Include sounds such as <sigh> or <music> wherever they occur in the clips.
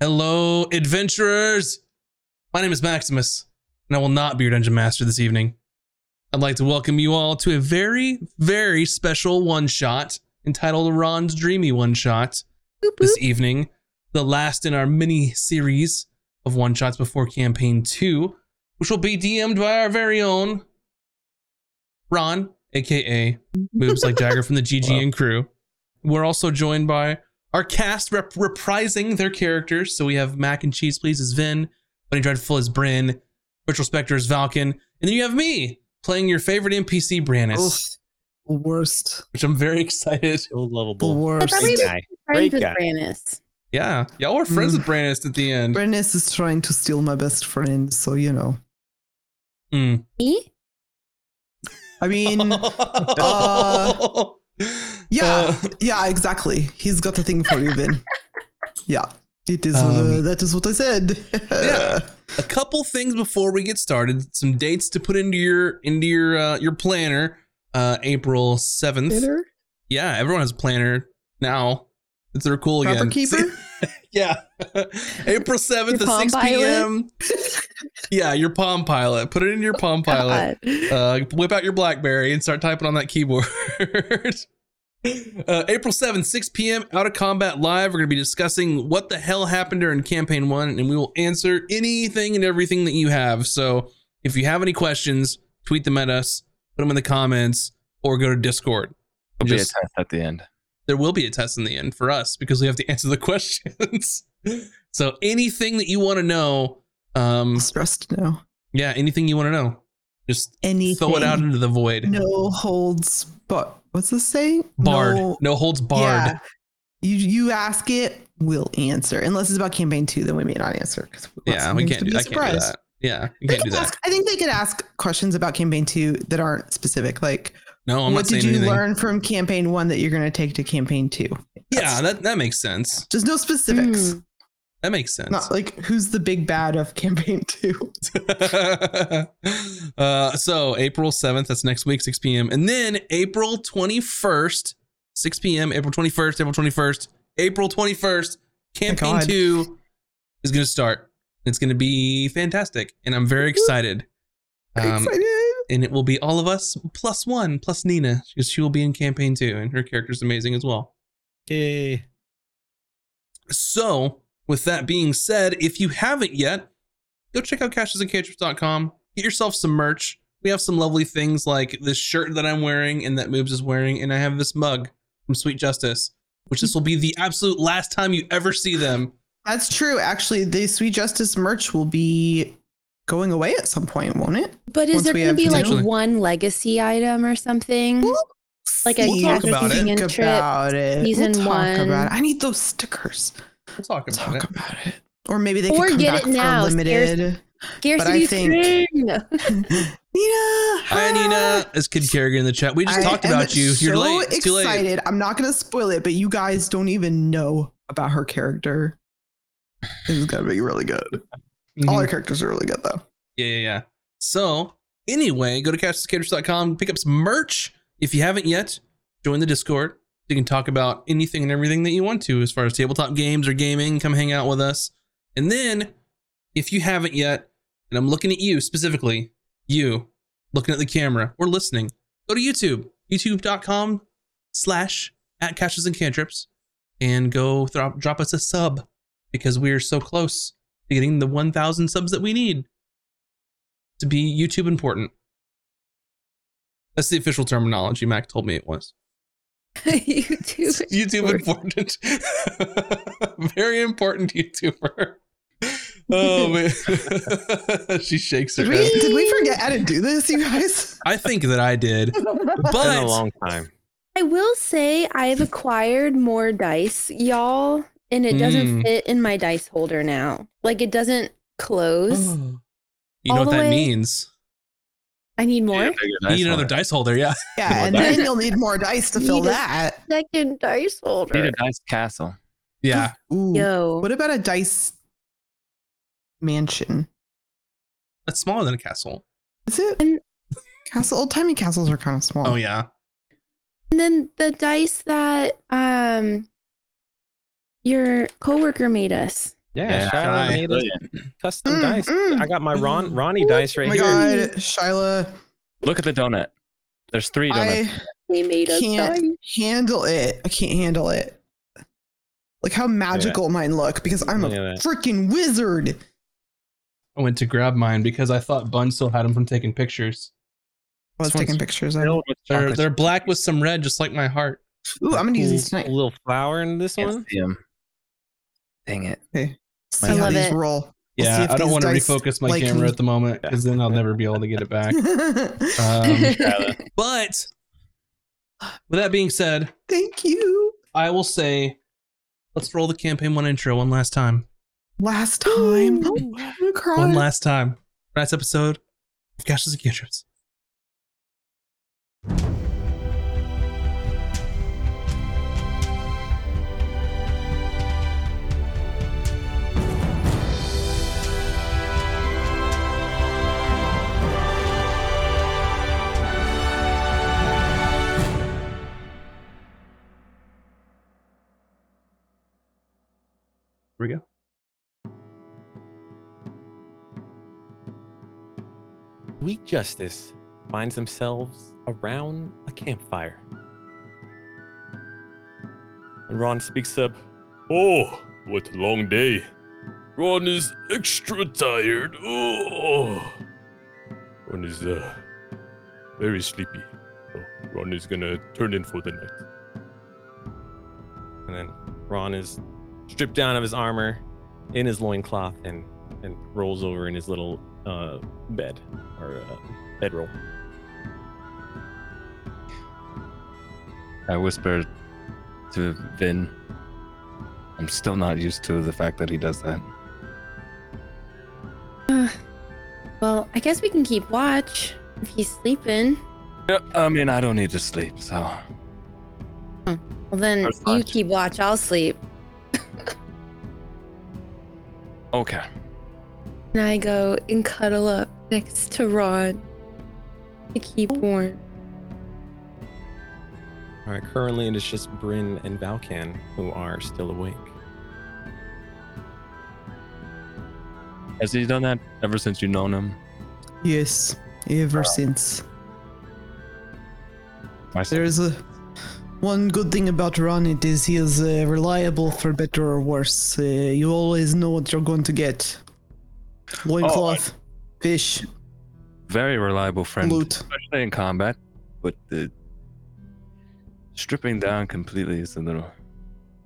Hello, adventurers! My name is Maximus, and I will not be your dungeon master this evening. I'd like to welcome you all to a very, very special one shot entitled Raun's Dreamy One Shot this evening, the last in our mini series of one shots before campaign two, which will be DM'd by our very own Raun, aka <laughs> Moves Like Jagger from the GG and crew. We're also joined by our cast rep- reprising their characters. So we have Mac and Cheese Please as Vin, Bunny Dreadful as Bryn, Virtual Spectre as Valken, and then you have me playing your favorite NPC Brannis, Oof, the worst. which I'm very <laughs> excited. So The lovable. worst. thought we Great were guy. Friends Great with guy. Brannis. Yeah, y'all were friends Mm. with Brannis at the end. Brennis is trying to steal my best friend, so you know. Mm. Me? I mean, <laughs> uh, <laughs> yeah, Uh, yeah, exactly. He's got a thing for you, Vin. <laughs> yeah, it is. uh, Um, that is what I said. <laughs> yeah. a couple things before we get started. Some dates to put into your into your uh, your planner. Uh, April seventh. Bitter? Yeah, everyone has a planner now. It's they're cool Proper again. <laughs> keeper? yeah, April seventh at six Palm p.m. yeah, your Palm Pilot. Put it in your Palm Pilot. God. Uh, whip out your BlackBerry and start typing on that keyboard. Uh, April 7th, 6 p.m. Out of Combat Live. We're going to be discussing what the hell happened during Campaign 1, and we will answer anything and everything that you have. So if you have any questions, tweet them at us, put them in the comments, or go to Discord. There'll be a test at the end. there will be a test in the end for us because we have to answer the <laughs> questions. so anything that you want to know, um, Stressed now. yeah, anything you want to know, just Anything. throw it out into the void. No holds, but what's this saying? Barred. No, No, holds barred. Yeah. You you ask it, we'll answer. Unless it's about campaign two, then we may not answer. 'cause want Yeah, we things can't to do. be I a can't do that. Yeah, you can't do could that. ask- I think they could ask questions about campaign two that aren't specific. Like, No, I'm what not did you anything. learn from campaign one that you're going to take to campaign two? Yeah, that that makes sense. Just no specifics. Mm. That makes sense. Not like who's the big bad of campaign two. <laughs> uh, so April 7th, that's next week, 6 p.m. And then April 21st, 6 p.m., April 21st, April 21st, April 21st, campaign God. two is going to start. It's going to be fantastic. And I'm very excited. Um, Excited. and it will be all of us plus one, plus Nina, because she will be in campaign two, and her character's amazing as well. Yay. So, with that being said, if you haven't yet, go check out castersandcantrips.com. Get yourself some merch. We have some lovely things like this shirt that I'm wearing and that Moobs is wearing, and I have this mug from Sweet Justice, which this will be the absolute last time you ever see them. That's true. Actually, the Sweet Justice merch will be going away at some point, won't it? But is Once there going to be like one legacy item or something? Like a See, talk about it. Think Think about it. season we'll talk one. about it. I need those stickers. We'll talk about Talk it. about it. Or maybe they Or could come get back it now. for limited. Scarcity think- string. <laughs> Nina, Hi, Nina. As Kid Kerrigan in the chat. We just I talked about you. You're so late. It's too late. excited. I'm not gonna spoil it, but you guys don't even know about her character. This is gonna be really good. All Mhm. her characters are really good though. Yeah, yeah, yeah. So, anyway, go to cashescaters.com, pick up some merch. If you haven't yet, join the Discord. You can talk about anything and everything that you want to as far as tabletop games or gaming. Come hang out with us. And then, if you haven't yet, and I'm looking at you specifically, you looking at the camera or listening, go to YouTube, youtube.com slash at casters and cantrips, and go drop, drop us a sub because we're so close to getting the 1,000 subs that we need to be YouTube important. That's the official terminology. Mac told me it was. YouTube. YouTube important. <laughs> Very important YouTuber. Oh man. <laughs> she shakes her Did we did we forget how to do this, you guys? I think that I did. <laughs> Been a long time. I will say I've acquired more dice, y'all, and it doesn't Mm. fit in my dice holder now. Like it doesn't close. <gasps> you know what that way- means. I need more. Yeah, bigger You dice need another dice holder, yeah. Yeah, and Need then you'll need more dice to fill Need a- that. Second dice holder. Need a dice castle. Yeah. <gasps> Ooh. Yo. What about a dice mansion? That's smaller than a castle. Is it? And- Castle old timey castles are kind of small. Oh yeah. And then the dice that um your coworker made us. Yeah, Yeah, Shyla Shy. made Brilliant. custom Mm, dice. mm, I got my Ron mm. Ronnie dice Oh right my here. god, Shyla, Look at the donut. There's three donuts. I They made us Can't- die. handle it. I can't handle it. Like how magical mine look because I'm a Look at that. freaking wizard. I went to grab mine because I thought Bun still had them from taking pictures. I was taking pictures of. Filled They're they're black with some red, just like my heart. Ooh, I'm gonna use Cool- these tonight. A little flower in this one. see 'em. Dang it. See I how love it. roll. We'll Yeah, I don't want to refocus my like camera me. at the moment because then I'll never be able to get it back. <laughs> Um, <laughs> but with that being said, Thank you. I will say, let's roll the campaign one intro one last time. Last time. <gasps> Oh, I'm gonna cry. One last time. Last episode of Casters and Cantrips. We go. Sweet Justice finds themselves around a campfire. And Ron speaks up. Oh, what a long day. Ron is extra tired. Oh. Ron is uh very sleepy. So Ron is gonna turn in for the night. And then Ron is stripped down of his armor in his loincloth and, and rolls over in his little uh, bed or uh, bedroll. I whispered to Vin. I'm still not used to the fact that he does that. Well, I guess we can keep watch if he's sleeping. Yeah, I mean, I don't need to sleep, so Well, then First you keep watch. I'll sleep. Okay. And I go and cuddle up next to Ron to keep warm. All right, currently it is just Bryn and Valkan who are still awake. Has he done that ever since you've known him? Yes, ever since. I There's a one good thing about Ronit is he is uh, reliable for better or worse. Uh, you always know what you're going to get. Loincloth, fish, very reliable friend, loot. especially in combat. But the stripping down completely is a little.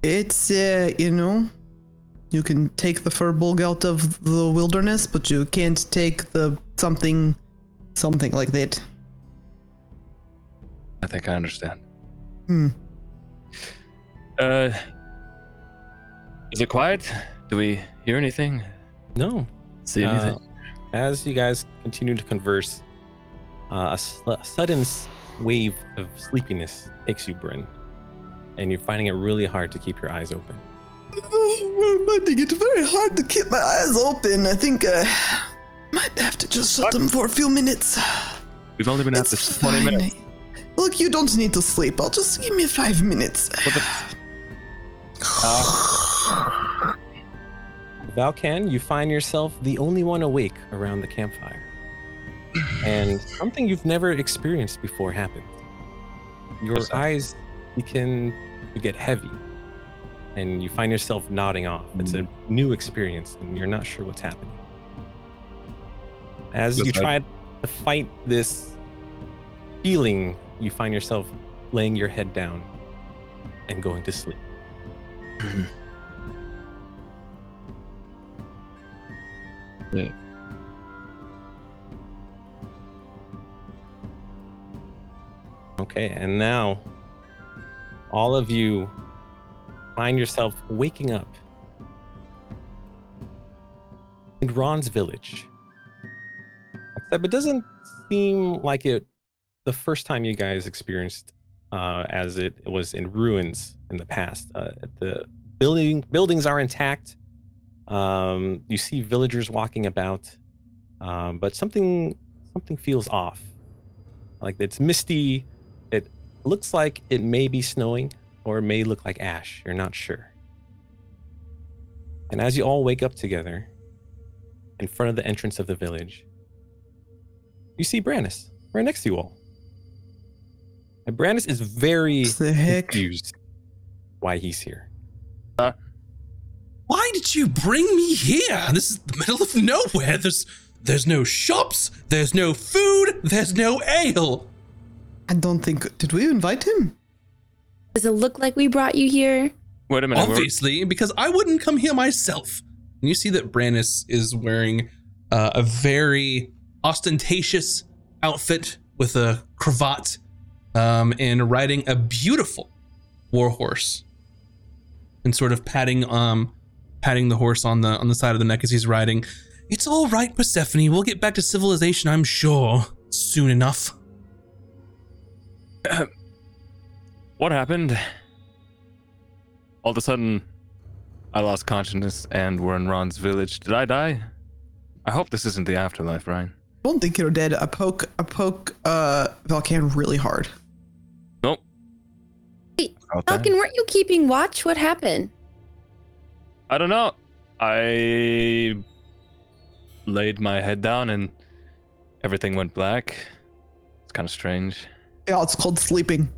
It's uh, you know, you can take the firbolg out of the wilderness, but you can't take the something, something like that. I think I understand. Hmm. Uh, is it quiet? Do we hear anything? No, See Uh, anything? as you guys continue to converse, uh, a, s- a sudden wave of sleepiness takes you, Bryn, and you're finding it really hard to keep your eyes open. Oh, I'm finding it very hard to keep my eyes open. I think I might have to just shut them for a few minutes. We've only been at It's this 20 minutes. Look, you don't need to sleep. I'll just give me five minutes. <sighs> Valkan, you find yourself the only one awake around the campfire. and something you've never experienced before happens. Your eyes begin to get heavy, and you find yourself nodding off. It's a mm-hmm. new experience, and you're not sure what's happening. As you try to fight this feeling, you find yourself laying your head down and going to sleep. <clears throat> Okay, and now all of you find yourself waking up in Ron's village. Except it doesn't seem like it the first time you guys experienced uh, as it was in ruins in the past. Uh, the building buildings are intact. Um, you see villagers walking about, um, but something something feels off. Like it's misty. It looks like it may be snowing, or it may look like ash. You're not sure. And as you all wake up together in front of the entrance of the village, you see Brandis right next to you all. And Brandis is very What the heck? confused why he's here. Why did you bring me here? This is the middle of nowhere. There's there's no shops, there's no food, there's no ale. I don't think. Did we invite him? Does it look like we brought you here? Wait a minute. we're- Obviously, because I wouldn't come here myself. And you see that Brandis is wearing uh, a very ostentatious outfit with a cravat um, and riding a beautiful warhorse and sort of patting um patting the horse on the on the side of the neck as he's riding. It's all right, Persephone. We'll get back to civilization, I'm sure, soon enough. <clears throat> What happened? All of a sudden, I lost consciousness and we're in Ron's village. Did I die? I hope this isn't the afterlife, Ryan. I don't think you're dead. I poke. I poke. Uh, Valkan really hard. Nope. Wait, About that. Falcon, weren't you keeping watch? What happened? I don't know. I laid my head down and everything went black. It's kind of strange. Yeah, it's called sleeping.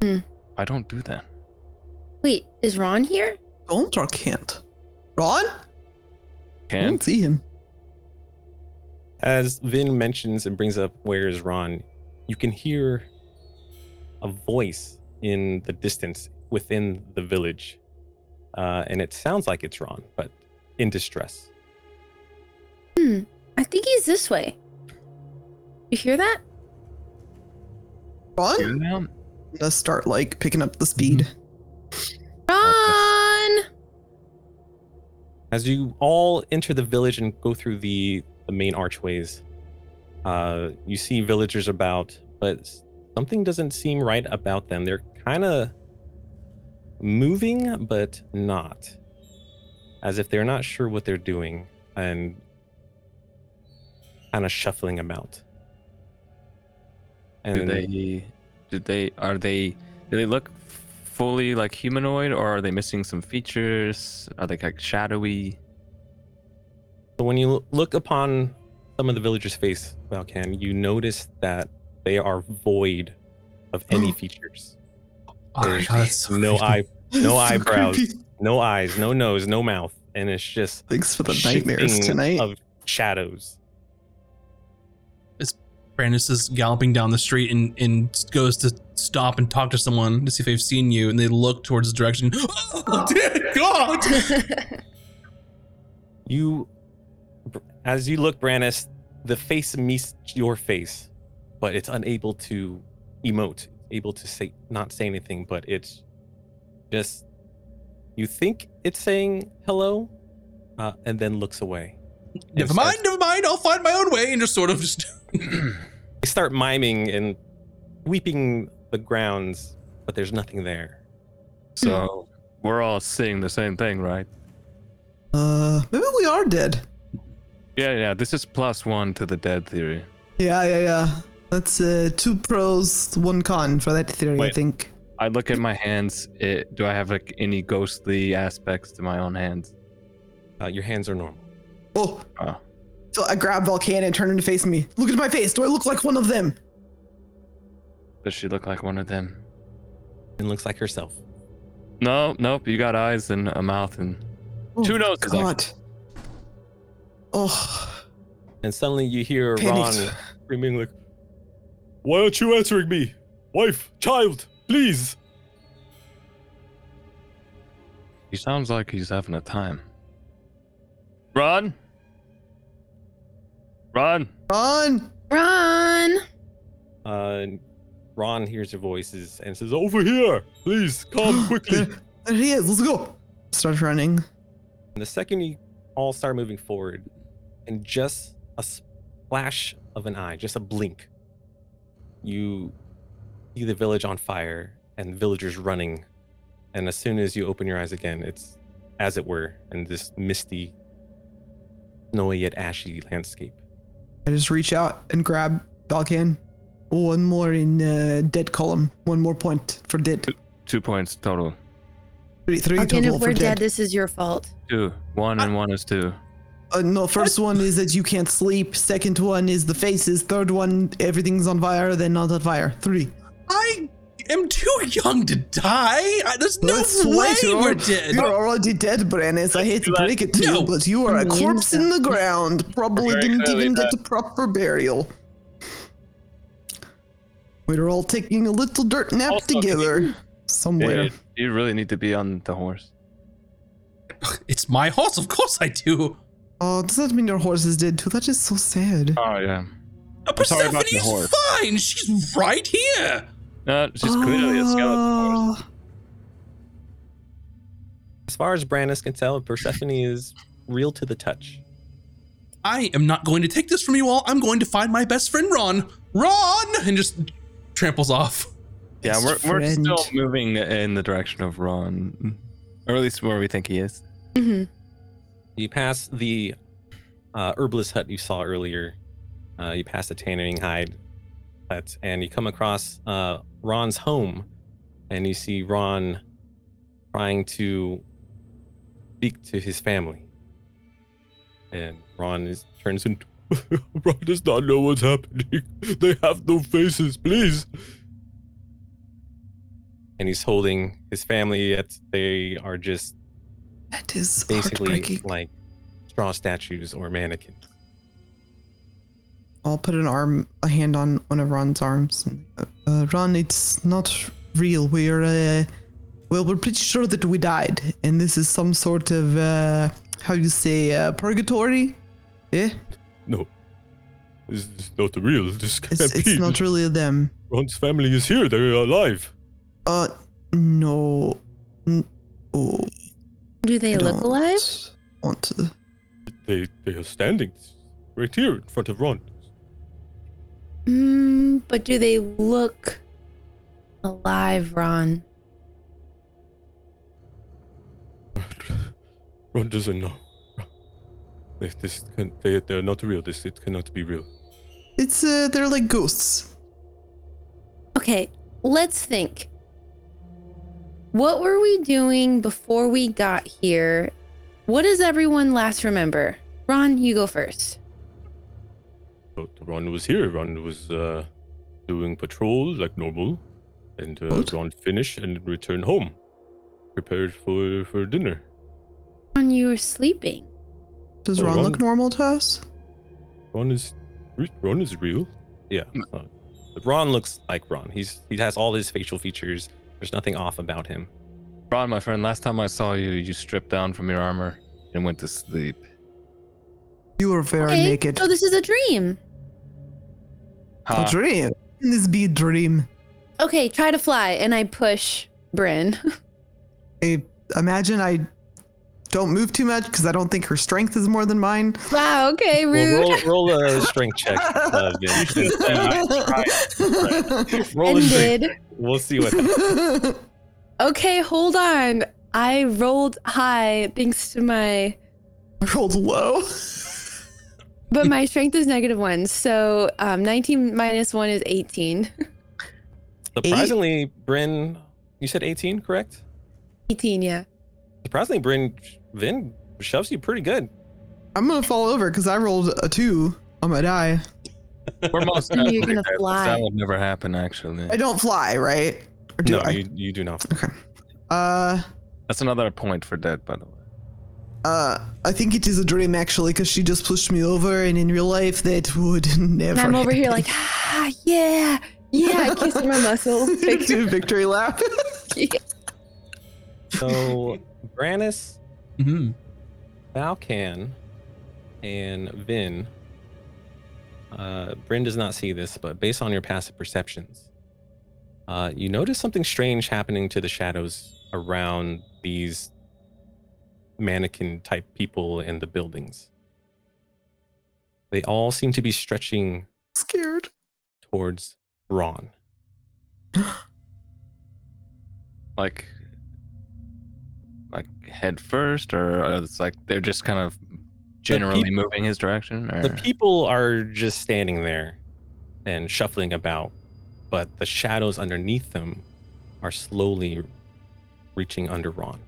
Hmm. I don't do that. Wait, is Ron here? Don't or can't. Ron? Can't. don't see him. As Vin mentions and brings up where is Ron, you can hear a voice in the distance within the village. Uh, and it sounds like it's Ron, but in distress. Hmm. I think he's this way. You hear that? Ron? Hear that? I'm start like picking up the speed. Ron! As you all enter the village and go through the, the main archways, uh, you see villagers about, but something doesn't seem right about them. They're kind of moving, but not. As if they're not sure what they're doing and kind of shuffling about. Do they? Did they? Are they? Do they look fully like humanoid, or are they missing some features? Are they like shadowy? So when you look upon some of the villagers' face, Valkan, you notice that they are void of any <gasps> features. Oh God, so no creepy. eye, no <laughs> So eyebrows, creepy. no eyes, no nose, no mouth, and it's just Thanks for the nightmares tonight. of shadows. Brandis is galloping down the street and, and goes to stop and talk to someone to see if they've seen you, and they look towards the direction. <gasps> Oh, dear God! <laughs> You, as you look, Brannis, the face meets your face, but it's unable to emote, able to say, not say anything, but it's just, you think it's saying hello, uh, and then looks away. never mind, starts- never mind. I'll find my own way, and just sort of just. <laughs> They start miming and sweeping the grounds, but there's nothing there. So we're all seeing the same thing, right? Uh, maybe we are dead. Yeah, yeah. This is plus one to the dead theory. Yeah, yeah, yeah. That's uh, two pros, one con for that theory. I think. I look at my hands. It, do I have like any ghostly aspects to my own hands? Uh, your hands are normal. Oh, Oh. so I grab Volcan and turn him to face me. Look at my face. Do I look like one of them? Does she look like one of them? And looks like herself. No, nope. You got eyes and a mouth and Oh, two noses. actually. God. Oh, And suddenly you hear Panicked. Ron screaming like, Why aren't you answering me? Wife, child, please. He sounds like he's having a time. Ron. Ron. Ron. Ron! uh, Ron hears your voices and says, Over here, please come <gasps> quickly. There, there he is. Let's go. Starts running. And the second you all start moving forward, and just a splash of an eye, just a blink, you see the village on fire and villagers running. And as soon as you open your eyes again, it's as it were in this misty, snowy yet ashy landscape. I just reach out and grab Valkan. One more in uh, dead column. One more point for dead. Two points total. Three, three Again, total if we're dead. dead, this is your fault. Two. One and one is two. Uh, no, first one is that you can't sleep. Second one is the faces. Third one, everything's on fire, then not on fire. Three. I am too young to die. I, there's no That's way right, you're, we're dead. You're already dead, Brandis. I hate to break it to No. you, but you are a corpse in the ground. Probably Very didn't even that- get a proper burial. We're all taking a little dirt nap Also, together somewhere. Dude, you really need to be on the horse. It's my horse, of course I do. Oh, does that mean your horse is dead too? That is so sad. Oh yeah. Uh, I'm sorry about Persephone the horse. fine. She's right here. No, she's clearly a skeleton horse. Oh, As far as Brandis can tell, Persephone is real to the touch. I am not going to take this from you all. I'm going to find my best friend Ron. Ron, and just tramples off. Yeah, we're, we're still moving in the direction of Ron, or at least where we think he is. hmm You pass the uh, herbalist hut you saw earlier. Uh, you pass the tanning hide hut, and you come across uh, Ron's home, and you see Ron trying to speak to his family. And Ron is turns into <laughs> Ron does not know what's happening. They have no faces, please. and he's holding his family. Yet they are just that is basically like straw statues or mannequins. I'll put an arm, a hand on one of Ron's arms. Uh, uh, Ron, it's not real. We're, uh, well, we're pretty sure that we died, and this is some sort of, uh, how you say, uh, purgatory. Yeah, No. This is not real. This can't it's, be. it's not really them. Ron's family is here. They're alive. Uh, no, N- oh, Do they I look don't alive? Want to? They they are standing right here in front of Ron. Mm, but do they look alive, Ron? <laughs> Ron doesn't know. They, this can, they, they're not real. This it cannot be real. It's uh, they're like ghosts. Okay, let's think. What were we doing before we got here? What does everyone last remember? Ron, you go first. But Ron was here. Ron was uh, doing patrol like normal, and uh, Ron finished and returned home, prepared for for dinner. Ron, you were sleeping. Does Oh, Ron Ron- look normal to us? Ron is Ron is real. Yeah. uh, Ron looks like Ron. He's he has all his facial features. There's nothing off about him. Ron, my friend, last time I saw you, you stripped down from your armor and went to sleep. You were very Okay, naked. so this is a dream. A Ha. dream. Can this be a dream? Okay, try to fly, and I push Bryn. <laughs> I imagine I don't move too much because I don't think her strength is more than mine. wow. Okay, rude. Well, roll, roll a strength check. Uh, Vin. <laughs> roll a strength. Ended. We'll see what happens. <laughs> Okay, hold on. I rolled high thanks to my, I <laughs> rolled low. but my strength is negative one. So um, 19 minus one is 18. Surprisingly, Bryn, you said 18, correct? 18, yeah. Surprisingly, Bryn, Vin shoves you pretty good. I'm gonna fall over because I rolled a two on my die. We're most <laughs> you're definitely gonna dead, fly. That would never happen, actually. I don't fly, right? Or do no, I? you, you do not. Okay. Uh, That's another point for dead, by the way. uh, I think it is a dream actually because she just pushed me over, and in real life that would <laughs> never. And I'm over here like, ah, yeah, yeah, kissing my <laughs> muscles. Like, do a victory lap. So, Brannis, hmm Valkan, and Vin. Uh, Bryn does not see this, but based on your passive perceptions, uh, you notice something strange happening to the shadows around these mannequin type people in the buildings. They all seem to be stretching Scared. towards Ron. <gasps> Like, like head first, or it's like they're just kind of generally people, moving his direction? Or? The people are just standing there and shuffling about, but the shadows underneath them are slowly reaching under Ron.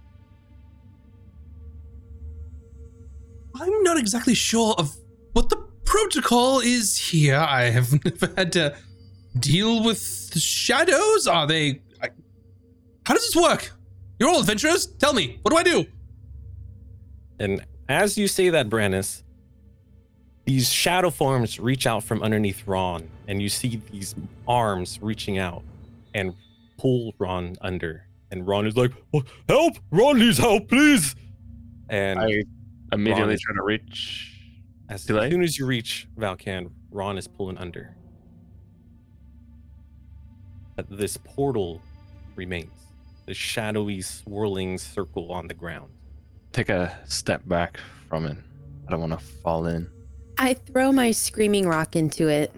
I'm not exactly sure of what the protocol is here. I have <laughs> never had to deal with shadows. Are they. I, how does this work? You're all adventurers. Tell me, what do I do? And as you say that, Brannis, these shadow forms reach out from underneath Ron, and you see these arms reaching out and pull Ron under. And Ron is like, "Oh, "Help! Ron needs help, please!" And I immediately Ron is- try to reach. as too late? soon as you reach Valkan, Ron is pulling under. But this portal remains, the shadowy, swirling circle on the ground. Take a step back from it. I don't want to fall in. I throw my screaming rock into it.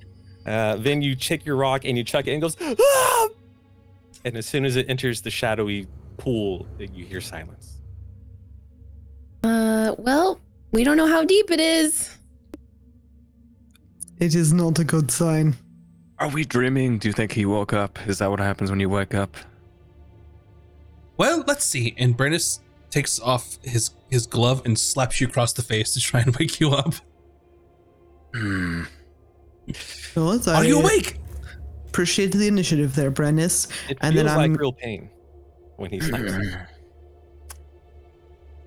<laughs> Uh, then you check your rock and you chuck it and it goes, "Ah!" and as soon as it enters the shadowy pool, you hear silence. Uh, well, we don't know how deep it is. it is not a good sign. Are we dreaming? Do you think he woke up? Is that what happens when you wake up? Well, let's see. And Brandis takes off his, his glove and slaps you across the face to try and <laughs> wake you up. Hmm. Well, Are I you awake? Appreciate the initiative there, Brennus. It And feels then like I'm- real pain when he slaps you. <clears throat>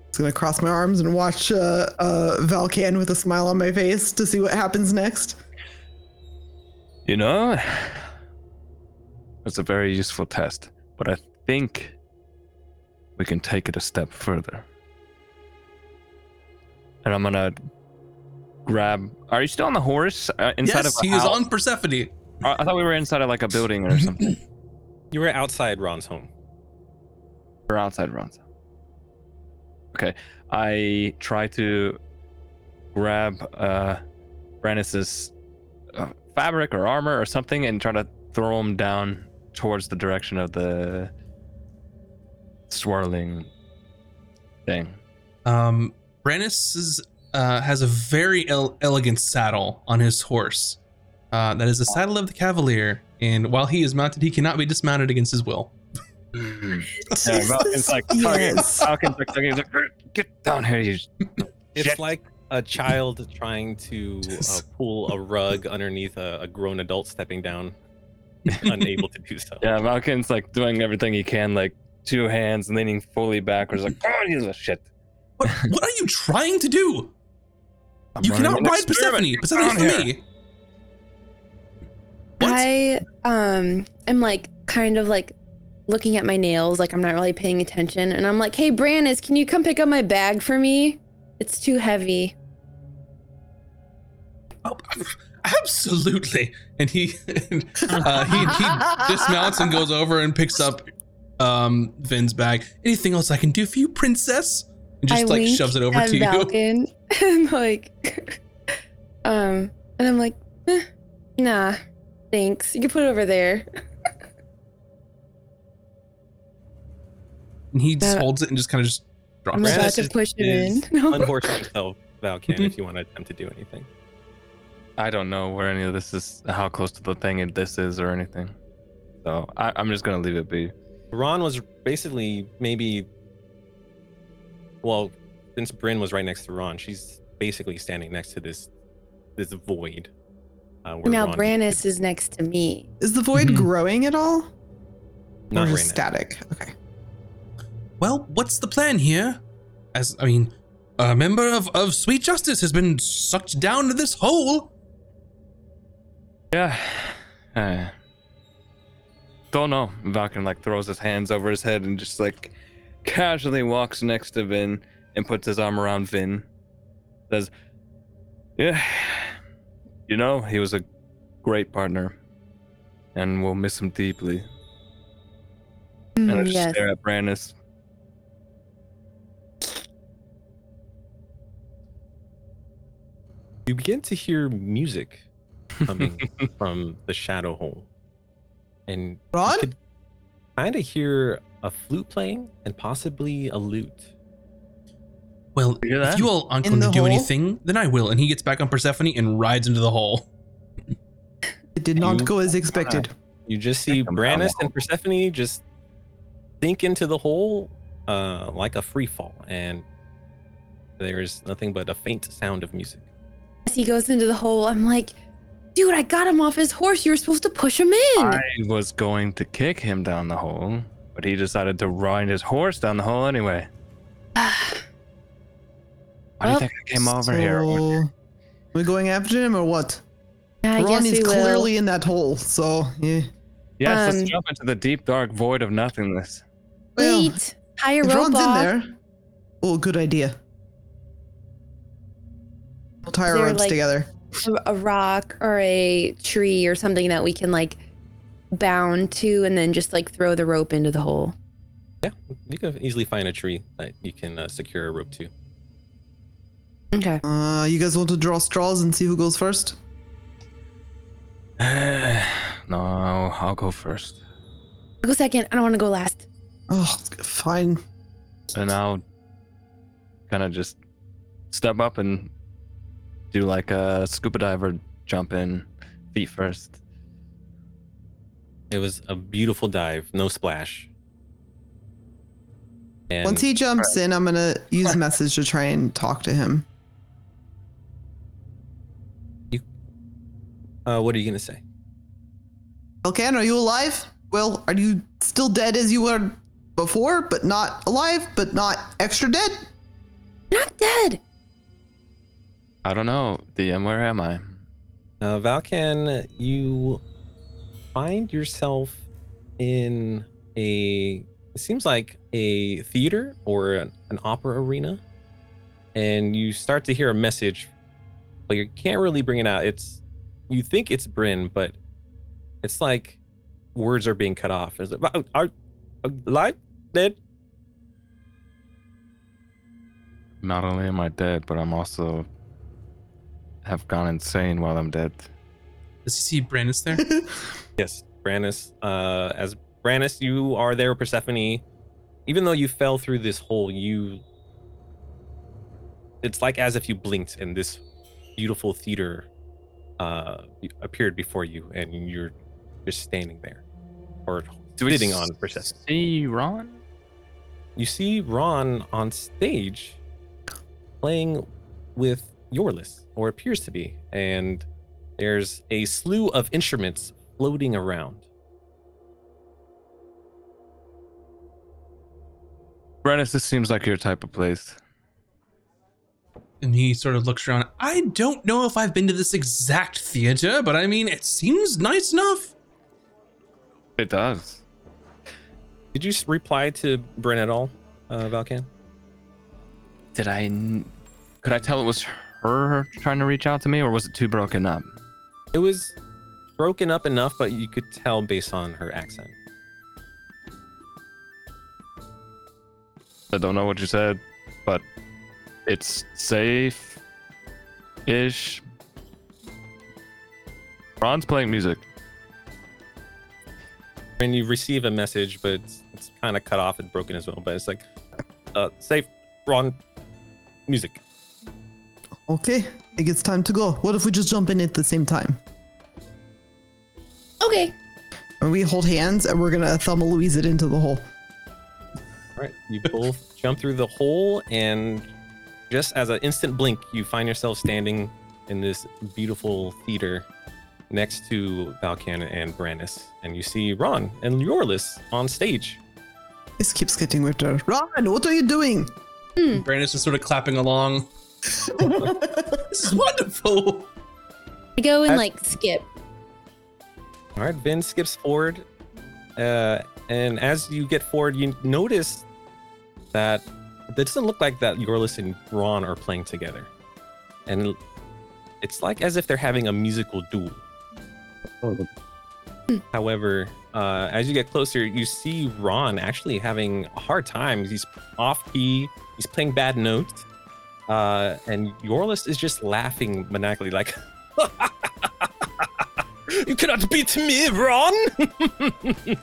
Just gonna cross my arms and watch uh, uh, Valkan with a smile on my face to see what happens next. You know, <sighs> it's a very useful test, but I think we can take it a step further. And I'm gonna grab. Are you still on the horse? Uh, inside yes, of a he is on Persephone. I I thought we were inside of like a building or something. <laughs> You were outside Ron's home. We're outside Ron's. Okay, I try to grab uh, Brannis's fabric or armor or something and try to throw him down towards the direction of the swirling thing. Um, Brandis is, uh, has a very el- elegant saddle on his horse. Uh, that is the saddle of the cavalier, and while he is mounted, he cannot be dismounted against his will. <laughs> Yeah, Falcon's like, yes. Falcon's like, Falcon's like, get down here, you. It's Shit. like a child trying to uh, <laughs> pull a rug underneath a, a grown adult stepping down, <laughs> unable to do so. Yeah, Falcon's like doing everything he can, like two hands leaning fully backwards, like, oh, he's a shit. What, what are you trying to do? I'm you cannot ride. Persephone. Persephone's for here. me. What? I um am like kind of like looking at my nails, like I'm not really paying attention, and I'm like, "Hey, Brandis, can you come pick up my bag for me? It's too heavy." Oh, absolutely. And he <laughs> uh, he he dismounts and goes over and picks up um Vin's bag. Anything else I can do for you, princess? And just I like shoves it over at to you. Valken, and <laughs> like, um, and I'm like, eh, "Nah, thanks. You can put it over there." <laughs> And he just holds it and just kind of just drops I'm it. about Brandis to is- push it is in. Unhorse himself, Valkan, if you want to attempt to do anything. I don't know where any of this is, how close to the thing this is, or anything. So I, I'm just gonna leave it be. Ron was basically maybe, well, since Bryn was right next to Ron, she's basically standing next to this this void. Uh, where now Ron- Brandis is next to me. Is the void Mhm. growing at all? not or right just now. static? Okay. Well, what's the plan here? As I mean, a member of, of Sweet Justice has been sucked down to this hole. Yeah. Uh, don't know. Valken like throws his hands over his head and just like casually walks next to Vin and puts his arm around Vin. Says, "Yeah, you know he was a great partner, and we'll miss him deeply." And I Mm, just yes. stare at Brandis. You begin to hear music coming <laughs> from the shadow hole, and Ron? you could kind of hear a flute playing and possibly a lute. Well, You if you all aren't going to do hole? anything, then I will. And he gets back on Persephone and rides into the hole. It did not You- go as expected. You just see Think Brannis and Persephone just sink into the hole uh, like a free fall, and there's nothing but a faint sound of music. As he goes into the hole, I'm like, dude, I got him off his horse. You were supposed to push him in. I was going to kick him down the hole, but he decided to ride his horse down the hole anyway. <sighs> Why do you think I came over here? So, we going after him or what? I Ron guess is we will. clearly in that hole, so yeah. Yes, Um, let's jump into the deep dark void of nothingness. Well, Wait, tie a if rope Ron's in off. there, oh, good idea. We'll tie Is our there, ropes like- together. A rock or a tree or something that we can like bound to and then just like throw the rope into the hole. Yeah, you can easily find a tree that you can uh, secure a rope to. Okay. Uh, you guys want to draw straws and see who goes first? <sighs> no, I'll go first. I'll go second. I don't want to go last. Oh, fine. And I'll kind of just step up and do like a scuba diver jump in, feet first. It was a beautiful dive, no splash. And Once he jumps in, I'm gonna use message to try and talk to him. uh, what are you gonna say? Elkan, are you alive? Well, are you still dead as you were before, but not alive, but not extra dead? Not dead. I don't know, DM, where am I? Uh, Valkan, you find yourself in a it seems like a theater or an, an opera arena, and you start to hear a message, but you can't really bring it out. It's you think it's Bryn, but it's like words are being cut off. Is it are, are alive? Dead? Not only am I dead, but I'm also have gone insane while I'm dead. Does he see Brandis there? <laughs> Yes, Brannis. Uh, as Brannis, you are there, Persephone. Even though you fell through this hole, you. It's like as if you blinked and this beautiful theater uh, appeared before you, and you're just standing there, or sitting on Persephone. See Ron? You see Ron on stage playing with Yorlis, or appears to be, and there's a slew of instruments floating around. Brennis, this seems like your type of place. and he sort of looks around. I don't know if I've been to this exact theater, but I mean, it seems nice enough. It does. Did you reply to Bryn at all, uh, Valkan? Did I? Could I tell it was her trying to reach out to me, or was it too broken up? It was broken up enough, but you could tell based on her accent. I don't know what you said, but it's safe ish. Ron's playing music. And you receive a message, but it's, it's kind of cut off and broken as well. But it's like, uh, safe, Ron, music. Okay, I think it's time to go. What if we just jump in at the same time? Okay. And we hold hands and we're gonna Thelma Louise it into the hole. All right, you both jump through the hole, and just as an instant blink, you find yourself standing in this beautiful theater next to Valkan and Brandis, and you see Ron and Yorlis on stage. This keeps getting weirder. Ron, what are you doing? And Brandis is sort of clapping along. <laughs> this is wonderful. I go and I- like skip. All right, Ben skips forward, uh, and as you get forward, you notice that it doesn't look like that Yorlis and Ron are playing together, and it's like as if they're having a musical duel. However, uh, as you get closer, you see Ron actually having a hard time. He's off key. He's playing bad notes, uh, and Yorlis is just laughing maniacally, like. <laughs> You cannot beat me, Ron! <laughs>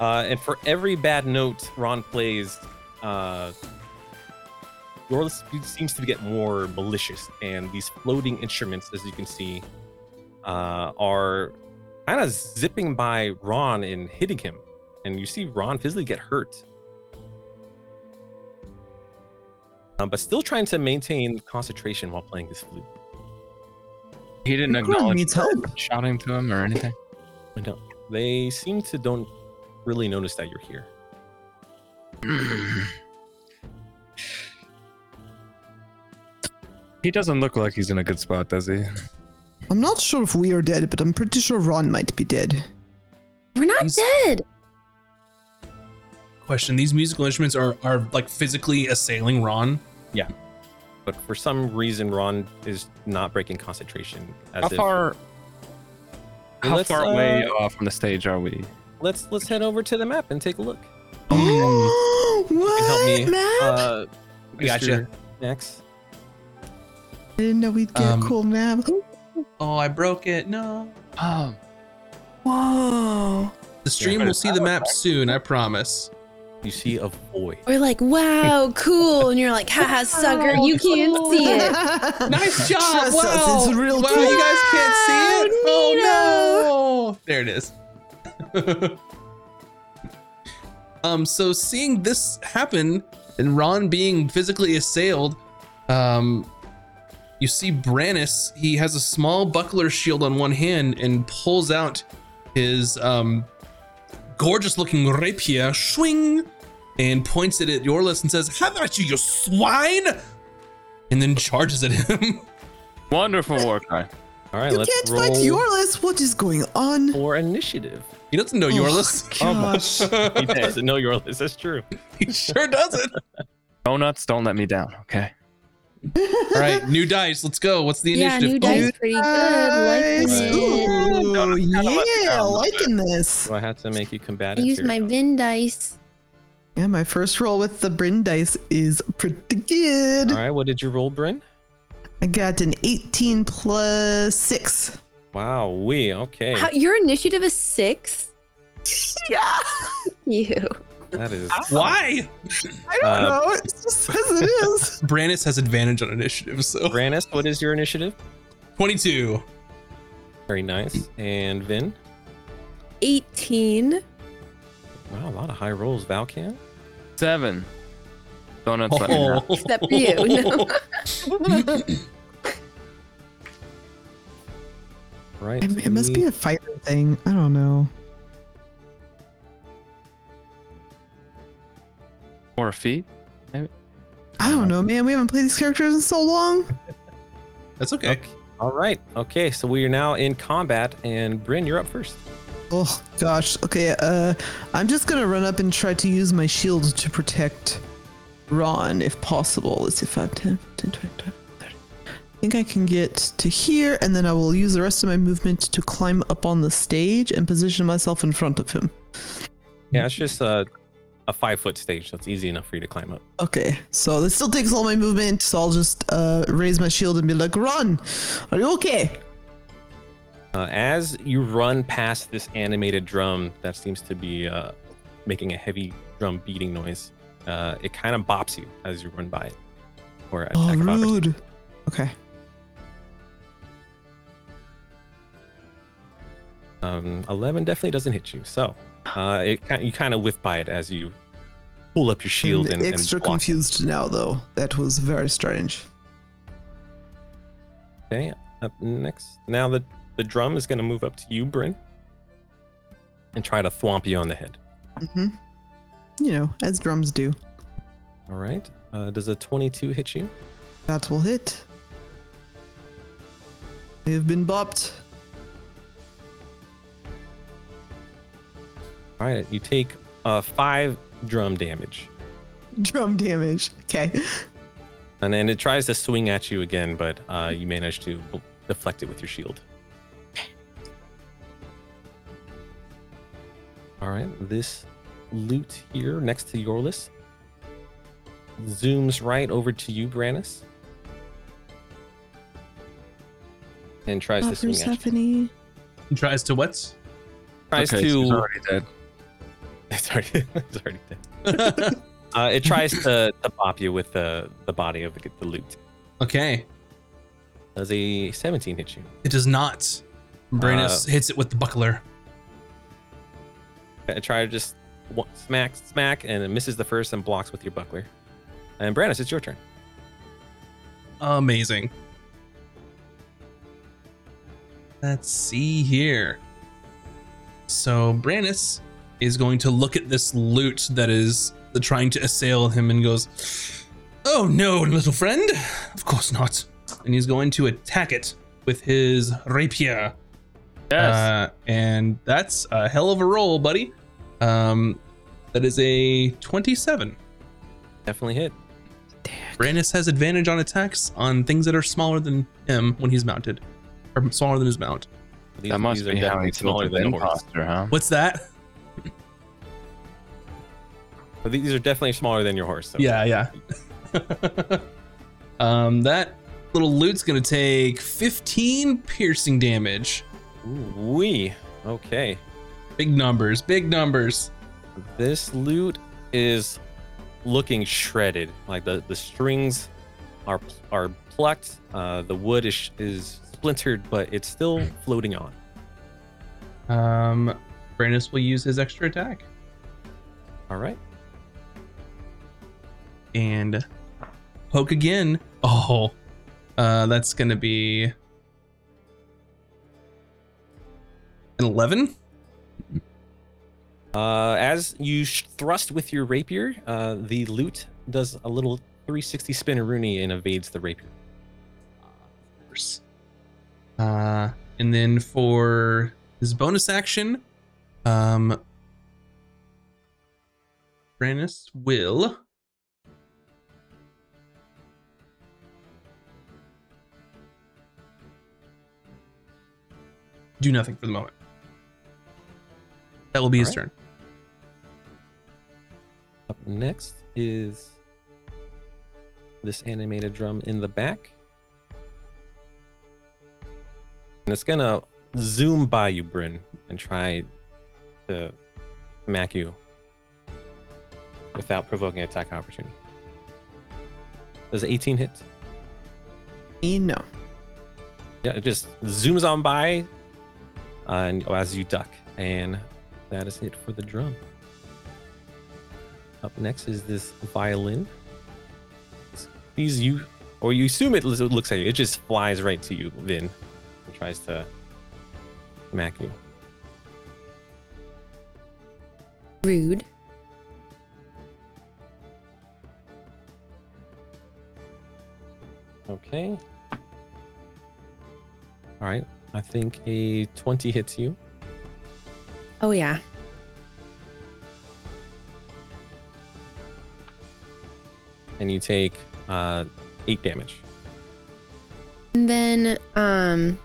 uh, and for every bad note Ron plays, uh, Yorlis seems to get more malicious. And these floating instruments, as you can see, uh, are kind of zipping by Ron and hitting him. And you see Ron physically get hurt. Um, but still trying to maintain concentration while playing his flute. He didn't Raun acknowledge needs her help. shouting to him or anything. I don't. They seem to don't really notice that you're here. he doesn't look like he's in a good spot, does he? I'm not sure if we are dead, but I'm pretty sure Raun might be dead. We're not He's- dead. Question: These musical instruments are are like physically assailing Raun. Yeah. But for some reason, Raun is not breaking concentration. As How if- far? How Let's, far away uh, off from the stage are we? Let's let's head over to the map and take a look. <gasps> what? You help me. Matt? Uh, I gotcha. Mr. Max. I didn't know we'd get um, a cool map. Oh, I broke it. No. Oh, Whoa. The stream but will see the map soon. I promise. You see a void. We're like, wow, cool. And you're like, haha, <laughs> sucker, you can't see it. <laughs> Nice job! Trust us, wow! it's real wow, cool. you guys can't see it. Wow, Oh no! There it is. <laughs> um, so seeing this happen and Raun being physically assailed, um, you see Brannis. He has a small buckler shield on one hand and pulls out his um gorgeous-looking rapier, swing, and points it at Yorlis and says, "Have at you, you swine!" And then charges at him. wonderful war cry. All right, You let's can't roll fight Yorlis. What is going on? for initiative. he doesn't know Yorlis. Oh, <laughs> oh gosh. He doesn't know Yorlis. That's true. <laughs> he sure doesn't. Donuts, don't let me down. Okay. All right, new dice. Let's go. What's the Yeah, initiative? new dice pretty good. Nice. Liking it. Ooh, yeah, liking this. So I have to make you I combative. use here. my Vin dice. Yeah, my first roll with the Bryn dice is pretty good. All right, what did you roll, Bryn? I got an 18 plus 6. Wow, we okay. How, your initiative is six? Yeah, <laughs> You. That is Why? I don't Uh, know. It just says it is. Brannis has advantage on initiative, so Brannis. What is your initiative? 22. Very nice. And Vin. 18. Wow, a lot of high rolls. Valkan. Seven. Donuts, let me down. Oh. Except for you. No. <laughs> Right. It, it must be a fighter thing. I don't know. Four feet. I don't know, man. We haven't played these characters in so long. That's okay. Okay. All right. Okay, so we are now in combat, and Bryn, you're up first. Oh gosh. Okay. Uh, I'm just gonna run up and try to use my shield to protect Raun if possible. Let's see, 5, 10, 10, 20, 30. I think I can get to here, and then I will use the rest of my movement to climb up on the stage and position myself in front of him. Yeah, it's just a, a five foot stage, so it's easy enough for you to climb up. Okay, so this still takes all my movement, so I'll just uh, raise my shield and be like, "Run! Are you okay?" Uh, as you run past this animated drum that seems to be uh, making a heavy drum beating noise, uh, it kind of bops you as you run by it. Or Oh, of opportunity. rude. Okay. Um, 11 definitely doesn't hit you. So uh, it you kind of whiff by it as you pull up your shield I'm and, and extra block. confused now, though. That was very strange. Okay, up next. Now the, the drum is going to move up to you, Bryn, and try to thwomp you on the head. Mm-hmm. You know, as drums do. All right. Uh, does a 22 hit you? That will hit. They've been bopped. All right. You take uh, five drum damage. Drum damage. Okay. And then it tries to swing at you again, but uh, you manage to deflect it with your shield. All right, this lute here next to Yorlis zooms right over to you, Brannis, and tries to swing at you. Persephone. He tries to what? Tries okay, she's to. already dead. <laughs> It's already, it's already dead. <laughs> Uh, it tries to, to pop you with the, the body of the, the lute. okay. Does a 17 hit you? It does not. Brannis Uh, hits it with the buckler. Try to just smack, smack, and it misses the first and blocks with your buckler. And Brandis, it's your turn. amazing. Let's see here. So Brannis is going to look at this lute that is trying to assail him and goes, "Oh no, little friend! Of course not." And he's going to attack it with his rapier. Yes. Uh, and that's a hell of a roll, buddy. Um, that is a 27. Definitely hit. Brandis has advantage on attacks on things that are smaller than him when he's mounted, or smaller than his mount. These, that must these be how definitely he smaller smaller than than imposter, huh? What's that? But these are definitely smaller than your horse. So. Yeah, yeah. <laughs> um, that little lute's gonna take 15 piercing damage. We okay. Big numbers, big numbers. This lute is looking shredded. Like the the strings are are plucked. Uh, the wood is is splintered, but it's still floating on. Um, Brandis will use his extra attack All right. and poke again. Oh, uh, that's gonna be an 11. Uh, as you sh- thrust with your rapier, uh, the lute does a little 360 spin Rooney and evades the rapier. course. Uh, and then for his bonus action, um, Brannis will. Do nothing for the moment. That will be his Alright. turn. Up next is this animated drum in the back. And it's gonna zoom by you, Bryn, and try to smack you without provoking an attack opportunity. Does 18 hit? Eh, No. Yeah, it just zooms on by uh, and as you duck. And that is it for the drum. Up next is this violin. These you, or you assume it looks at you. It just flies right to you, Vin, and tries to smack you. Rude. Okay. All right. I think a 20 hits you. Oh yeah. and you take uh, eight damage. And then um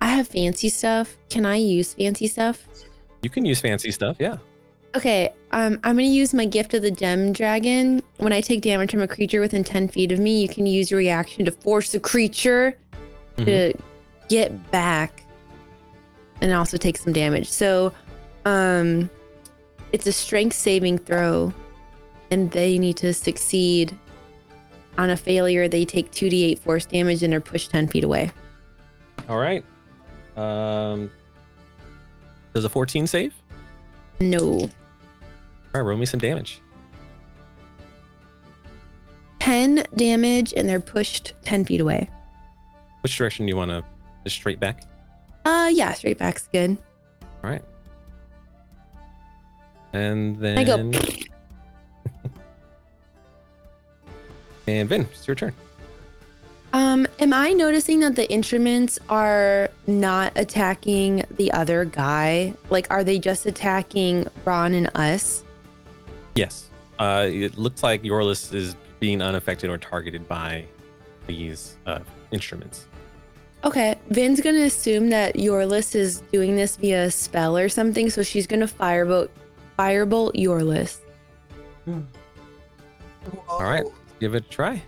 I have fancy stuff. Can I use fancy stuff? You can use fancy stuff, yeah. Okay, um, I'm gonna use my gift of the gem dragon. When I take damage from a creature within 10 feet of me, you can use your reaction to force the creature to get back and also take some damage. So um it's a strength saving throw, and they need to succeed. On a failure, they take 2d8 force damage and are pushed 10 feet away. All right. Um, does a 14 save? No. All right, roll me some damage. 10 damage and they're pushed 10 feet away. Which direction do you want to? Just straight back. Uh yeah, straight back's good. All right. And then I go <laughs> and Vin, it's your turn. Um, am I noticing that the instruments are not attacking the other guy? Like, are they just attacking Raun and us? Yes. Uh, it looks like Yorlis is being unaffected or targeted by these uh, instruments. Okay, Vin's gonna assume that Yorlis is doing this via a spell or something, so she's gonna firebolt, firebolt Yorlis. All right, give it a try.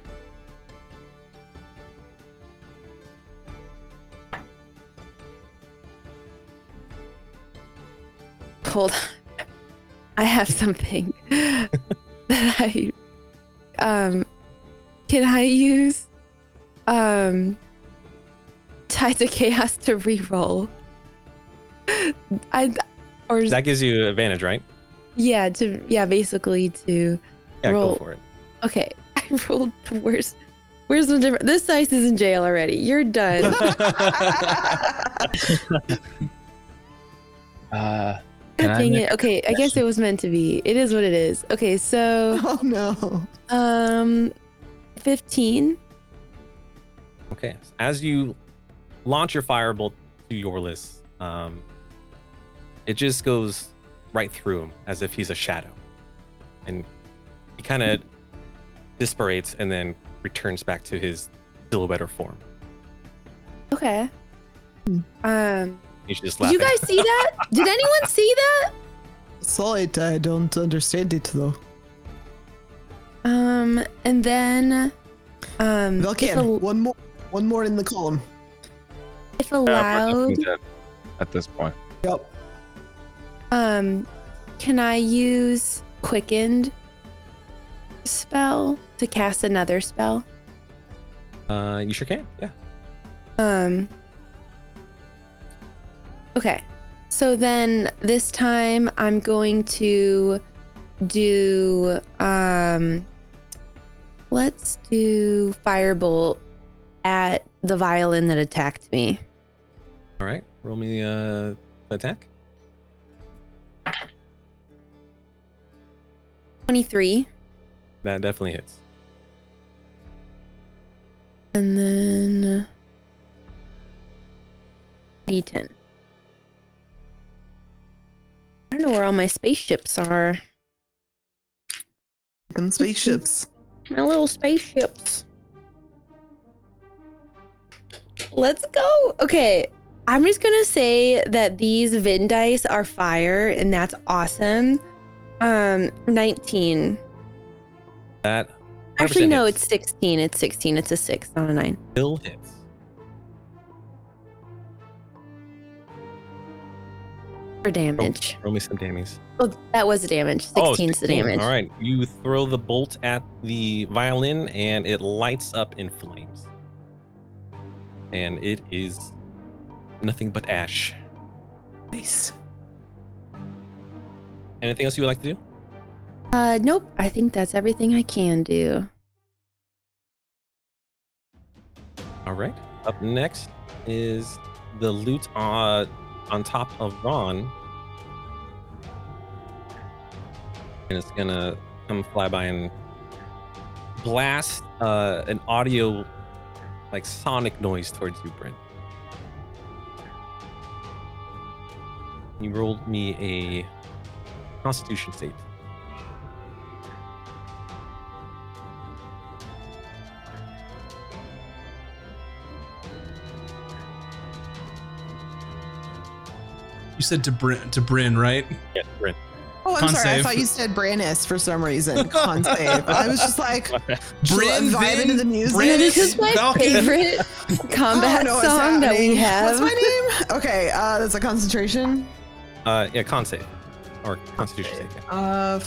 Hold on, I have something <laughs> that I um can I use um Tides of Chaos to reroll. I or That gives you advantage, right? yeah to yeah basically to Yeah, Roll. go for it. okay. <laughs> I rolled the worst. Where's the difference? This dice is in jail already. You're done. <laughs> Uh, can I Dang make it. Okay, I guess it was meant to be. It is what it is. Okay, so <laughs> Oh no. um, fifteen. Okay. As you launch your firebolt to Yorlis, um, it just goes right through him as if he's a shadow, and he kind of disparates and then returns back to his silhouette or form. Okay. Um, He's just did laughing. you guys see that? Did anyone see that? Saw it. I don't understand it though. Um, and then, um, if, Velcan, al- one more, one more in the column. If Uh, we're allowed, definitely at this point. Yep. um, can I use quickened spell to cast another spell? Uh, you sure can. Yeah. Um. Okay. So then this time I'm going to do um let's do firebolt at the violin that attacked me. All right. Roll me uh attack. 23 That definitely hits. and then D10. I don't know where all my spaceships are. And spaceships. My little spaceships. Let's go. Okay. I'm just gonna say that these Vin dice are fire, and that's awesome. Um, 19. That Actually, no, hits. it's 16. It's 16. It's a six, not a nine. still hits. For damage. Roll me some damage. Oh, that was the damage. 16 Oh, is the damage. All right. You throw the bolt at the violin and it lights up in flames. And it is nothing but ash. Nice. Anything else you would like to do? Uh, nope. I think that's everything I can do. All right. Up next is the lute uh, on top of Raun. And it's going to come fly by and blast uh, an audio, like sonic noise towards you, Bryn. You rolled me a constitution save. You said to Bryn, to Bryn, right? Yeah, Bryn. Oh, I'm Con sorry. I thought you said Brannis for some reason. <laughs> Con save. I was just like, <laughs> Bryn, vibing Vin, to the music. Bryn, This is my Falcon. favorite combat <laughs> I don't know what's song that we have. What's my name? Okay, uh, that's a concentration. Uh, yeah, con save. Or constitution save. yeah. Uh,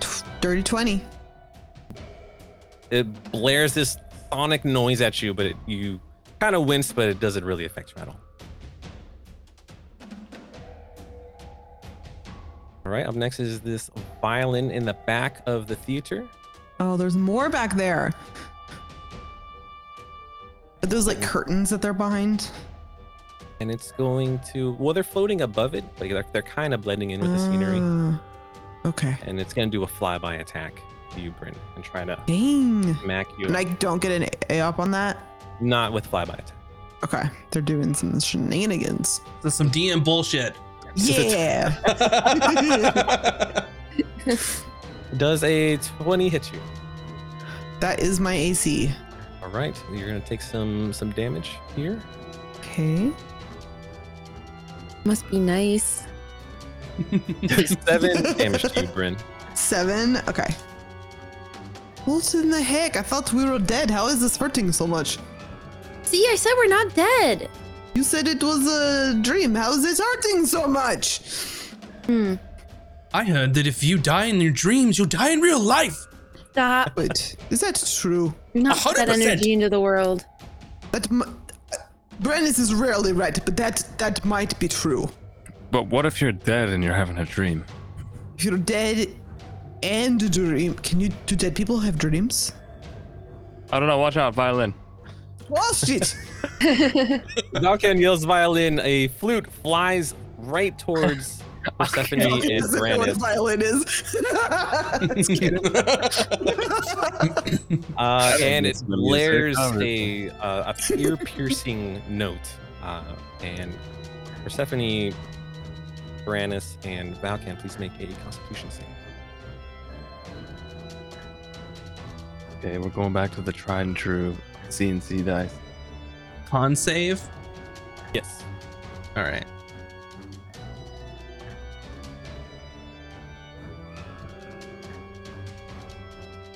t- dirty twenty. it blares this sonic noise at you, but it, you kind of wince, but it doesn't really affect you at all. All right, up next is this violin in the back of the theater. Oh, there's more back there. Are those like curtains that they're behind? And it's going to, well, they're floating above it, but they're, they're kind of blending in with the scenery. Ah, okay. And it's going to do a flyby attack to you, Bryn, and try to Dang. smack you. And I don't get an A up on that. Not with flyby attack. Okay, they're doing some shenanigans. That's some DM bullshit. Yeah. <laughs> <laughs> Does a 20 hit you? that is my AC. All right, you're going to take some some damage here. Okay. Must be nice. Seven damage to you, Bryn. Seven. Okay. What in the heck? I thought we were dead. How is this hurting so much? See, I said we're not dead. You said it was a dream. How is this hurting so much? Hmm. I heard that if you die in your dreams, you'll die in real life. Stop. Wait, is that true? Do not put that 100%. energy into the world. That m- Brandis is rarely right, but that that might be true. But what if you're dead and you're having a dream? If you're dead, and a dream. Can you? Do dead people have dreams? I don't know. Watch out, violin. Oh shit! Valkan yells violin. A flute flies right towards Persephone and Doesn't know what a Brandis. violin is. Just kidding. <laughs> <laughs> Uh, and it Listen to music. blares a uh, a ear-piercing note. Uh, and Persephone, Brandis, and Valkan, please make a Constitution save. Okay, we're going back to the tried and true CNC dice. Con save. Yes. All right.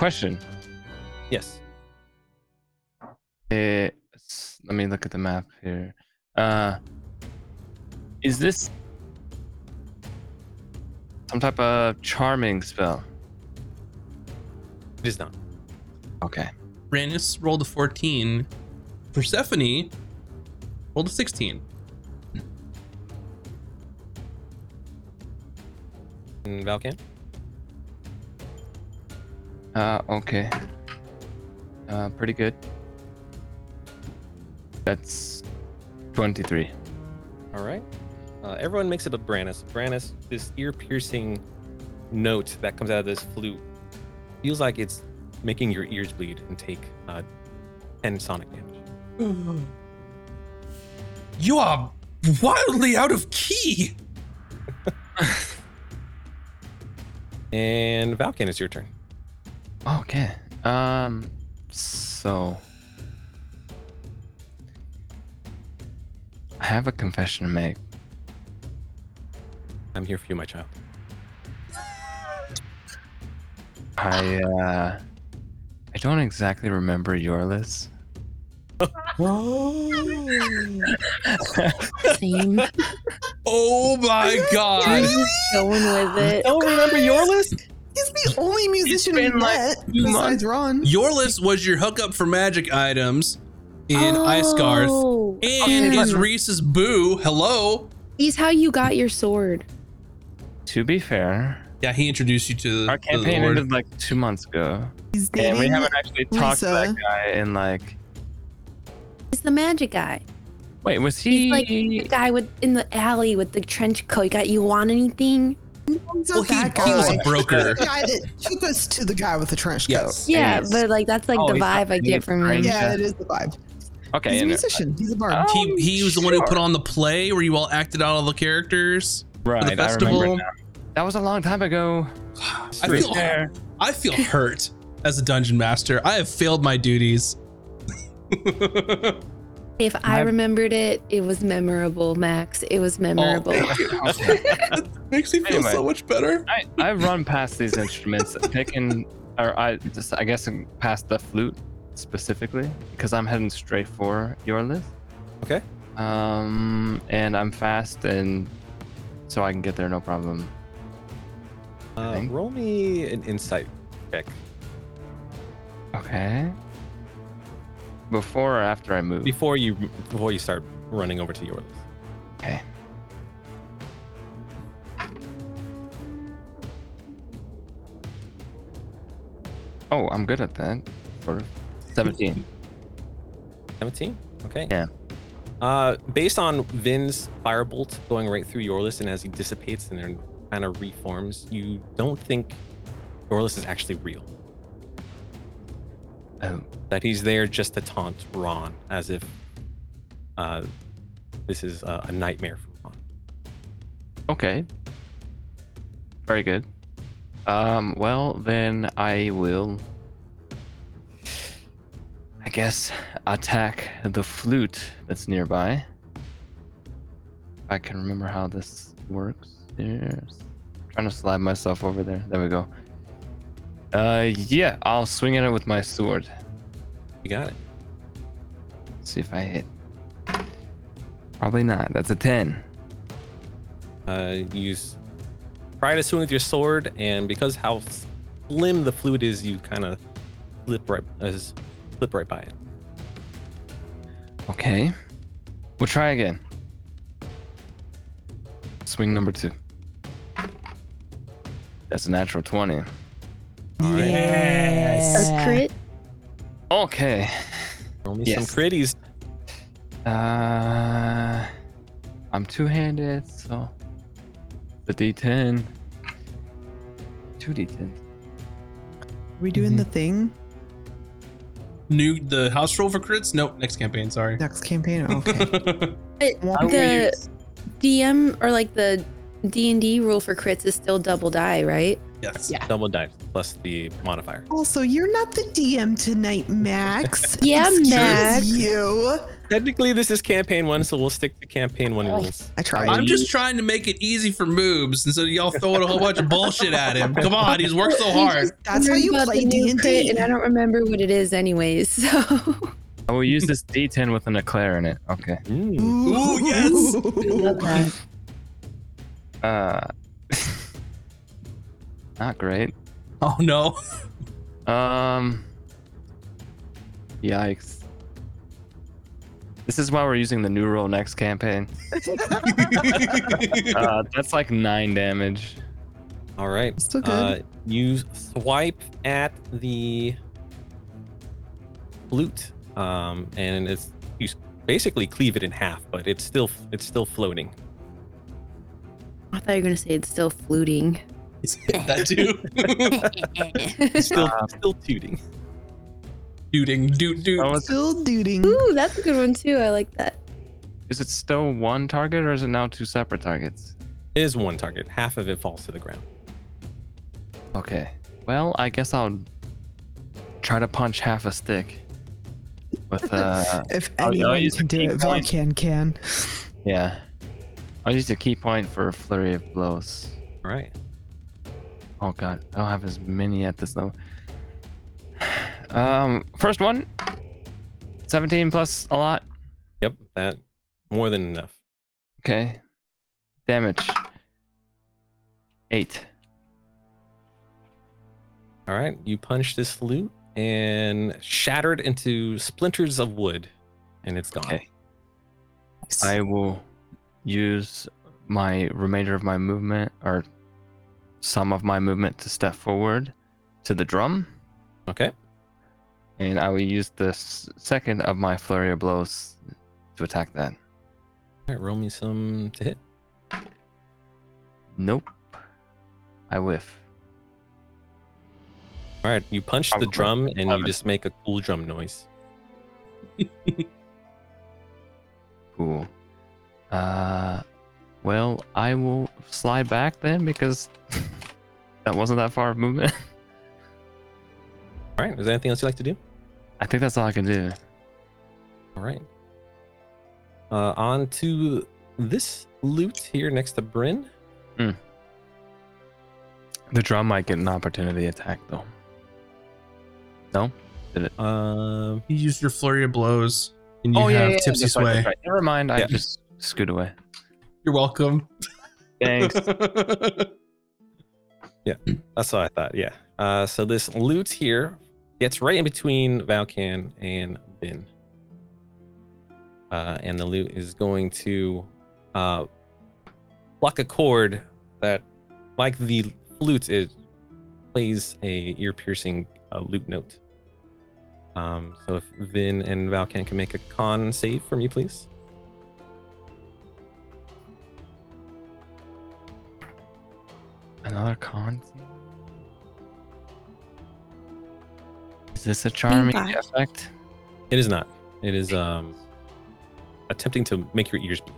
Question. Yes. Eh, s- let me look at the map here. Uh, is this some type of charming spell? It is not. Okay. Brandis rolled a 14. Persephone rolled a 16. And Valkan? Uh, okay. Uh, pretty good. That's 23. All right. Uh, everyone makes it a Brannis. Brannis, this ear-piercing note that comes out of this flute feels like it's making your ears bleed and take uh, 10 sonic damage. You are wildly out of key. <laughs> And Valkan, it's your turn. Okay. Um, so I have a confession to make. I'm here for you, my child. I uh, I don't exactly remember Yorlis. Same. <laughs> Oh my I'm god. just going with it. Don't remember Yorlis? He's the only musician we been like met two besides months. Raun. Your list was your hookup for magic items in Icegarth. Oh, And Okay. is Reese's boo. Hello. He's how you got your sword. To be fair, Yeah, he introduced you to our the campaign Lord. ended like two months ago, He's and we haven't actually talked to that guy in like. He's the magic guy. Wait, was he? He's like the guy with in the alley with the trench coat. Got you want anything? He's Well, he, he was a broker. the guy that took us to the guy with the trench coat. Yes. Yeah, Yes. but like that's like Oh, the vibe I get from him. strange. Yeah, it is the vibe. okay, He's a and- uh, musician. He's a bard. Oh, He, he was the one who put on the play where you all acted out all the characters. right. the festival. remember. That was a long time ago. I feel, Fair. I feel hurt as a dungeon master. I have failed my duties. <laughs> If I remembered it, it was memorable, Max. It was memorable. it <laughs> makes me feel Anyway. so much better. I I've run past these instruments, picking, or I just I guess past the flute specifically because I'm heading straight for Yorlis. Okay. Um, and I'm fast, and so I can get there no problem. Uh, roll me an insight check. Okay. Before or after I move? before you before you start running over to Yorlis. Okay. Oh, I'm good at that. Sort of. 17. 17? Okay. Yeah. Uh, based on Vin's firebolt going right through Yorlis, and as he dissipates and then kind of reforms, you don't think Yorlis is actually real. Oh, That he's there just to taunt Raun, as if uh, this is a, a nightmare for Raun. okay. Very good. Um, well, then I will, I guess, attack the flute that's nearby. I can remember how this works. There's trying to slide myself over there. There we go. Uh, yeah, I'll swing at it with my sword. You got it. See if I hit. Probably not. That's a 10. Uh, you use try to swing with your sword, and because how slim the flute is, you kind of slip right as slip right by it. Okay. We'll try again. Swing number two. That's a natural 20. Yes. A crit. Okay. Roll me Yes. some critties. Uh, I'm two-handed, so the D10. two D10. Are we doing the thing New the house roll for crits? Nope, next campaign. Sorry. next campaign? Okay. <laughs> It- the DM or like the D and D rule for crits is still double die, right? Yes. Yeah. Double dice plus the modifier. also, you're not the DM tonight, Max. <laughs> Yeah, Excuse Max. You. Technically, this is campaign one, so we'll stick to campaign one rules. I tried. I'm just trying to make it easy for moobs, and so y'all throwing a whole bunch of bullshit at him. Come on, he's worked so hard. That's how you About play the new D and D. And I don't remember what it is, anyways. So I will use this D10 with an eclair in it. Okay. Mm. Ooh, yes. <laughs> love that. Uh, <laughs> not great. <laughs> Oh no. Um. Yikes. This is why we're using the new rule next campaign. <laughs> Uh, that's like nine damage. All right. Still good. Uh, you swipe at the flute, um, and it's you basically cleave it in half, but it's still it's still floating. I thought you were gonna say it's still fluting. That too. <laughs> Still Uh, still tooting. Dooting, doot, doot. Oh, Still dooting. Ooh, that's a good one too. I like that. is it still one target or is it now two separate targets? It is one target. Half of it falls to the ground. Okay. Well, I guess I'll try to punch half a stick. With <laughs> uh, If I'll- I'll anyone can do it, point. Volcan can. yeah. I'll use a key point for a flurry of blows. All right. Oh god, I don't have as many at this level. Um, first one. 17 plus a lot. Yep. That more than enough. Okay. Damage. Eight. All right. You punch this flute and shattered into splinters of wood, and it's gone. Okay. I will use my remainder of my movement or some of my movement to step forward to the drum. Okay. And I will use the second of my flurry of blows to attack that. All right. Roll me some to hit. Nope. I whiff. All right. You punch the drum, and you just make a cool drum noise. <laughs> Cool. Uh, well, I will slide back then because <laughs> that wasn't that far of movement. <laughs> All right. Is there anything else you'd like to do? I think that's all I can do. All right. Uh, on to this lute here next to Bryn. Hmm. The drum might get an opportunity attack though. No? Did it? Um, You used your flurry of blows, and you oh have yeah, tipsy that's right, sway. that's right. Never mind. I Yeah. just scoot away. You're welcome. Thanks. <laughs> Yeah, that's what I thought. Yeah. Uh, so this lute here gets right in between Valkan and Vin. Uh, and the lute is going to uh, pluck a chord that, like the flute, it plays a ear-piercing uh, lute note. Um, so if Vin and Valkan can make a con save for me, please. Another con. Is this a charming Five. effect? It is not. It is um attempting to make your ears bleed.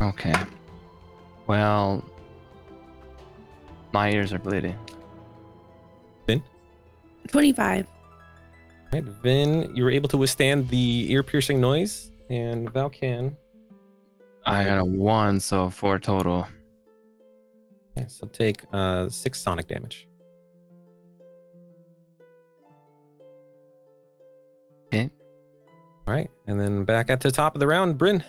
Okay. Well, my ears are bleeding. Vin? Twenty-five. Right, Vin, you were able to withstand the ear-piercing noise, and Valkan. I got a one, so four total. Okay, so take uh six sonic damage. Okay. All right, and then back at the top of the round, Bryn.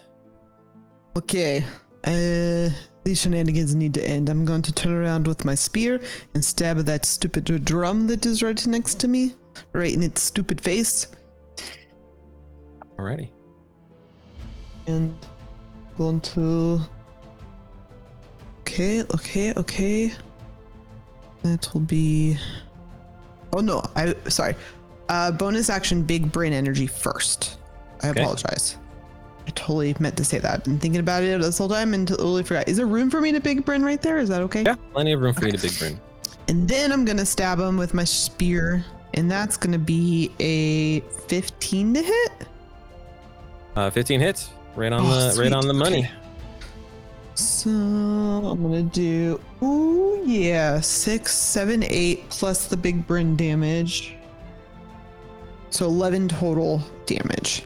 Okay. Uh, these shenanigans need to end. I'm going to turn around with my spear and stab at that stupid drum that is right next to me, right in its stupid face. Alrighty. And going to. Okay, okay, okay. That will be Oh no, I sorry. Uh, bonus action, big brain energy first. I Okay. apologize. I totally meant to say that. I've been thinking about it this whole time and totally forgot. Is there room for me to big brain right there? Is that okay? Yeah, plenty of room for you to big brain. And then I'm gonna stab him with my spear, and that's gonna be a 15 to hit. Uh, 15 hits, right on Oh, the right on the money. Okay. So I'm gonna do oh yeah, six, seven, eight plus the big brain damage. So 11 total damage.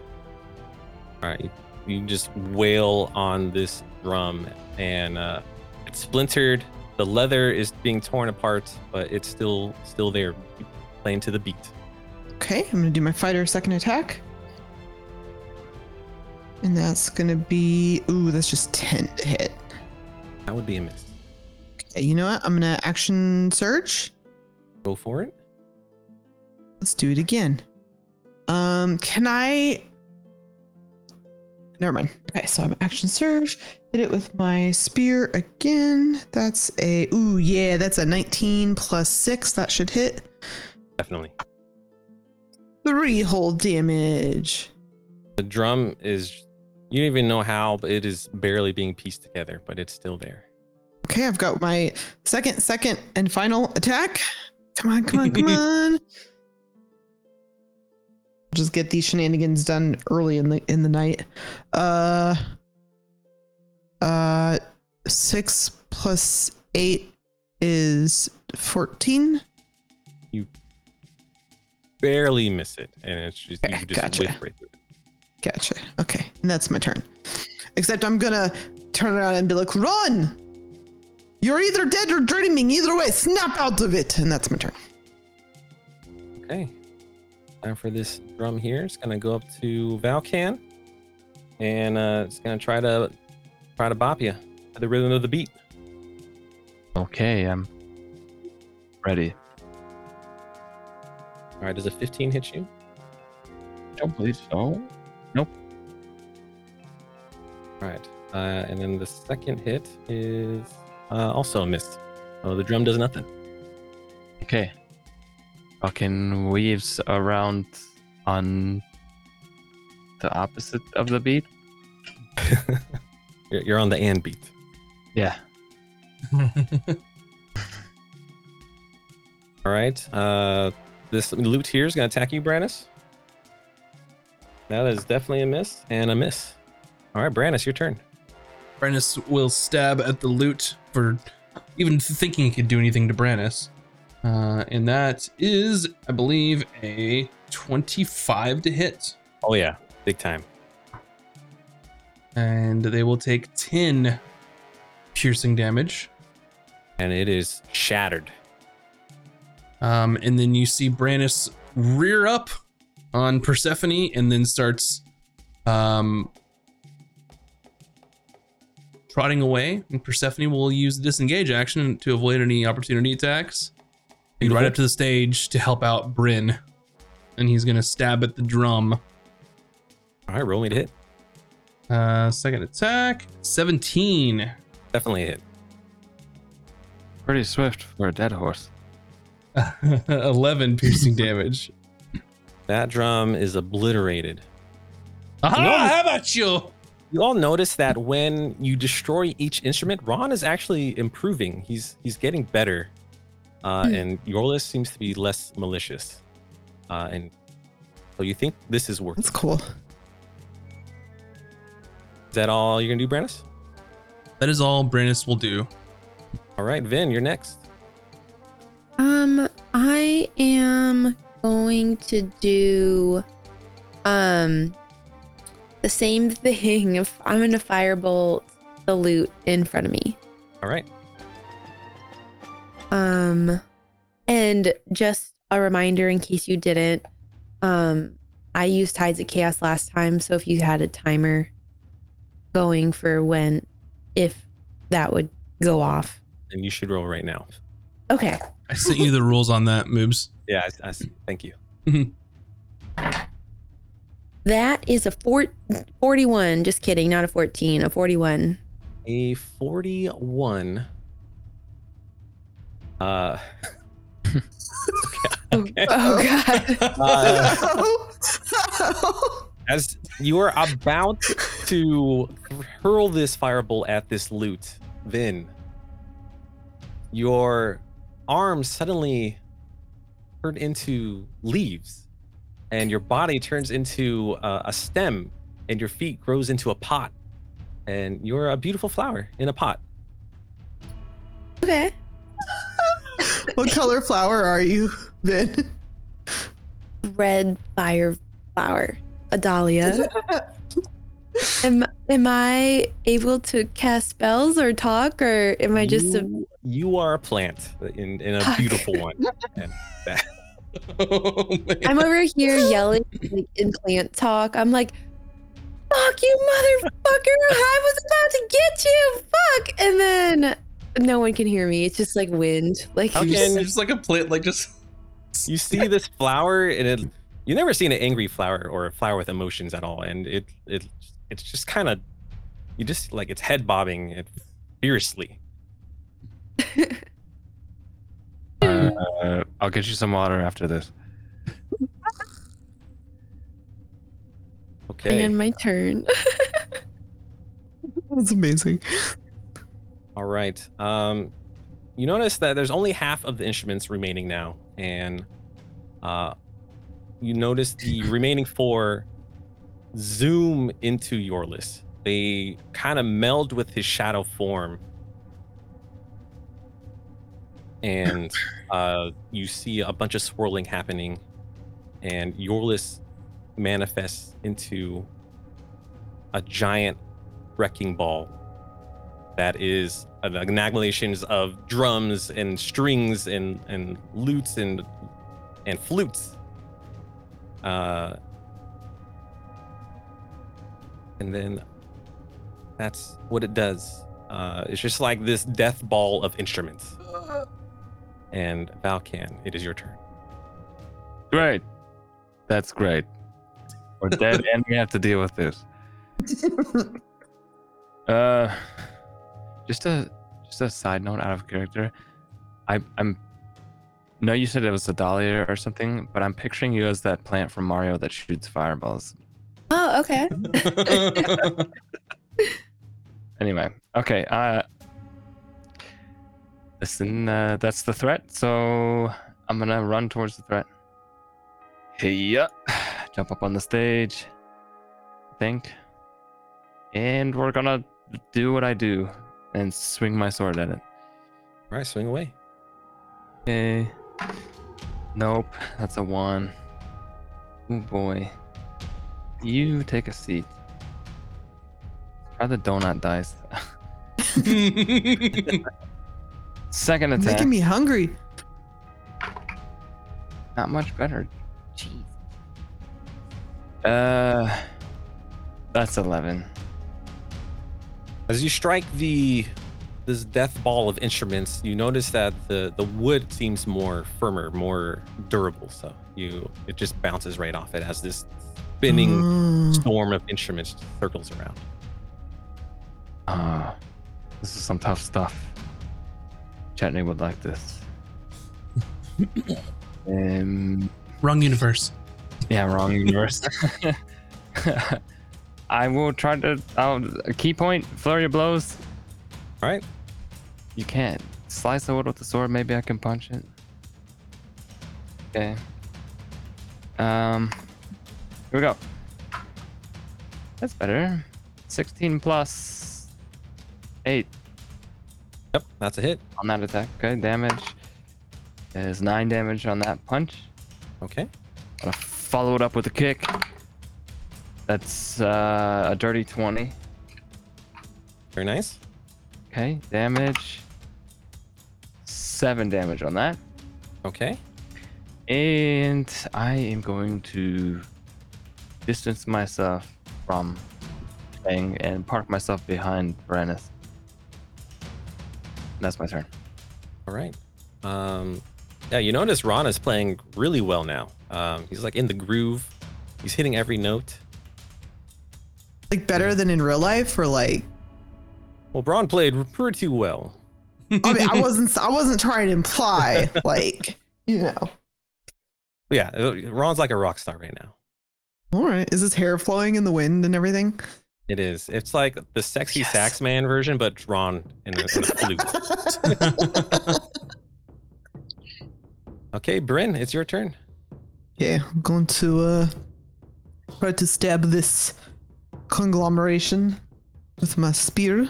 All right, you, you just wail on this drum, and uh, it's splintered. The leather is being torn apart, but it's still still there, playing to the beat. Okay, I'm gonna do my fighter second attack. And that's gonna be ooh, that's just 10 to hit. That would be a miss. Okay, you know what? I'm gonna action surge. Go for it. Let's do it again. Um, can I? Never mind. Okay, so I'm action surge. Hit it with my spear again. That's a ooh yeah, that's a 19 plus six. That should hit Definitely. three whole damage. The drum is. You don't even know how, but it is barely being pieced together, but it's still there. Okay, I've got my second, second, and final attack. Come on, come on, come <laughs> on. Just get these shenanigans done early in the in the night. Uh uh six plus eight is fourteen. You Barely miss it, and it's just Okay, you just gotcha. right through it. Gotcha. Okay, and that's my turn. Except I'm gonna turn around and be like, run! You're either dead or dreaming. Either way, snap out of it. And that's my turn. Okay. Time for this drum here. It's gonna go up to Valkan, and uh, it's gonna try to try to bop you to the rhythm of the beat. Okay, I'm ready. All right, does a 15 hit you? Don't believe so. All right, uh, and then the second hit is uh, also a miss. Oh, the drum does nothing. Okay. Fucking weaves around on the opposite of the beat. <laughs> You're, on the and beat. Yeah. <laughs> All right. Uh, this lute here is gonna attack you, Brannis. That is definitely a miss and a miss. All right, Brannis, your turn. Brandis will stab at the lute for even thinking he could do anything to Brandis. Uh, and that is, I believe, a 25 to hit. Oh yeah, big time. And they will take 10 piercing damage. And it is shattered. Um, and then you see Brandis rear up on Persephone and then starts um, trotting away. And Persephone will use the disengage action to avoid any opportunity attacks. And right up to the stage to help out Bryn. And he's going to stab at the drum. All right, roll me to hit. Uh, second attack 17. Definitely a hit. Pretty swift for a dead horse. <laughs> 11 piercing damage. <laughs> That drum is obliterated. Aha! No. How about you? You all notice that when you destroy each instrument, Raun is actually improving. He's he's getting better, uh, and Yorlis seems to be less malicious. Uh, and so you think this is working? That's cool. Is that all you're gonna do, Brandis? That is all Brandis will do. All right, Vin, you're next. Um, I am going to do um the same <laughs> thing. If I'm gonna firebolt the lute in front of me. All right. Um, and just a reminder in case you didn't, um, I used Tides of Chaos last time, so if you had a timer going for when, if that would go off. And you should roll right now. Okay. I sent you the rules on that, Moobs. Yeah, I, I, thank you. <laughs> That is a four, 41. Just kidding, not a 14, a 41. A 41. Uh, <laughs> Oh god. <laughs> Uh, <laughs> as you are about to hurl this fireball at this lute, Vin, your arms suddenly turn into leaves, and your body turns into uh, a stem, and your feet grows into a pot, and you're a beautiful flower in a pot. Okay. <laughs> what color flower are you, Vin? Red fire flower. A dahlia. <laughs> am am I able to cast spells or talk or am I just a you, you are a plant in, in a beautiful one. <laughs> And <laughs> that, Oh. I'm over here yelling like in plant talk. I'm like, fuck you, motherfucker! I was about to get you! Fuck! And then no one can hear me. It's just like wind. Like How You're just, just like a plant, like just. <laughs> you see this flower and it you never seen an angry flower or a flower with emotions at all and it it it's just kind of you just like it's head bobbing it fiercely <laughs> Uh, I'll get you some water after this. okay and my turn. <laughs> That's amazing. all right um you notice that there's only half of the instruments remaining now and uh you notice the <laughs> remaining four zoom into Yorlis. They kind of meld with his shadow form. And uh, you see a bunch of swirling happening, and Yorlis manifests into a giant wrecking ball that is an amalgamations of drums and strings and, and lutes and and flutes. Uh, and then that's what it does. Uh, it's just like this death ball of instruments. And Valkan, it is your turn. Great. That's great. We're dead <laughs> and we have to deal with this. <laughs> Uh just a just a side note out of character. I I'm no you said it was a dahlia or something, but I'm picturing you as that plant from Mario that shoots fireballs. oh, okay. <laughs> Anyway, okay, uh listen, uh, that's the threat, so I'm gonna run towards the threat. Hey yeah. <sighs> Jump up on the stage. I think. And we're gonna do what I do and swing my sword at it. All right, swing away. Okay. Nope, that's a one. Oh boy. You take a seat. Try the donut dice. <laughs> <laughs> <laughs> Second attack. Making me hungry. Not much better. Jeez. Uh, that's eleven. As you strike the this death ball of instruments, you notice that the the wood seems more firmer, more durable. So you it just bounces right off it as this spinning Mm. storm of instruments circles around. Ah, this is some tough stuff. Chetney would like this. <laughs> um, Wrong universe. yeah, wrong universe. <laughs> <laughs> I will try to. I'll a key point. Flurry of blows. All right, You can't slice the wood with the sword. Maybe I can punch it. Okay. Um. Here we go. That's better. 16 plus 8 yep, that's a hit. on that attack. Okay, damage is 9 damage on that punch. Okay, Gonna follow it up with a kick. That's uh, a dirty 20. very nice. Okay, damage. 7 damage on that. Okay, And I am going to distance myself from thing and park myself behind Brennus. That's my turn. all right. Um, yeah, you notice Raun is playing really well now. Um, he's like in the groove. He's hitting every note. Like better than in real life, or like Well, Braun played pretty well. I mean, I wasn't I wasn't trying to imply like you know. Yeah, uh, Raun's like a rock star right now. All right. Is his hair flowing in the wind and everything? It is. It's like the sexy Yes. sax man version, but drawn in a, in a flute. <laughs> Okay, Bryn, it's your turn. Yeah, I'm going to uh try to stab this conglomeration with my spear.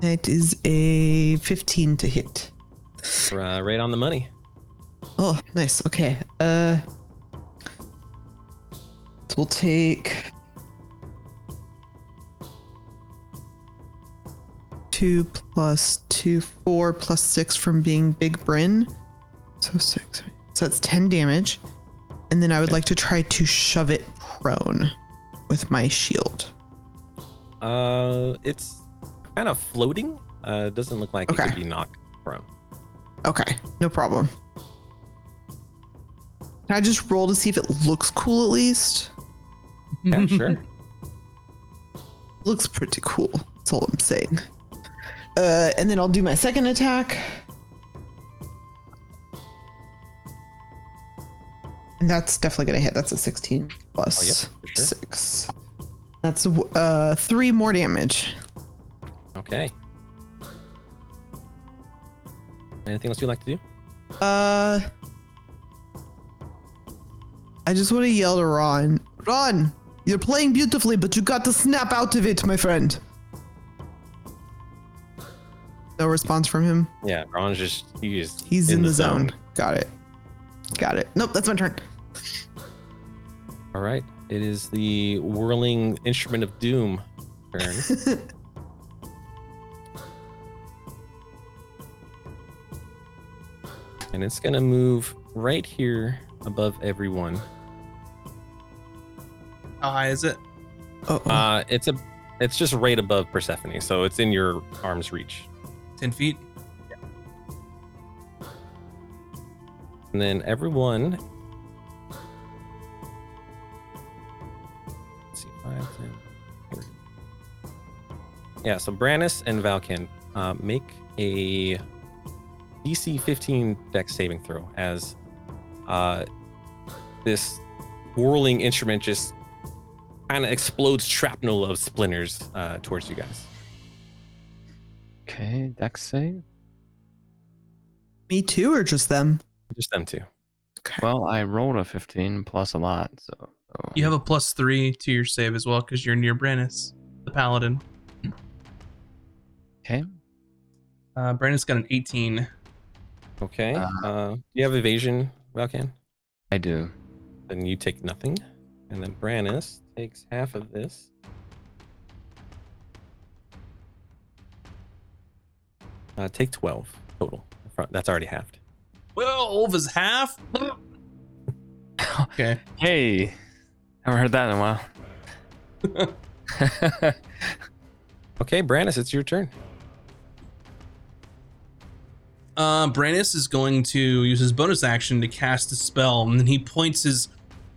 That is a 15 to hit. Uh, right on the money. Oh, nice. Okay. Uh so we'll take two plus two, four plus six from being Big Bryn. So six. So that's ten damage. And then I would like to try to shove it prone with my shield. Uh, it's kind of floating. Uh, it doesn't look like it could be knocked prone. Okay, no problem. Can I just roll to see if it looks cool at least? Yeah, <laughs> sure. Looks pretty cool. That's all I'm saying. Uh, and then I'll do my second attack. And that's definitely gonna hit. That's a 16 plus Oh, yep, for sure. six. That's uh three more damage. Okay. Anything else you'd like to do? Uh, I just want to yell to Raun. Raun, you're playing beautifully, but you got to snap out of it, my friend. No response from him. Yeah, Raun's just he is He's in, the, zone. Got it. Got it. Nope, that's my turn. All right. It is the whirling instrument of doom turn. <laughs> and it's gonna move right here above everyone. How high is it? Oh, Uh, it's a, it's just right above Persephone, so it's in your arm's reach. 10 feet? And then everyone. Let's see, 5, 10, 30. Yeah, so Brannis and Valkan uh, make a DC 15 dex saving throw as uh, this whirling instrument just kind of explodes shrapnel of splinters uh, towards you guys. Okay, dex save. me too, or just them? Just them two. Okay. Well, I rolled a 15 plus a lot, so. so You have a plus three to your save as well because you're near Brannis, the paladin. okay. Uh, Brandis got an 18. Okay. Uh, Uh, you have evasion, Valkan? I do. then you take nothing. And then Brannis takes half of this. Uh, take 12 total. That's already halved. Well, is half. okay. <laughs> Hey, haven't heard that in a while. <laughs> Okay, Brannis, it's your turn. Uh, Brandis is going to use his bonus action to cast a spell, and then he points his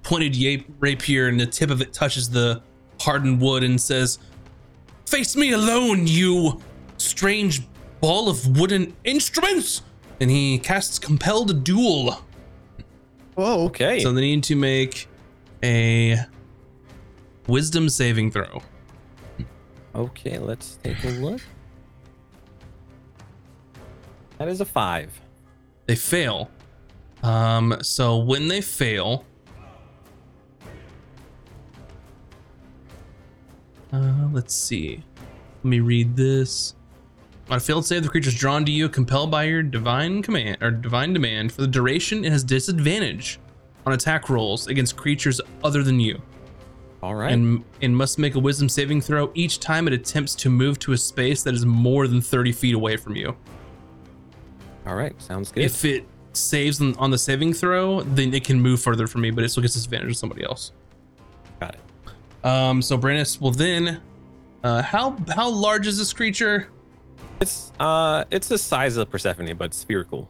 pointed ya- rapier, and the tip of it touches the hardened wood, and says, "Face me alone, you strange ball of wooden instruments!" And he casts Compelled Duel. Oh, Okay. So they need to make a Wisdom saving throw. okay, let's take a look. That is a five. They fail. Um, so when they fail, uh, let's see. Let me read this. On a failed save, the creature is drawn to you, compelled by your divine command or divine demand. For the duration, it has disadvantage on attack rolls against creatures other than you, All right. and and must make a Wisdom saving throw each time it attempts to move to a space that is more than 30 feet away from you. All right. Sounds good. If it saves on, on the saving throw, then it can move further from me, but it still gets disadvantage of somebody else. Um, so Brandis will then. Uh, how how large is this creature? It's uh, it's the size of Persephone, but spherical.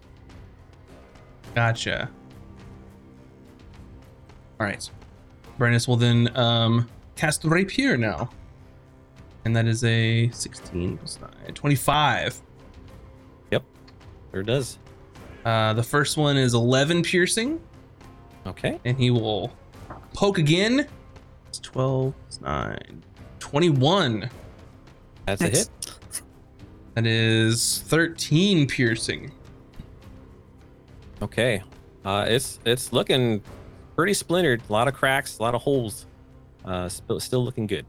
Gotcha. All right. Brandis will then um cast the Rapier now, and that is a 16 plus 9, 25. Yep, Sure does. Uh, the first one is 11 piercing, Okay. and he will poke again. It's 12, it's 9, 21. That's a hit. That is 13 piercing. Okay. Uh, it's it's looking pretty splintered. A lot of cracks, a lot of holes. Uh, still, still looking good.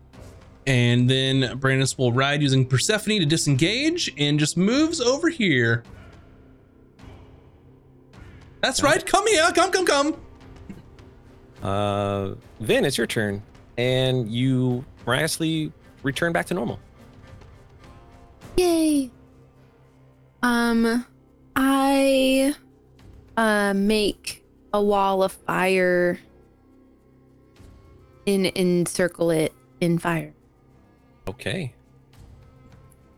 And then Brandis will ride using Persephone to disengage and just moves over here. That's right. Come here. Come, come, come. Uh, Vin, it's your turn, and you miraculously return back to normal. Yay. Um, I uh make a wall of fire and encircle it in fire. Okay.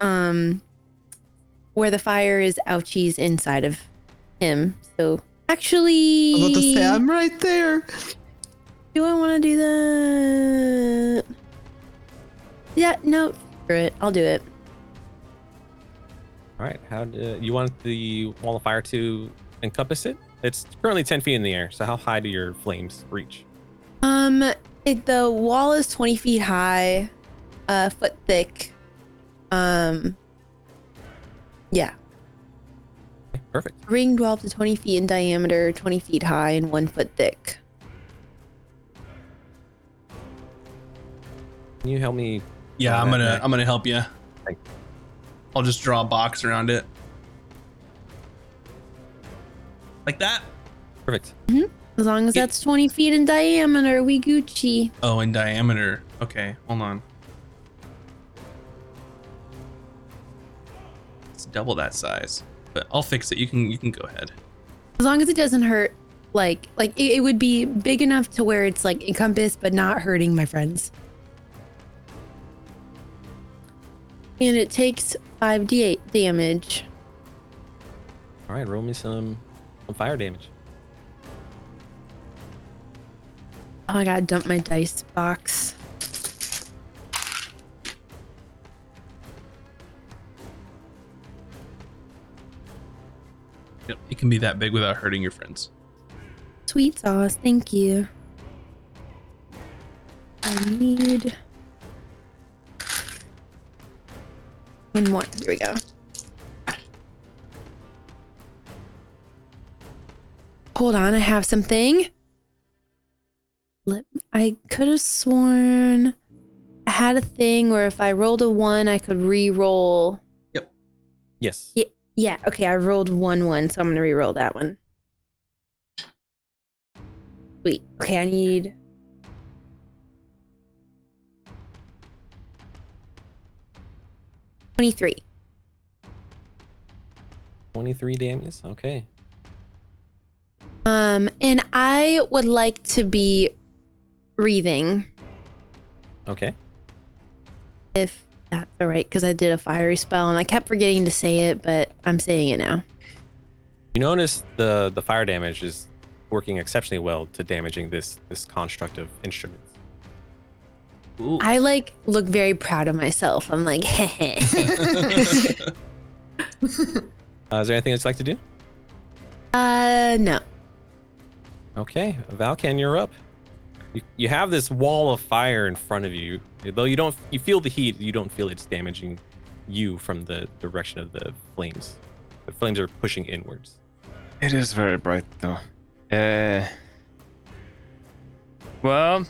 Um, where the fire is ouchies inside of him. So actually, I'm about to say I'm right there. Do I want to do that? Yeah, no, screw it. I'll do it. All right. How do you want the wall of fire to encompass it? It's currently 10 feet in the air. So how high do your flames reach? Um, it, the wall is 20 feet high, a foot thick. Um, yeah, Perfect. ring dwell up to 20 feet in diameter, 20 feet high, and one foot thick. Can you help me? Yeah, I'm gonna that- I'm gonna help you. Thank I'll just draw a box around it. Like that. Perfect. Mm-hmm. As long as that's 20 feet in diameter, we Gucci. Oh, in diameter. Okay, hold on. It's double that size. But I'll fix it. You can you can go ahead. As long as it doesn't hurt, like, like it, it would be big enough to where it's like encompassed, but not hurting my friends. And it takes 5d8 damage. All right. Roll me some, some fire damage. Oh, I gotta dump my dice box. Yep, it can be that big without hurting your friends. Sweet sauce, thank you. I need one more. Here we go. Hold on, I have something. I could have sworn I had a thing where if I rolled a one, I could re-roll. Yep. Yes. Yeah, yeah. Okay, I rolled one one, so I'm gonna re-roll that one. Wait. Okay, I need. Twenty-three. 23 damage. Okay. Um, and I would like to be breathing, Okay. if that's all right, because I did a fiery spell and I kept forgetting to say it, but I'm saying it now. You notice the the fire damage is working exceptionally well to damaging this this construct of instruments. Ooh. I like look very proud of myself. I'm like, heh <laughs> <laughs> Uh, is there anything that you'd like to do? Uh, no. Okay, Valkan, you're up. You, you have this wall of fire in front of you. Though you don't, you feel the heat. You don't feel it's damaging you from the direction of the flames. The flames are pushing inwards. It is very bright though. Uh, well,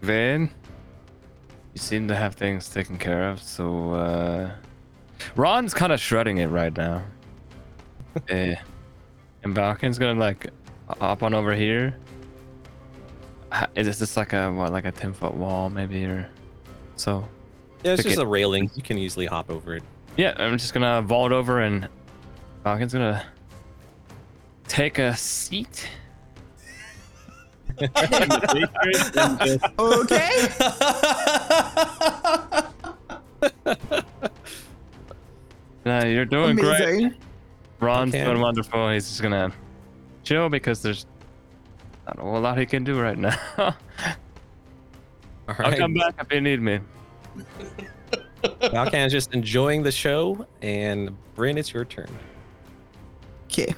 Vin, you seem to have things taken care of, so uh, Raun's kind of shredding it right now. uh, <laughs> and Valkan's gonna like hop on over here. Is this like a what, like a ten foot wall maybe or so? Yeah, it's just it. a railing. You can easily hop over it. Yeah, I'm just gonna vault over and Valkan's gonna take a seat. Okay. <laughs> Uh, you're doing great. Amazing. Raun's Okay. doing wonderful. He's just gonna chill because there's not a whole lot he can do right now. All <laughs> I'll come back if you need me. Valkan is just enjoying the show, and Bryn, it's your turn. Okay.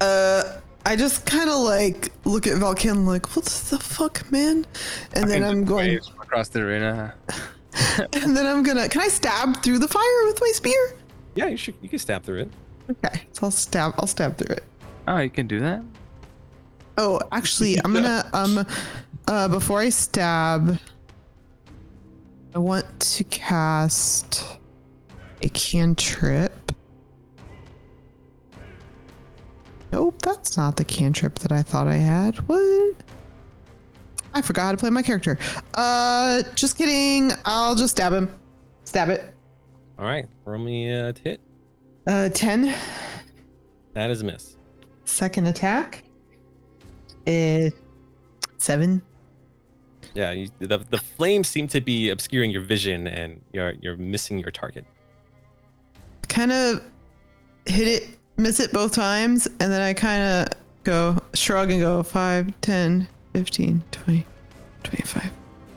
Uh, I just kind of like look at Valkan like, what the fuck, man? And then I'm going, across the arena. <laughs> and then I'm gonna. Can I stab through the fire with my spear? Yeah, you should. You can stab through it. Okay, so I'll stab. I'll stab through it. Oh, you can do that. Oh, actually, I'm gonna um, uh, before I stab, I want to cast a cantrip. Nope, that's not the cantrip that I thought I had. What? I forgot how to play my character. Uh, just kidding. I'll just stab him. Stab it. All right, roll me a hit. Uh, ten. That is a miss. Second attack. Uh, seven. Yeah, you, the the flames seem to be obscuring your vision, and you're you're missing your target. kind of hit it, miss it both times, and then I kind of go shrug and go 5, 10, 15, 20, 25,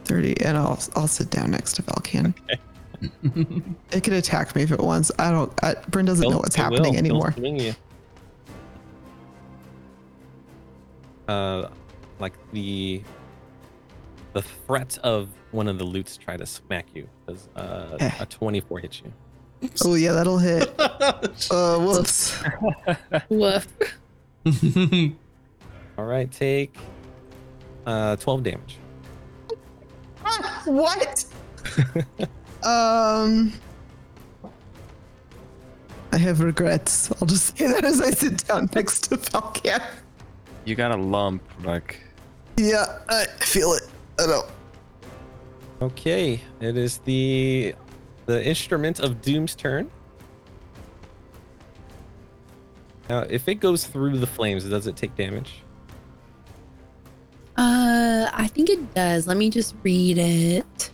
30, and I'll I'll sit down next to Valkan. <laughs> it could attack me if it wants. I don't. I, Bryn doesn't know Don't- what's it happening will. It'll anymore. swing you. Uh, like the the threat of one of the lutes try to smack you. Does uh, Eh. a twenty four hit you? <laughs> Oh yeah, that'll hit. <laughs> Uh, whoops. Woof. <laughs> All right, take uh twelve damage. what? um. I have regrets. I'll just say that as I sit down next to Valkan. You got a lump, like Yeah, I feel it. I know. Okay, it is the the instrument of Doom's turn. Now, if it goes through the flames, does it take damage? Uh, I think it does. Let me just read it.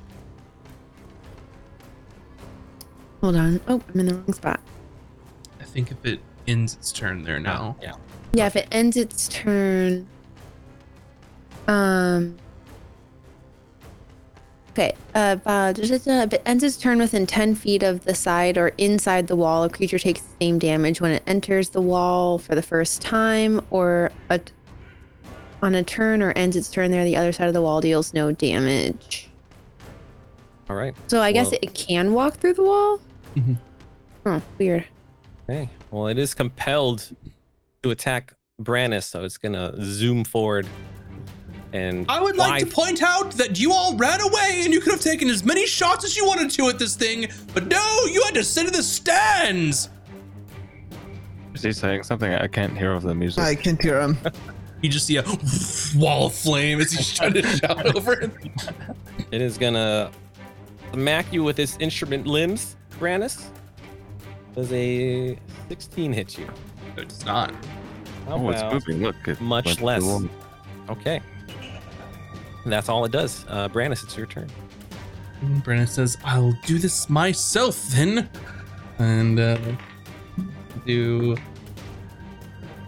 Hold on. Oh, I'm in the wrong spot. I think if it ends its turn there now. Yeah. Yeah, if it ends its turn. Um. Okay. Uh, uh, da- da- da, if it ends its turn within 10 feet of the side or inside the wall, a creature takes the same damage when it enters the wall for the first time, or a, on a turn or ends its turn there, the other side of the wall deals no damage. All right. So I guess Well- it can walk through the wall? Mhm. Oh, weird. Okay. Well, it is compelled to attack Brannis, so it's gonna zoom forward. And I would like to point out that you all ran away and you could have taken as many shots as you wanted to at this thing, but no, you had to sit in the stands. is he saying something? I can't hear over the music. I can't hear him. <laughs> You just see a <laughs> wall of flame as he's trying to <laughs> shout over it. It is gonna smack you with its instrument limbs, Brannis. Does a 16 hit you? It's not. How oh, it's about- moving. Look, it much less. Okay. And that's all it does. Uh, Brannis, it's your turn. Brennan says, I'll do this myself then. And uh, do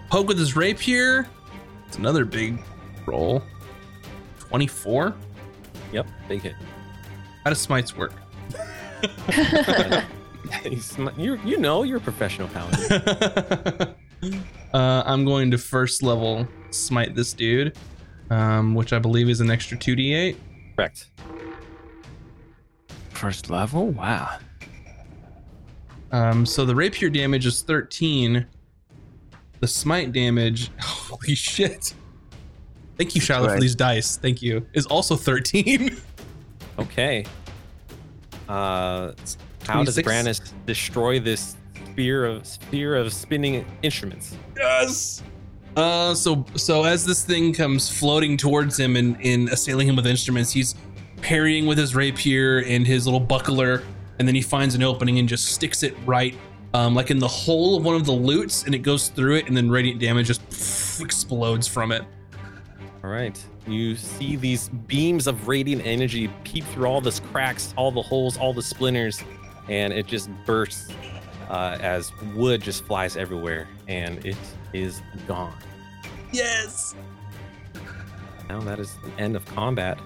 poke with his rapier. It's another big roll. 24. Yep, big hit. How does smites work? <laughs> <laughs> You you know you're a professional paladin. <laughs> uh, I'm going to first level smite this dude, um, which I believe is an extra 2d8. Correct. First level? Wow. Um, so the rapier damage is 13. The smite damage, <laughs> holy shit. Thank you, Shiloh, for these dice. Thank you. Is also 13. <laughs> Okay. Uh, how does 26. Brannis destroy this sphere of sphere of spinning instruments? yes. Uh, so so as this thing comes floating towards him and, and assailing him with instruments, he's parrying with his rapier and his little buckler, and then he finds an opening and just sticks it right, um, like in the hole of one of the lutes, and it goes through it, and then radiant damage just explodes from it. All right. You see these beams of radiant energy peep through all the cracks, all the holes, all the splinters, and it just bursts uh, as wood just flies everywhere, and it is gone. Yes. Now that is the end of combat.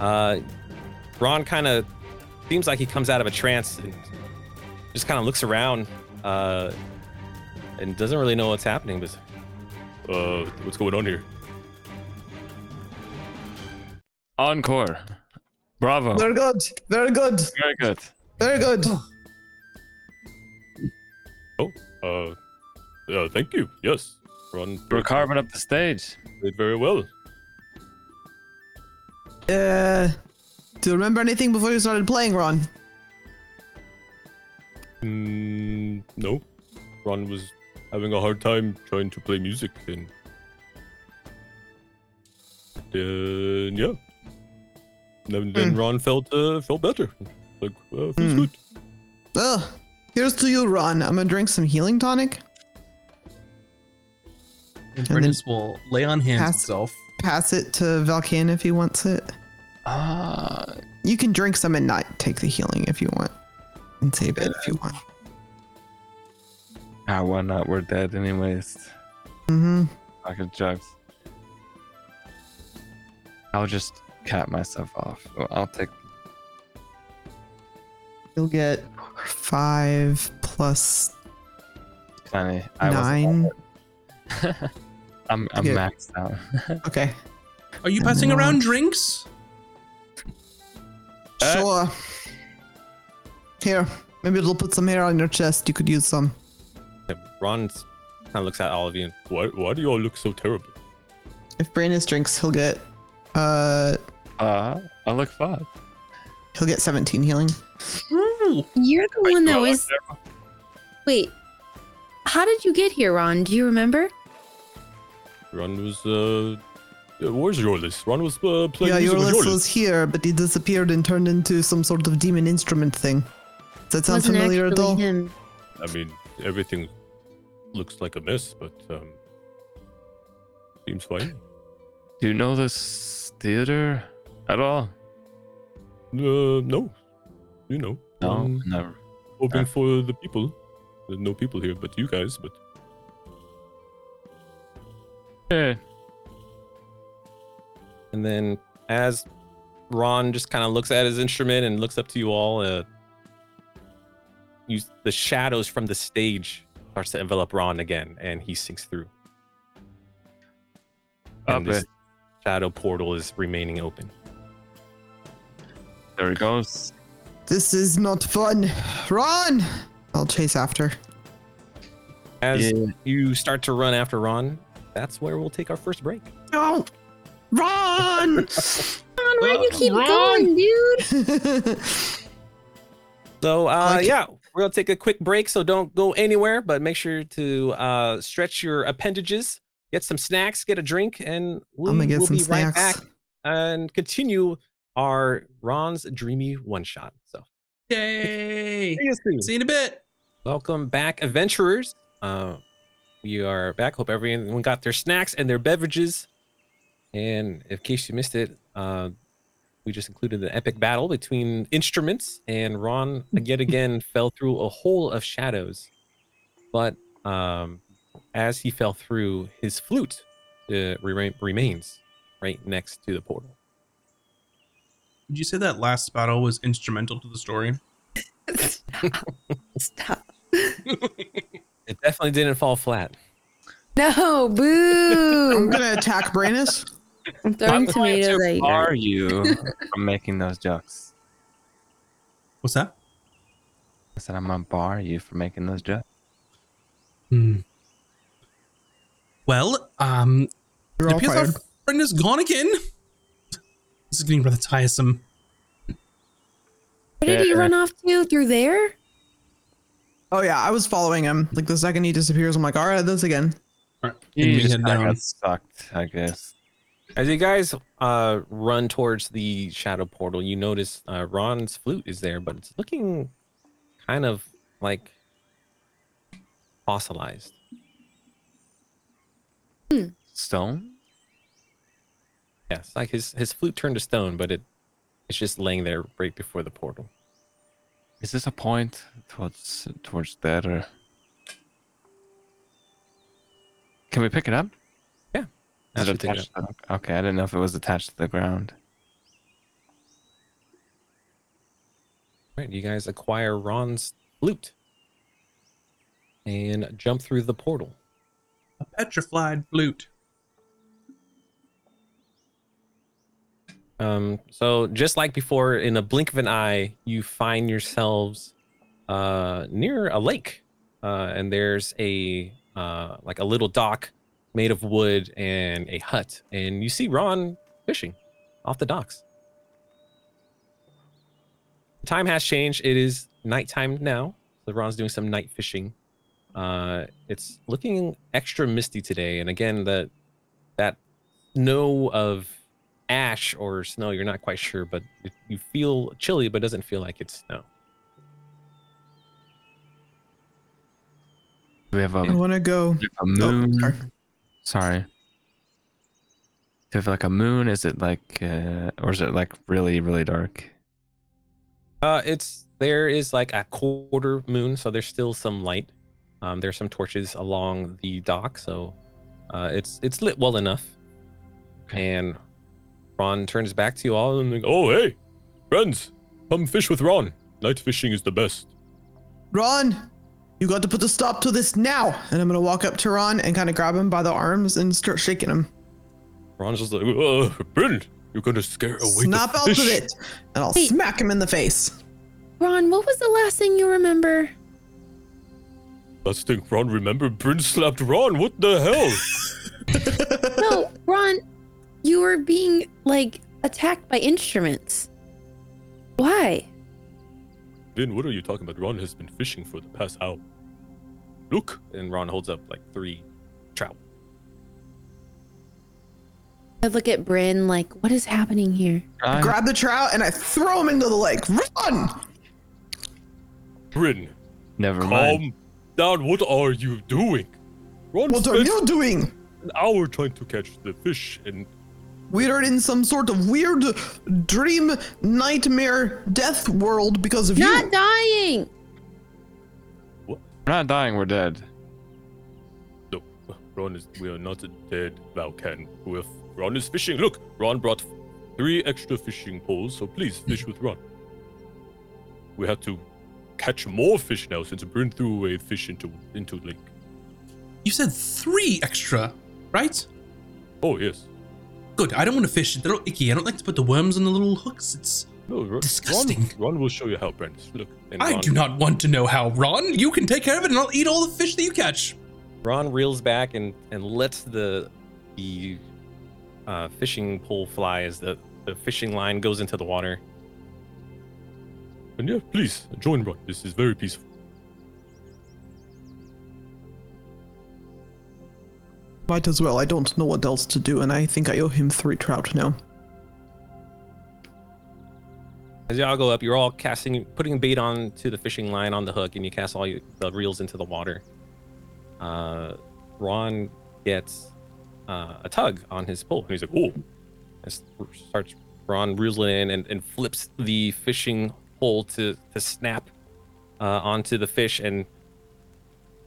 Uh, Raun kind of seems like he comes out of a trance and just kind of looks around uh, and doesn't really know what's happening. But Uh, what's going on here? Encore. Bravo. Very good. Very good. Very good. Very good. Oh, uh, uh, thank you. Yes, Raun We're carving up the stage. did very well. Uh, do you remember anything before you started playing, Raun? Mm, no, Raun was having a hard time trying to play music, and uh, yeah. Then, then Hmm. Raun felt uh, felt better. Like uh, feels Hmm. good. Well, here's to you, Raun. I'm gonna drink some healing tonic. And then Brindis will lay on hands pass- himself. Pass it to Valkan if he wants it. Ah, You can drink some and not take the healing if you want, and save it if you want. ah, why not? We're dead anyways. Mm-hmm. I could jugs. I'll just cap myself off. I'll take. You'll get five plus Funny. I was- nine. I'm I'm Okay. maxed out. <laughs> Okay. Are you passing then around drinks? Uh, Sure. Here, maybe it'll put some hair on your chest. You could use some. Raun kind of looks at all of you. Why why do you all look so terrible? If Brandis drinks, he'll get uh uh, I look fine. he'll get 17 healing. Ooh. You're the one that I like was. Wait. How did you get here, Raun? Do you remember? Raun was uh, yeah, where's Yorlis? Raun was uh, playing yeah, with Yorlis Yorlis. was here, but he disappeared and turned into some sort of demon instrument thing. Does that sound Wasn't familiar at actually all? him. I mean, everything looks like a mess, but um, seems fine. Do you know this theater at all? Uh, no, you know, No, um, never. hoping Uh. for the people. There's no people here, but you guys. But Yeah. And then as Raun just kind of looks at his instrument and looks up to you all, uh, you, the shadows from the stage starts to envelop Raun again, and he sinks through. Up And this shadow portal is remaining open. There he goes. This is not fun. Raun! I'll chase after. As Yeah. you start to run after Raun, that's where we'll take our first break. No! Run! <laughs> Raun, why do you keep going, dude? <laughs> So uh, Okay. yeah, we're gonna take a quick break. So don't go anywhere, but make sure to uh, stretch your appendages, get some snacks, get a drink, and we I'm gonna get will some be right back and continue our Raun's dreamy one shot. So Yay! see you soon. See you in a bit. Welcome back, adventurers. Uh, we are back. Hope everyone got their snacks and their beverages. And in case you missed it, uh, we just included an epic battle between instruments, and Raun yet <laughs> again fell through a hole of shadows. But um, as he fell through, his flute uh, remain, remains right next to the portal. Did you say that last battle was instrumental to the story? <laughs> Stop. <laughs> It definitely didn't fall flat. No, boo. I'm boo! gonna attack Branus. I'm throwing I'm going tomatoes to at you. bar you <laughs> from making those jokes. What's that? I said I'm gonna bar you for making those jokes. Hmm. Well, um, You're it all appears our fired. friend is gone again. This is getting rather tiresome. Where did he run off to? Through there? Oh yeah, I was following him. Like the second he disappears, I'm like, all right, this again. All right, You and we just head kinda down. got sucked, I guess. As you guys uh, run towards the shadow portal, you notice uh, Raun's flute is there, but it's looking kind of like fossilized. Stone? Yes, like his his flute turned to stone, but it it's just laying there right before the portal. Is this a point towards towards that or can we pick it up? Yeah, Is it pick it attached the- okay, I didn't know if it was attached to the ground. Right, you guys acquire Raun's flute and jump through the portal. A petrified flute. Um, so just like before, in a blink of an eye, you find yourselves uh, near a lake, uh, and there's a uh, like a little dock made of wood and a hut, and you see Raun fishing off the docks. Time has changed. It is nighttime now. So Raun's doing some night fishing. Uh, it's looking extra misty today, and again, the that snow of ash or snow, you're not quite sure, but it, you feel chilly, but it doesn't feel like it's snow. Do we have a, I want to go. a Oh, moon? sorry. Sorry. Do you have like a moon? Is it like, uh, or is it like really, really dark? Uh, it's there is like a quarter moon, so there's still some light. Um, there's some torches along the dock, so uh, it's it's lit well enough. Okay. And Raun turns back to you all and like, Oh, hey, friends, come fish with Raun. Night fishing is the best. Raun, you got to put a stop to this now. And I'm gonna walk up to Raun and kind of grab him by the arms and start shaking him. Raun's just like, uh, Bryn, you're gonna scare away Snap the out fish. of it, and I'll Wait. smack him in the face. Raun, what was the last thing you remember? Last thing Raun remember, Bryn slapped Raun. What the hell? <laughs> No, Raun, you were being like attacked by instruments. Why? Bryn, what are you talking about? Raun has been fishing for the past hour. Look, and Raun holds up like three trout. I look at Bryn like, what is happening here? I- Grab the trout and I throw him into the lake. Run! Bryn, never calm mind. down. What are you doing? Raun What are you doing? an hour trying to catch the fish, and We are in some sort of weird dream nightmare death world because of Not you. Not dying. We're not dying. We're dead. no, Raun is. We are not dead, Valkan. We're, Raun is fishing. Look, Raun brought three extra fishing poles, so please fish with Raun. We have to catch more fish now since Bryn threw away fish into into lake. You said three extra, right? Oh yes. Good. I don't want to fish. They're all icky. I don't like to put the worms on the little hooks. It's. No, Raun, Disgusting. Raun, Raun will show you how, Bryn. Look. I Raun, do not want to know how, Raun. You can take care of it, and I'll eat all the fish that you catch. Raun reels back and and lets the the uh, fishing pole fly as the the fishing line goes into the water. And yeah, please join Raun. This is very peaceful. Might as well. I don't know what else to do, and I think I owe him three trout now. As y'all go up, you're all casting, putting bait on to the fishing line on the hook, and you cast all you, the reels into the water. Uh, Raun gets uh, a tug on his pole, and he's like, "Oh!" And starts Raun reels it in and, and flips the fishing pole to to snap uh, onto the fish, and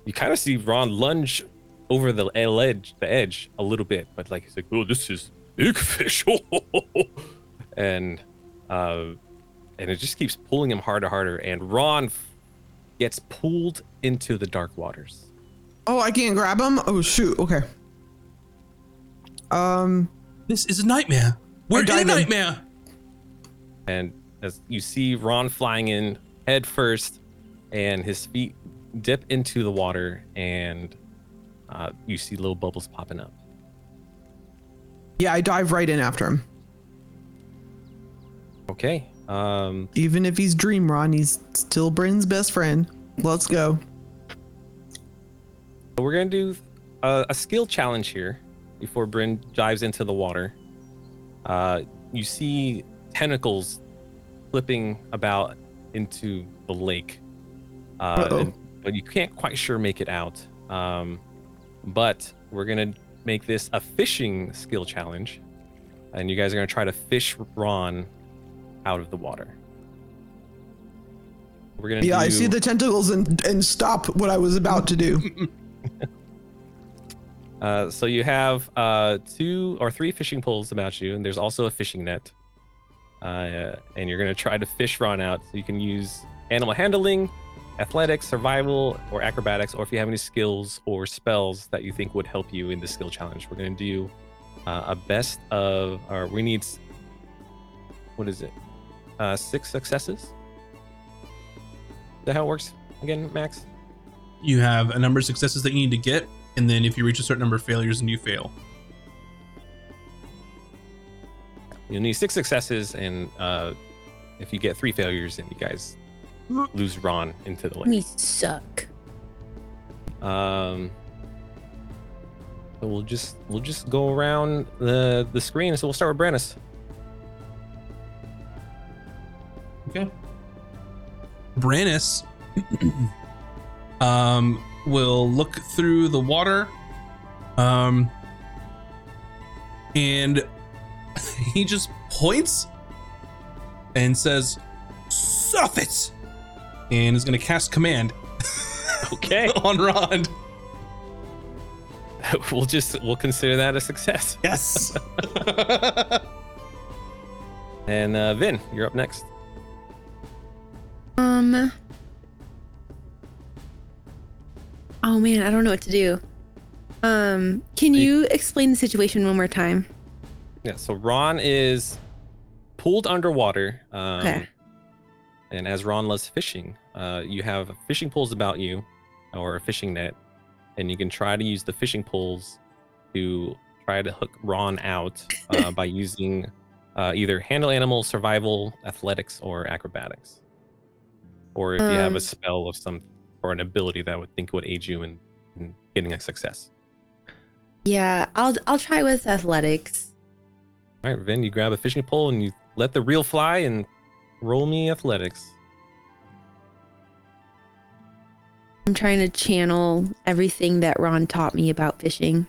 you kind of see Raun lunge over the edge, the edge a little bit, but like he's like, Oh, this is big fish. <laughs> and uh, and it just keeps pulling him harder, harder. And Raun f- gets pulled into the dark waters. Oh, I can't grab him? Oh, shoot. Okay. Um, This is a nightmare. We're in a nightmare. And as you see Raun flying in head first, and his feet dip into the water, and uh, you see little bubbles popping up. yeah, I dive right in after him. Okay. Um, Even if he's Dream Raun, he's still Bryn's best friend. Let's go. We're gonna do a, a skill challenge here before Bryn dives into the water. Uh, you see tentacles flipping about into the lake, uh, and- but you can't quite sure make it out. Um, but we're gonna make this a fishing skill challenge, and you guys are gonna try to fish Raun out of the water. We're gonna Yeah, I see the tentacles and, and stop what I was about to do. <laughs> Uh, so you have uh, two or three fishing poles about you, and there's also a fishing net. uh, and you're going to try to fish Raun out. So you can use animal handling, athletics, survival, or acrobatics, or if you have any skills or spells that you think would help you in the skill challenge. We're going to do uh, a best of, or we need, what is it? Uh, six successes. Is that how it works again, Max? You have a number of successes that you need to get, and then if you reach a certain number of failures, and you fail. You'll need six successes, and uh, if you get three failures, then you guys lose Raun into the lake. We suck. Um, so we'll just we'll just go around the the screen. So we'll start with Brannis. Okay. Brannis <clears throat> um, will look through the water. Um, and <laughs> he just points and says, Suffit! And is going to cast command Okay, <laughs> on Raun. <laughs> we'll just we'll consider that a success. <laughs> Yes. And uh, Vin, you're up next. Um. Oh man, I don't know what to do. Um, can Hey. you explain the situation one more time? Yeah. So Raun is pulled underwater. Um, Okay. And as Raun loves fishing, uh, you have fishing poles about you, or a fishing net, and you can try to use the fishing poles to try to hook Raun out uh, by <laughs> using uh, either handle animal, survival, athletics, or acrobatics. Or if you have Um. a spell of some or an ability that would think would aid you in, in getting a success. Yeah, I'll I'll try with athletics. All right, Vin, you grab a fishing pole and you let the reel fly and roll me athletics. I'm trying to channel everything that Raun taught me about fishing.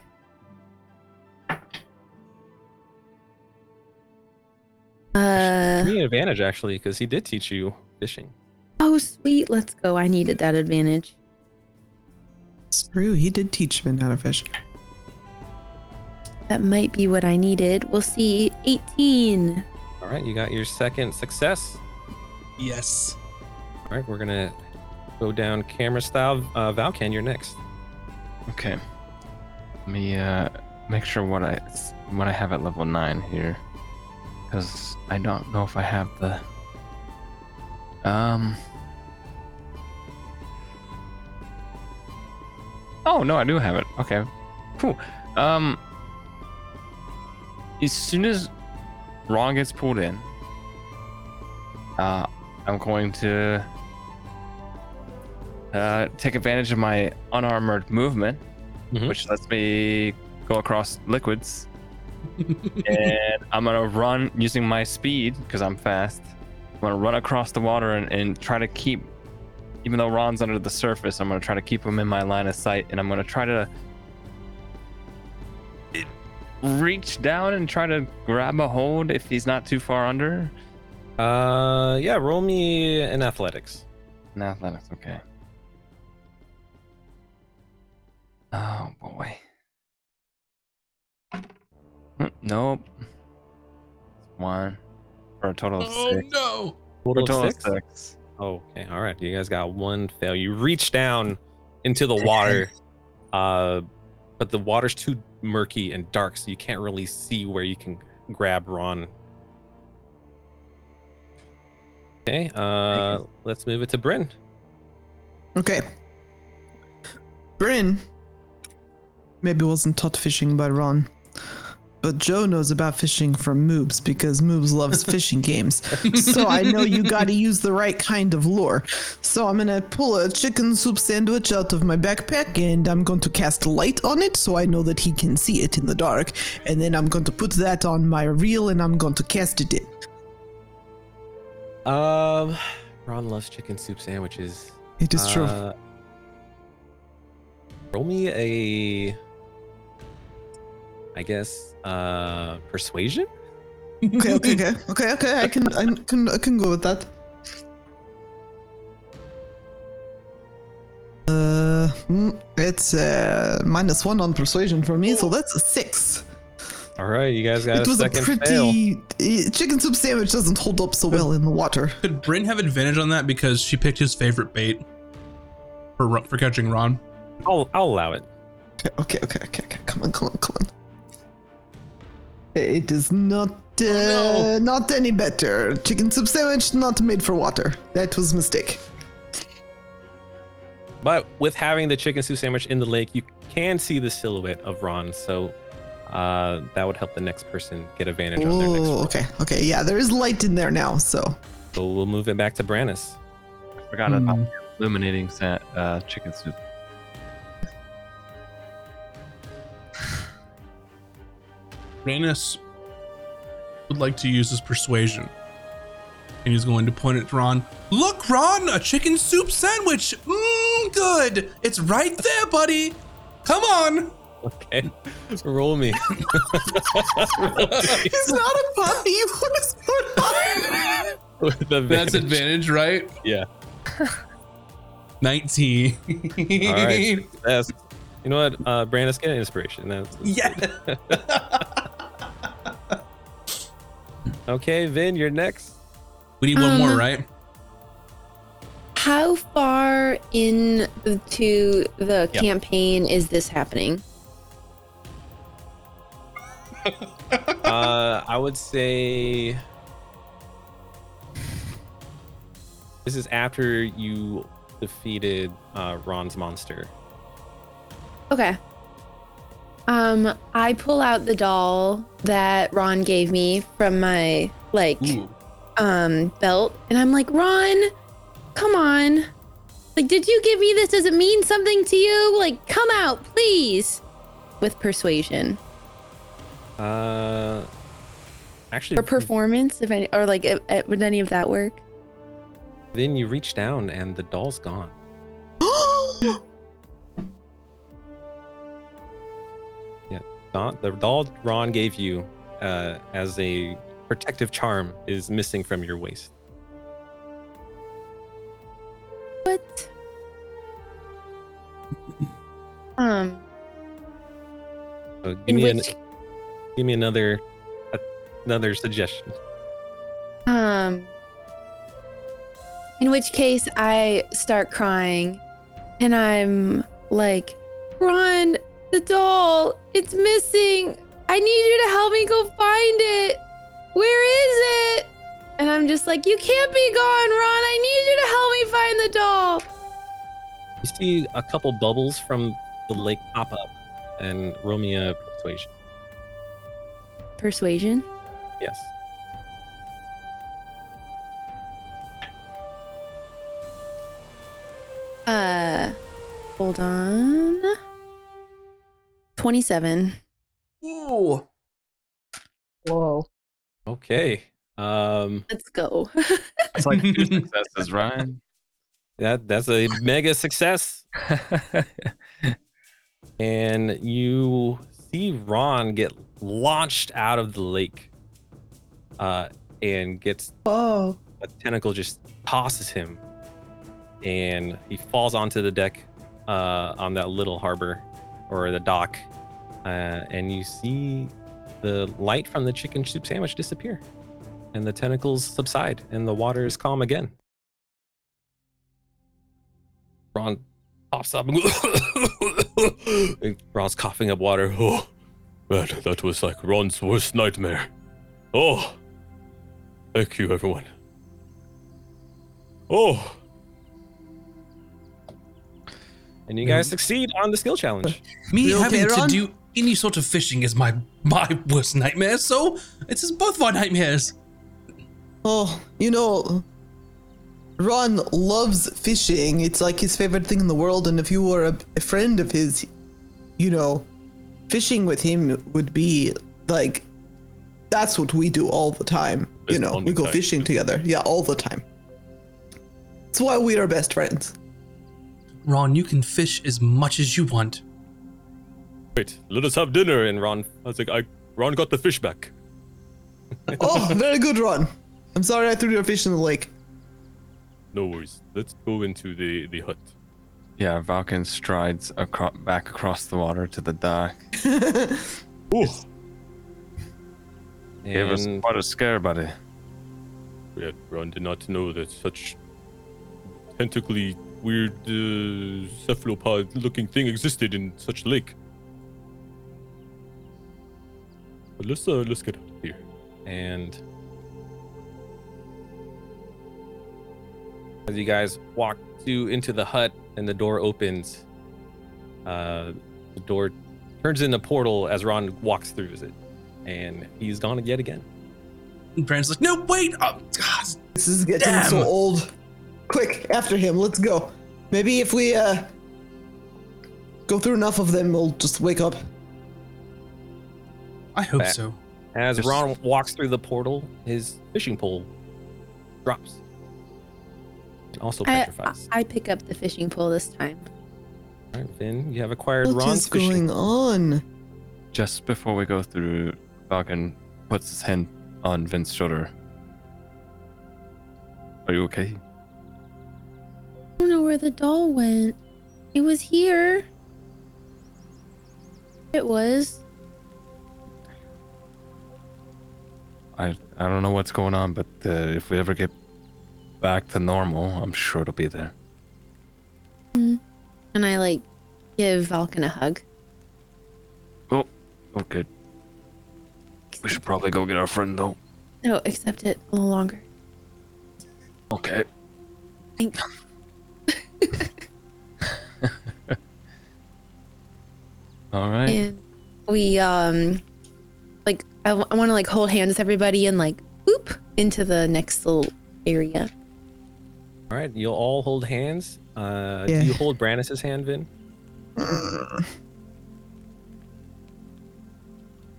Uh Give me an advantage actually, because he did teach you fishing. oh sweet, let's go. I needed that advantage. Screw, he did teach me how to fish. That might be what I needed. We'll see. 18. All right, you got your second success. Yes. All right, we're gonna go down camera style. Uh, Valkan, you're next. Okay. Let me uh make sure what I what I have at level nine here, because I don't know if I have the. Um. Oh no, I do have it. Okay. Cool. Um. As soon as Raun gets pulled in, uh, I'm going to uh, take advantage of my unarmored movement, Mhm. which lets me go across liquids. <laughs> and I'm gonna run using my speed because I'm fast. I'm gonna run across the water and, and try to keep, even though Raun's under the surface, I'm gonna try to keep him in my line of sight, and I'm gonna try to reach down and try to grab a hold if he's not too far under. Uh, yeah, roll me in athletics. In athletics, okay. Oh boy. Hmm, Nope. One. For a total of Oh six. no. For a Total total of of six. six. Oh, okay. All right. You guys got one fail. You reach down into the <laughs> water, uh, but the water's too murky and dark, so you can't really see where you can grab Raun. Okay. Uh, let's move it to Bryn. Okay. Bryn maybe wasn't taught fishing by Raun, but Joe knows about fishing from Moobs because Moobs loves <laughs> fishing games. So I know you gotta use the right kind of lure. So I'm gonna pull a chicken soup sandwich out of my backpack and I'm going to cast light on it so I know that he can see it in the dark. And then I'm going to put that on my reel and I'm going to cast it in. Um, Raun loves chicken soup sandwiches. It is true. Uh, roll me a, I guess, uh, persuasion. okay, okay, okay, okay, okay. I can, I can, I can go with that. Uh, mm, it's uh, minus one on persuasion for me, so that's a six. All right, you guys got it a was a second fail. pretty eh, chicken soup sandwich. Doesn't hold up so well in the water. Could Bryn have advantage on that because she picked his favorite bait for for catching Raun? I'll I'll allow it. Okay, okay, okay, okay, okay. Come on, come on, come on. It is not uh, Oh, not any better. Chicken soup sandwich not made for water. That was a mistake. But with having the chicken soup sandwich in the lake, you can see the silhouette of Raun, so uh, that would help the next person get advantage on their next Oh, roll. okay, okay. Yeah, there is light in there now. So So we'll move it back to Brannis. I forgot about the illuminating sa- uh, chicken soup. Rhaenys would like to use his persuasion. And he's going to point at Raun. Look, Raun, a chicken soup sandwich. Mmm, good. It's right there, buddy. Come on. Okay, roll me. <laughs> it's not a puppy. What is going on? With That's advantage. advantage, right? Yeah. <laughs> 19. All right. <laughs> That's, you know what, uh, Brannis, get an inspiration. That's, Yeah. okay, Vin, you're next. We need one Um, more, right? How far into the Yep. campaign is this happening? Uh, I would say this is after you defeated uh, Raun's monster. Okay. Um, I pull out the doll that Raun gave me from my like Ooh. um belt, and I'm like, Raun, come on. Like, did you give me this? Does it mean something to you? Like, come out, please. With persuasion Uh, actually, or performance, if any, or like, it, it- would any of that work? then you reach down and the doll's gone. <gasps> Don- the doll Raun gave you uh, as a protective charm is missing from your waist. What? <laughs> Um, So give in me an, which give me another another suggestion. Um, in which case I start crying and I'm like, Raun, the doll, it's missing. I need you to help me go find it. Where is it? And I'm just like, you can't be gone, Raun. I need you to help me find the doll. You see a couple bubbles from the lake pop up and roll me a persuasion. Persuasion. Yes. Uh, hold on. 27. Ooh. Whoa. Okay. Um Let's go. It's like two <laughs> successes, right? that that's a mega success. <laughs> And you see Raun get launched out of the lake. Uh and gets Oh, a tentacle just tosses him and he falls onto the deck uh, on that little harbor or the dock uh, and you see the light from the chicken soup sandwich disappear and the tentacles subside and the water is calm again raun pops up and <laughs> raun's coughing up water Oh, man, that was like Raun's worst nightmare. Oh, thank you, everyone. Oh, and you guys mm-hmm. succeed on the skill challenge <laughs> Me You okay, having to do any sort of fishing is my my worst nightmare. So it's just both of our nightmares. oh, you know, Raun loves fishing. It's like his favorite thing in the world. And if you were a, a friend of his, you know, fishing with him would be like, that's what we do all the time. You know, we go time. fishing together. Yeah, all the time. That's why we are best friends. Raun, you can fish as much as you want. wait, let us have dinner. And Raun, I was like, I, Raun got the fish back. Oh, very good, Raun. I'm sorry I threw your fish in the lake. No worries. Let's go into the, the hut. Yeah, Valkan strides acro- back across the water to the dock. Oh, Gave us And quite a scare, buddy. Yeah, Raun did not know that such tentacly weird uh, cephalopod-looking thing existed in such lake. But let's uh, let's get out of here. and as you guys walk to into the hut and the door opens, uh, the door turns into a portal as Raun walks through it, and he's gone yet again. And Brand's like, no, wait. Oh, God. This is getting so old. Quick, after him. Let's go. Maybe if we uh go through enough of them, we'll just wake up. I hope Back. so. As Raun walks through the portal, his fishing pole drops. And also I, petrifies. I pick up the fishing pole this time. All right, Vin, you have acquired What Raun's is fishing going on? Just before we go through, Valkan puts his hand on Vince's shoulder. Are you okay? I don't know where the doll went. It was here. It was. I I don't know what's going on, but uh, if we ever get back to normal, I'm sure it'll be there. And I like give Valkan a hug. Oh, okay. We should probably go get our friend though. No, accept it a little longer. Okay. Thank- <laughs> <laughs> All right. And we um like I, want to like hold hands with everybody and like whoop into the next little area. All right, you'll all hold hands. Uh, Yeah. Do you hold Brandis's hand, Vin? I'll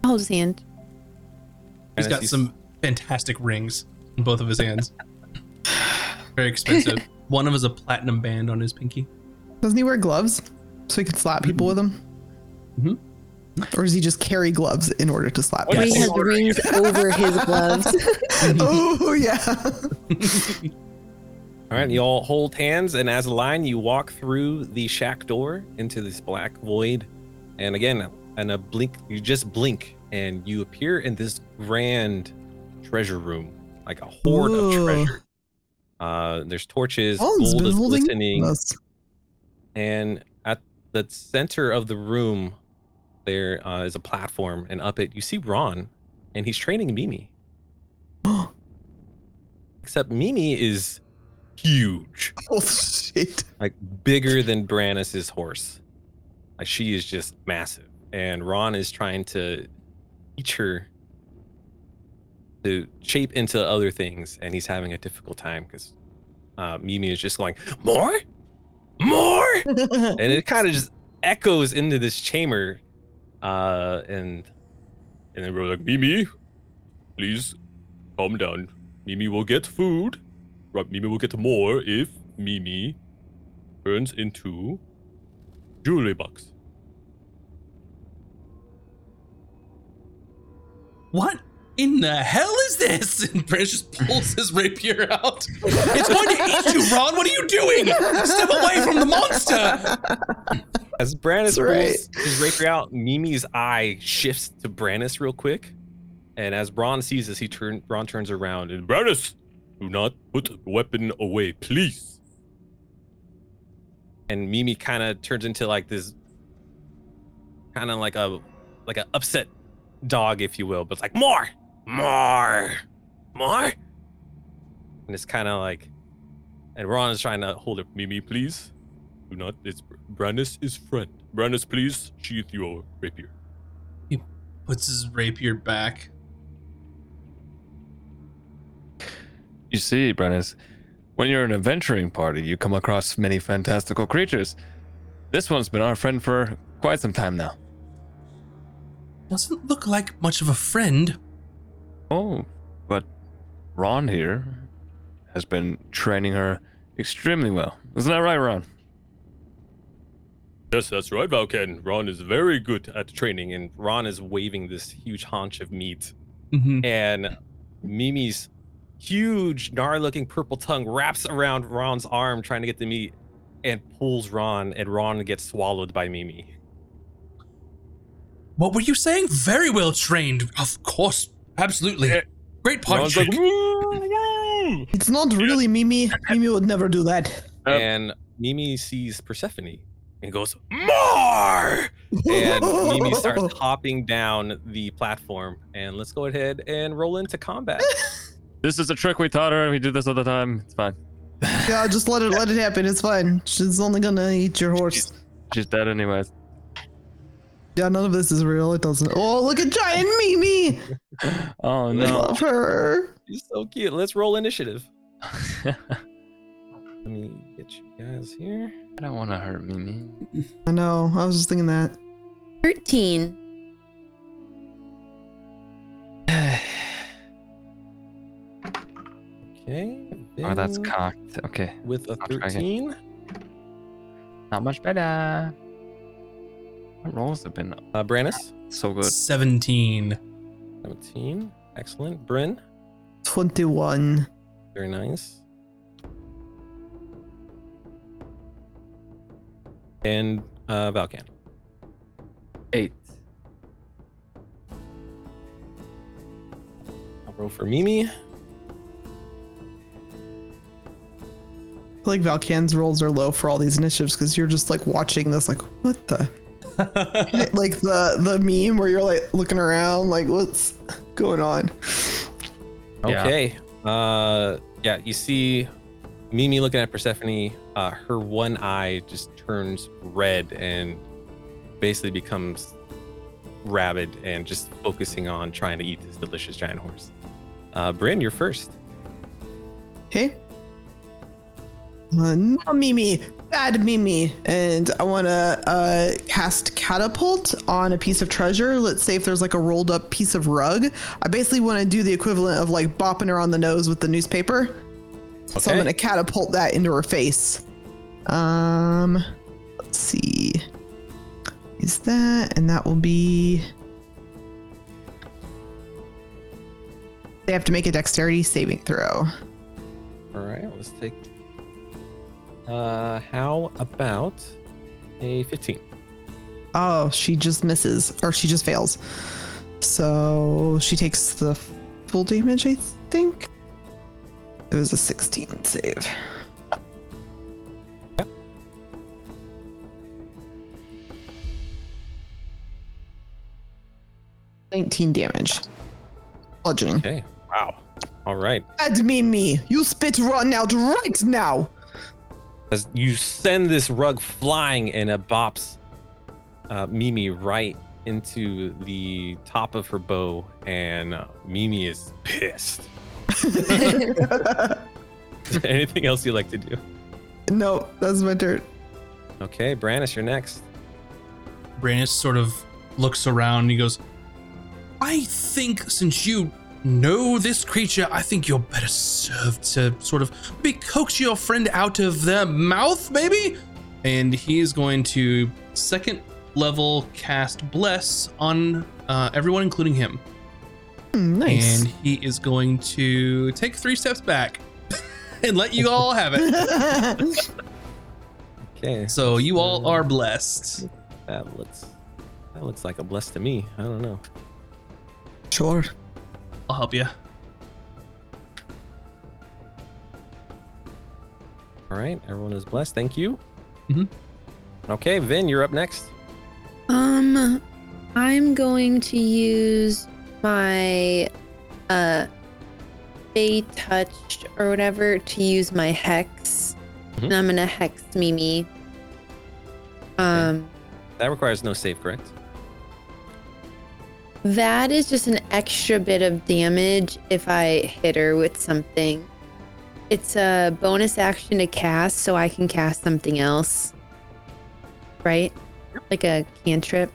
<laughs> hold his hand. He's got some fantastic rings in both of his hands. <sighs> Very expensive. <laughs> One of them is a platinum band on his pinky. Doesn't he wear gloves so he can slap people with them? Mhm. Or does he just carry gloves in order to slap What He has rings over his gloves. <laughs> oh yeah. All right, you all hold hands, and as a line, you walk through the shack door into this black void. And again, and a blink, you just blink, and you appear in this grand treasure room, like a hoard of treasure. Uh, there's torches, Colin's gold is glistening, us. and at the center of the room, there uh, is a platform, and up it you see Raun, and he's training Mimi. <gasps> Except Mimi is huge <laughs> oh shit. like bigger than Brannis's horse. Like she is just massive, and Raun is trying to teach her to shape into other things, and he's having a difficult time because uh, Mimi is just going more, more, <laughs> and it kind of just echoes into this chamber, uh, and And then we're like, Mimi, please calm down. Mimi will get food. Right, Mimi will get more if Mimi turns into jewelry box. What in the hell is this? <laughs> And Brandon just pulls his rapier out. It's going to eat you, Raun. What are you doing? Step away from the monster. As Brandis That's right. pulls his rapier out, Mimi's eye shifts to Brandis real quick. And as Raun sees this, he turn Raun turns around and Brandis, do not put the weapon away, please. and Mimi kind of turns into like this kind of like a like an upset dog, if you will, but it's like more, more, more. And it's kind of like and Raun is trying to hold it. Mimi, please. Do not. It's Brandis is friend. Brandis, please sheath your rapier. He puts his rapier back. You see, Brennis, when you're an adventuring party, you come across many fantastical creatures. This one's been our friend for quite some time now. Doesn't look like much of a friend. Oh, but Raun here has been training her extremely well. Isn't that right, Raun? Yes, that's right, Valkan. Raun is very good at training. And Raun is waving this huge haunch of meat. Mm-hmm. and Mimi's huge, gnar-looking purple tongue wraps around Raun's arm, trying to get the meat, and pulls Raun, and Raun gets swallowed by Mimi. What were you saying? Very well trained. Of course, Absolutely. Yeah. Great party Raun's like, trick. "Woo, woo." It's not really Mimi. Mimi would never do that. Uh. And Mimi sees Persephone and goes, more. and Mimi starts <laughs> hopping down the platform. And let's go ahead and roll into combat. <laughs> This is a trick we taught her. We do this all the time. It's fine. <laughs> Yeah, just let it let it happen. It's fine. She's only gonna eat your horse. She's dead anyways. Yeah, none of this is real. It doesn't. Oh, look at giant Mimi. <laughs> Oh I no. love her. She's so cute. Let's roll initiative. <laughs> Let me get you guys here. I don't want to hurt Mimi. I know. I was just thinking that. 13. Okay. Oh, that's cocked. Okay. with a I'll try again. 13. Not much better. What rolls have been Uh, Brannis, so good? 17. 17. Excellent. Bryn, Twenty-one. very nice. And uh, Valkan. Eight. I'll roll for Mimi. Like Valkan's rolls are low for all these initiatives because you're just like watching this, like, what the? <laughs> like the the meme where you're like looking around, like, what's going on? Yeah. Okay. Uh, yeah, you see Mimi looking at Persephone. Uh, her one eye just turns red and basically becomes rabid and just focusing on trying to eat this delicious giant horse. Uh, Bryn, you're first. Okay. Uh, no Mimi, bad Mimi, and I want to uh, cast catapult on a piece of treasure. Let's say if there's like a rolled up piece of rug, I basically want to do the equivalent of like bopping her on the nose with the newspaper. So I'm gonna catapult that into her face. Um, let's see. Is that and that will be. They have to make a dexterity saving throw. All right, let's take. Uh, how about a 15? Oh, she just misses, or she just fails. So she takes the full damage, I think. It was a 16 save. Nineteen damage. Bludgeoning. Okay. Wow. All right. Admin me. You spit run out right now. As you send this rug flying and it bops uh, Mimi right into the top of her bow, and uh, Mimi is pissed. Is <laughs> there anything else you'd like to do? no, that's my turn. Okay, Brannis, you're next. Brannis sort of looks around and he goes, I think since you know this creature, I think you're better served to sort of be coax your friend out of their mouth, maybe? And he is going to second level cast Bless on uh, everyone, including him. Hmm, nice. And he is going to take three steps back <laughs> and let you all have it. <laughs> Okay, So you all are blessed. that looks that looks like a bless to me. I don't know. sure. I'll help you. All right, everyone is blessed. Thank you. Mhm. Okay, Vin, you're up next. Um, I'm going to use my uh Fey touch or whatever to use my hex, Mhm. and I'm gonna hex Mimi. Um, That requires no save, correct? That is just an extra bit of damage if I hit her with something. It's a bonus action to cast, so I can cast something else. Right? Like a cantrip.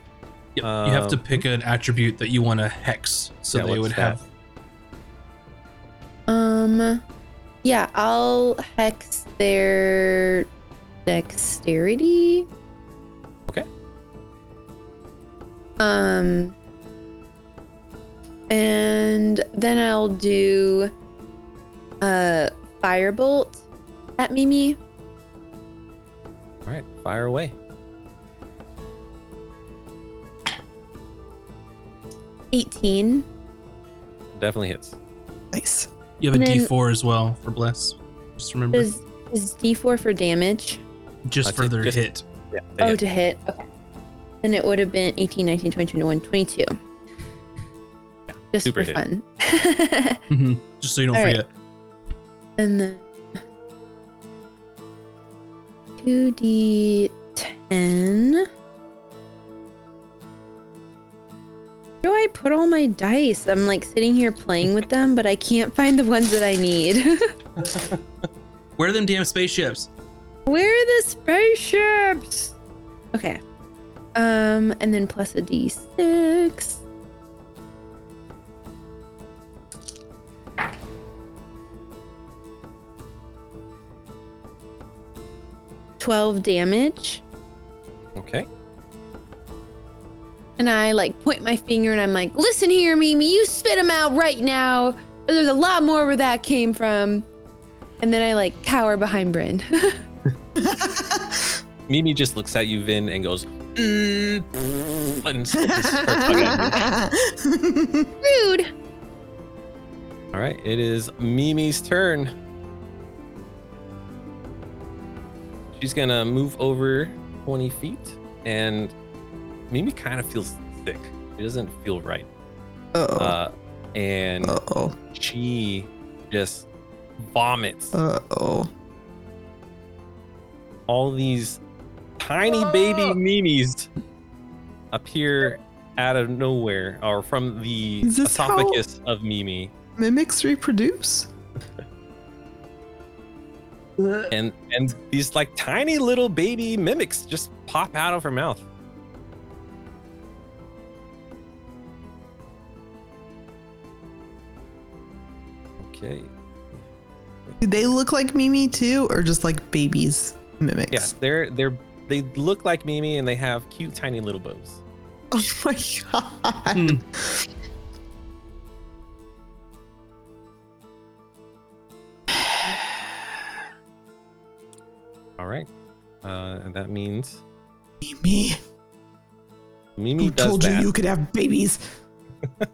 Yep. you have to Um, pick an attribute that you want to hex, so Yeah, they would that? have. Um, yeah, I'll hex their dexterity. Okay. Um, and then I'll do a firebolt at Mimi. All right, fire away. Eighteen. definitely hits. Nice. You have a And then- D4 as well for bless. Just remember, Is is D4 for damage? just I for think their just- hit. Yeah. Oh, to hit. Okay. Then it would have been 18, 19, 20, 21, 22. Just super for hit. fun. <laughs> Mhm. Just so you don't All right. forget. and then 2d10. Where do I put all my dice? I'm like sitting here playing with them, but I can't find the ones that I need. <laughs> Where are them damn spaceships? Where are the spaceships? Okay. Um, and then plus a d6. Twelve damage, Okay. and I like point my finger and I'm like, "Listen here, Mimi, you spit them out right now. There's a lot more where that came from." And then I like cower behind Bryn. <laughs> Mimi just looks at you, Vin, and goes, mm, and starts <laughs> tugging at you. Rude. All right, it is Mimi's turn. She's gonna move over 20 feet, and Mimi kind of feels sick. It doesn't feel right. Oh. Uh, and oh. she just vomits Uh oh. all these tiny baby Mimis appear out of nowhere or from the Is this esophagus of Mimi. Mimics reproduce? <laughs> <laughs> and and these like tiny little baby mimics just pop out of her mouth. Okay. Do they look like Mimi too, or just like babies mimics? Yeah, they're they're they look like Mimi and they have cute tiny little bows. Oh my <laughs> god. Hmm. All right. Uh, and that means Mimi, Mimi who does told you you could have babies? <laughs>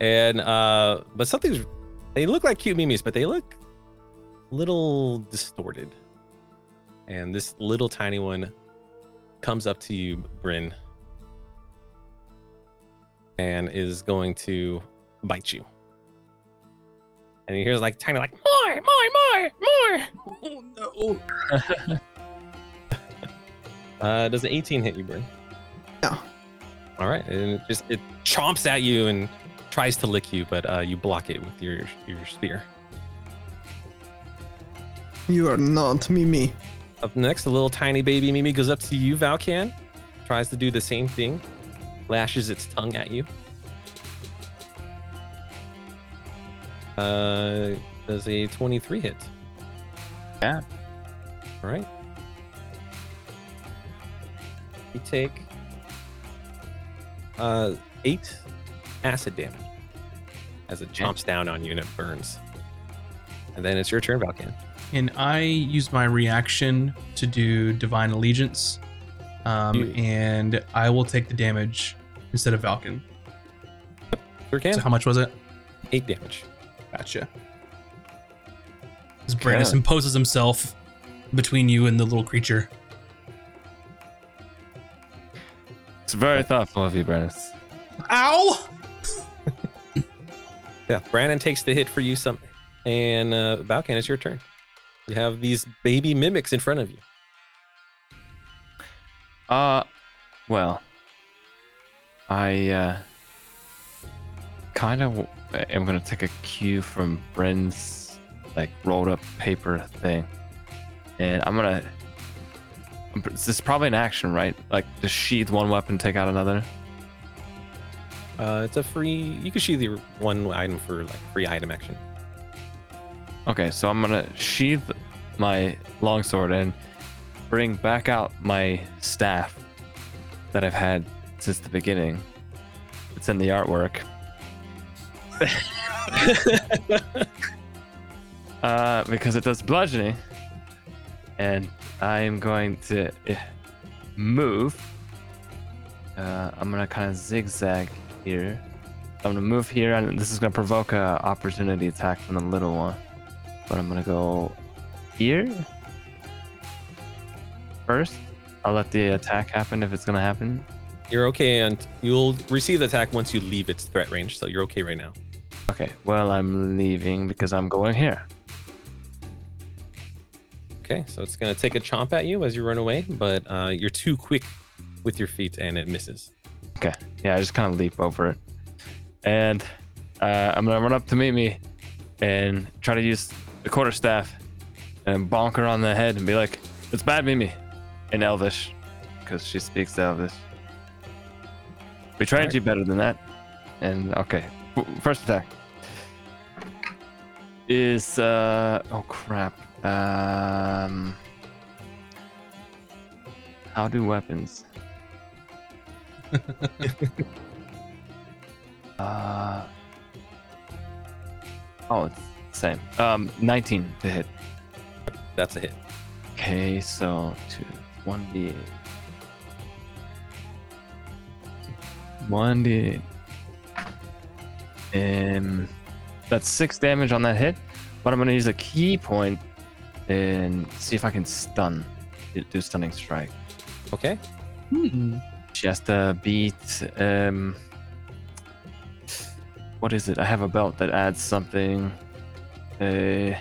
And uh, but something's they look like cute Mimis, but they look a little distorted. And this little tiny one comes up to you, Bryn, and is going to bite you. And you hear like tiny like more, more, more, more. Oh no. <laughs> Uh, does an 18 hit you, Bryn? No. All right, and it just it chomps at you and tries to lick you, but uh, you block it with your your spear. You are not Mimi. Up next, a little tiny baby Mimi goes up to you, Valkan. Tries to do the same thing. Lashes its tongue at you. Uh, does a 23 hit? Yeah. All right. You take uh eight acid damage as it chomps down on you and it burns. And then it's your turn, Valkan. And I use my reaction to do divine allegiance. Um, and I will take the damage instead of Valkan. Sure can. So how much was it? Eight damage. Gotcha. As Brandis Okay. imposes himself between you and the little creature. It's very thoughtful of you, Brandis. Ow! <laughs> Yeah, Brandon takes the hit for you some and uh Valkan, it's your turn. You have these baby mimics in front of you. Uh, well, I uh, kind of am gonna take a cue from Bryn's like rolled up paper thing, and I'm gonna. This is probably an action, right? Like just sheath one weapon, take out another. Uh it's a free you can sheath your one item for like free item action. Okay, so I'm gonna sheath my longsword and bring back out my staff that I've had since the beginning. It's in the artwork. <laughs> uh, because it does bludgeoning, and I am going to eh, move. Uh, I'm gonna kind of zigzag here, I'm gonna move here, and this is gonna provoke a opportunity attack from the little one. But I'm gonna go here first. I'll let the attack happen if it's gonna happen. You're okay, and you'll receive the attack once you leave its threat range, so you're okay right now. Okay. Well, I'm leaving because I'm going here. Okay, so it's gonna take a chomp at you as you run away, but uh, you're too quick with your feet, and it misses. Okay. Yeah, I just kind of leap over it, and uh, I'm gonna run up to Mimi and try to use the quarterstaff and bonk her on the head and be like, "It's bad, Mimi," in Elvish, because she speaks Elvish. We trained to do better than that. And okay, first attack is uh oh crap. Um, how do weapons? <laughs> Uh. Oh, it's the same. Um, 19 to hit. That's a hit. Okay, so two, one d8. One d8. Um, that's six damage on that hit. But I'm gonna use a ki point and see if I can stun. Do stunning strike. Okay. She has to beat um what is it? I have a belt that adds something. Uh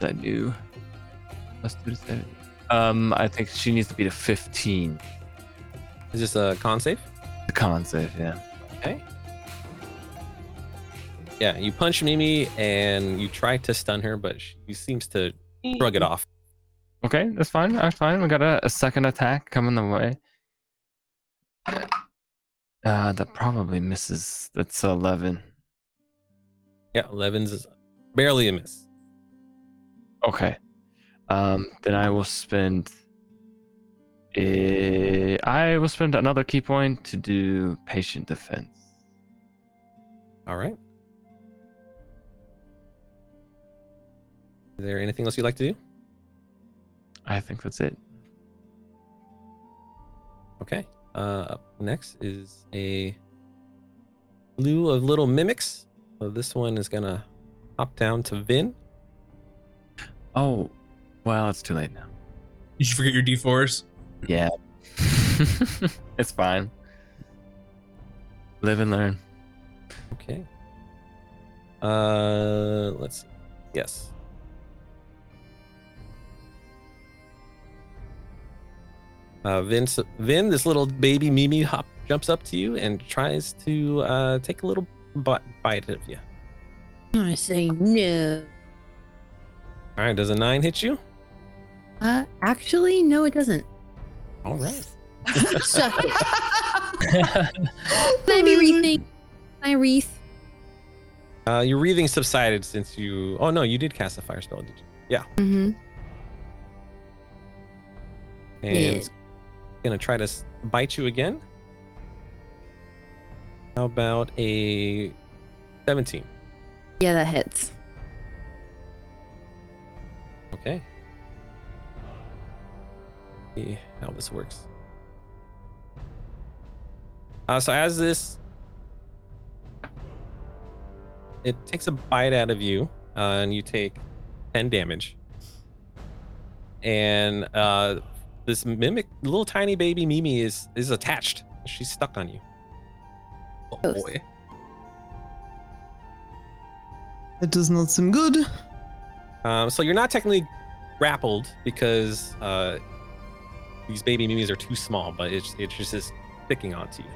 that new. Let's do this. Um I think she needs to beat a 15. Is this a con save? The con save, yeah. Okay. Yeah, you punch Mimi and you try to stun her, but she seems to shrug it off. Okay, that's fine. That's fine. We got a, a second attack coming the way. Uh that probably misses. That's eleven. Yeah, 11's barely a miss. Okay. Um, then I will spend. eh, I will spend another ki point to do patient defense. All right. Is there anything else you'd like to do? I think that's it. Okay. Uh, next is a slew of little mimics. So this one is gonna hop down to Vin. Oh, well, it's too late now. Did you should forget your D4s. Yeah. <laughs> it's fine. Live and learn. Okay. Uh, let's see. Yes. Uh, Vince, Vin, this little baby Mimi hop jumps up to you and tries to uh, take a little bite, bite of you. I say no. All right, does a nine hit you? Uh, actually, no, it doesn't. All right. Suck it. Can I be rethink? Can I wreath? Uh, your breathing subsided since you. Oh no, you did cast a fire spell, did you? Yeah. Mm-hmm. And Yeah. Gonna try to bite you again. How about a seventeen? Yeah, that hits. Okay. See how this works. Uh, so as this, it takes a bite out of you, uh, and you take ten damage. And uh, this mimic, little tiny baby Mimi is is attached. She's stuck on you. Oh boy. That does not seem good. Um, so you're not technically grappled because uh, these baby mimis are too small, but it's it's just is sticking onto you.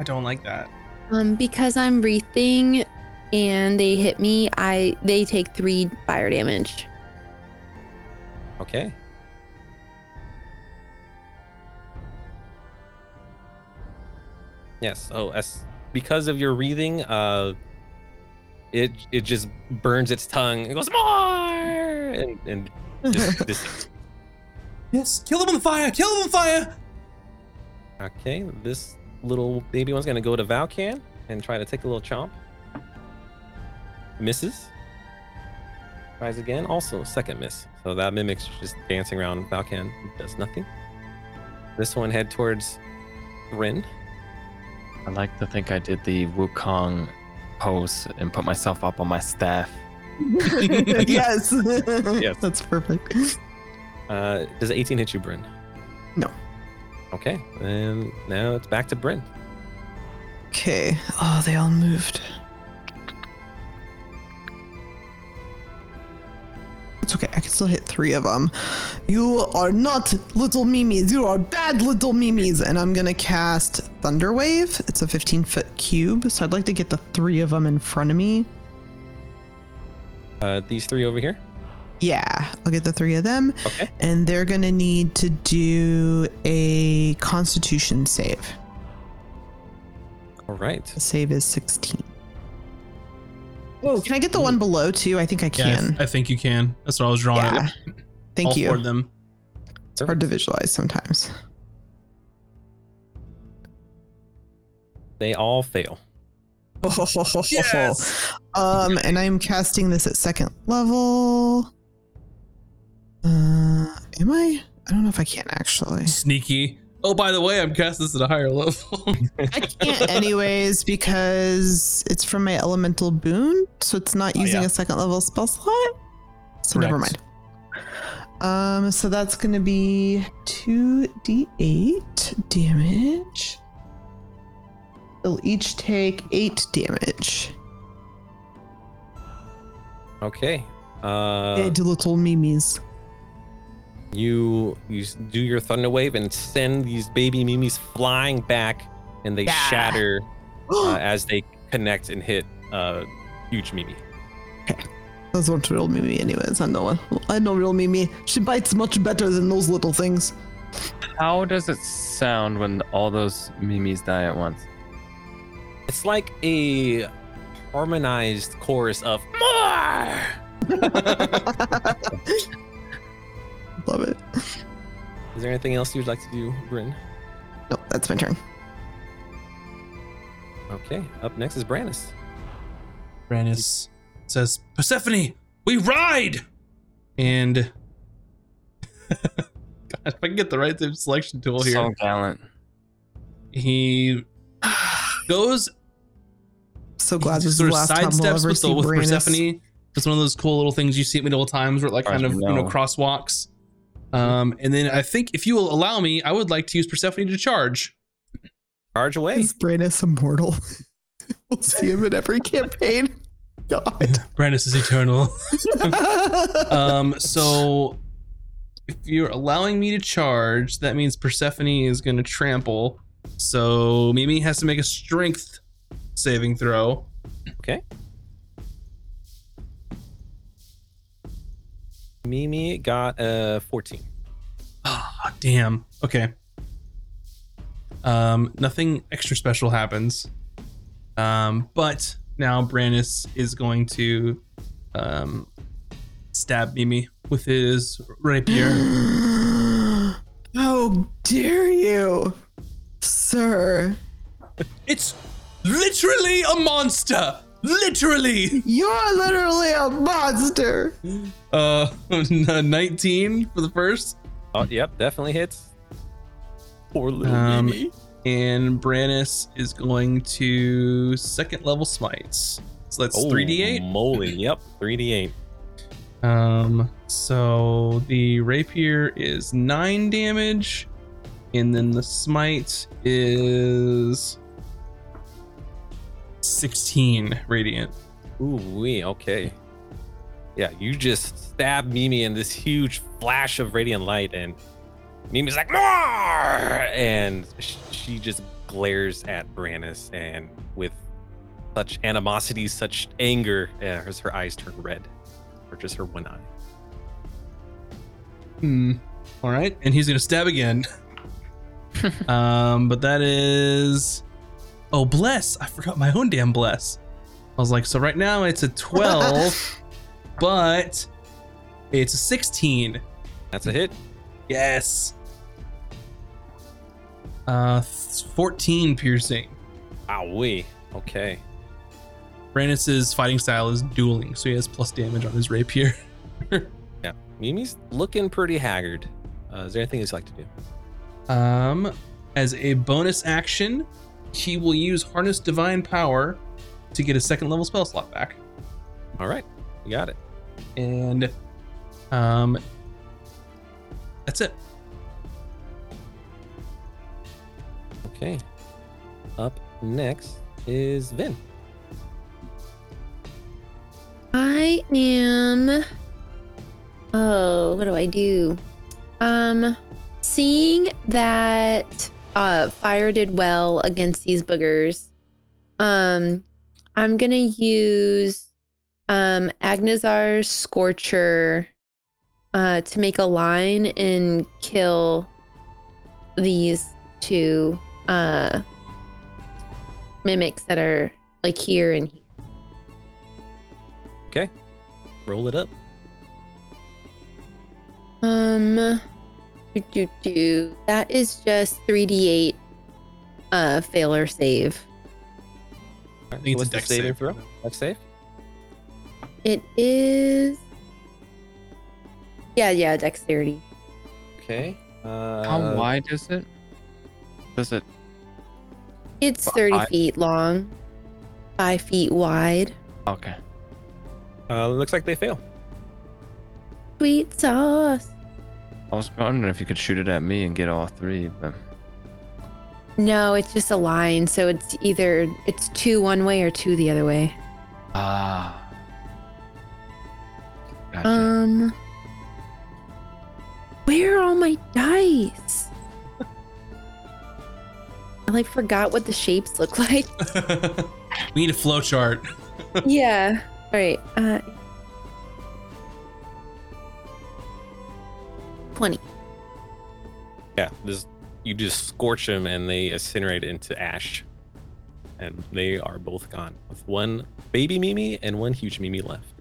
I don't like that. Um, because I'm breathing and they hit me, I they take three fire damage. Okay. Yes. Oh, as because of your breathing, uh, it it just burns its tongue. It goes more and and just, <laughs> just Yes, kill him on fire! Kill him on fire! okay. This little baby one's gonna go to Valkan and try to take a little chomp. Misses. Tries again. Also second miss. So that mimic's just dancing around Valkan. Does nothing. This one head towards Rin. I like to think I did the Wukong pose and put myself up on my staff. <laughs> yes. Yes. That's perfect. Uh, does 18 hit you, Bryn? No. Okay, and now it's back to Bryn. Okay. Oh, they all moved. It's okay. I can still hit three of them. You are not little mimes. You are bad little mimes. And I'm going to cast Thunder Wave. It's a 15 foot cube. So I'd like to get the three of them in front of me. Uh, these three over here. Yeah, I'll get the three of them. Okay. And they're going to need to do a constitution save. All right. The save is 16. Whoa, can I get the one below too? I think I Yeah, I, can. th- I think you can. That's what I was drawing. Yeah. Thank All you. four of them. It's hard to visualize sometimes. They all fail. <laughs> Yes! Um, and I'm casting this at second level. Uh, am I? I don't know if I can actually. Sneaky. Oh, by the way, I'm casting this at a higher level. <laughs> I can't anyways because it's from my elemental boon, so it's not Oh, using yeah. a second level spell slot. So never mind. Um, so that's gonna be two d8 damage. They'll each take eight damage. Okay. Uh, Dead little mimes. You you do your thunder wave and send these baby mimis flying back, and they Yeah. shatter <gasps> uh, as they connect and hit uh, huge mimi. <laughs> Those aren't real Mimi, anyways. I know. I know real Mimi. She bites much better than those little things. How does it sound when all those Mimis die at once? It's like a harmonized chorus of more. <laughs> <laughs> Love it. Is there anything else you'd like to do, Bryn? No, that's my turn. Okay. Up next is Brandis. Brannis says, Persephone, we ride! And <laughs> God, if I can get the right selection tool here, So gallant. he goes So glad he this is sort the of last time we'll sidesteps ever with, see the, with Brandis. Persephone. It's one of those cool little things you see at medieval times where it like kind of we you know know. crosswalks. Um, and then I think if you will allow me, I would like to use Persephone to charge. Charge away. Is Brandis immortal? <laughs> we'll see him in every campaign. <laughs> God. <laughs> Brandis is eternal. um, so if you're allowing me to charge, that means Persephone is going to trample. So Mimi has to make a strength saving throw. Okay. Mimi got a 14. Ah, damn. Okay. Um, nothing extra special happens. Um, but now Brandis is going to um stab Mimi with his rapier. <gasps> How dare you, sir? it's literally a monster. Literally. You're literally a monster. Uh, <laughs> 19 for the first. Oh, yep, definitely hits. Poor little Um, Mimi. And Brannis is going to second level smites. So that's 3d8. Moly, <laughs> yep, 3d8. Um, so the rapier is nine damage, and then the smite is 16 radiant. Ooh, wee, okay. Yeah, you just stab Mimi in this huge flash of radiant light, and Mimi's like, More! And she just glares at Brandis, and with such animosity, such anger, as her eyes turn red, or just her one eye. Hmm. All right, and he's gonna stab again. <laughs> um, but that is oh bless. I forgot my own damn bless. I was like, so right now it's a 12, <laughs> but it's a 16. That's a hit. Yes. Uh, 14 piercing. Wow, wee. Okay. Brandis' fighting style is dueling, so he has plus damage on his rapier. <laughs> Yeah, Mimi's looking pretty haggard. Uh, is there anything you'd like to do? Um, as a bonus action, he will use Harness Divine Power to get a second level spell slot back. All right, you got it. And um that's it. Okay. Up next is Vin. I am. Oh, what do I do? Um, seeing that uh, fire did well against these boogers, um, I'm gonna use um Aganazzar's Scorcher uh, to make a line and kill these two uh mimics that are like here and here. Okay. Roll it up. Um, do, do, do. that is just 3d8 uh failure save. All right, think it's a what's the dex save. throw? Dex save. It is Yeah, yeah, dexterity. Okay. Uh, How wide is it? Does it? It's 30 I- feet long, 5 feet wide. Okay. Uh, looks like they fail. Sweet sauce. I was wondering if you could shoot it at me and get all three, but No, it's just a line, so it's either it's two one way or two the other way. ah. Gotcha. Um Where are all my dice? I like forgot what the shapes look <laughs> like. <laughs> we need a flow chart. yeah. All right. Uh 20. Yeah. This you just scorch them and they incinerate into ash, and they are both gone with one baby Mimi and one huge Mimi left.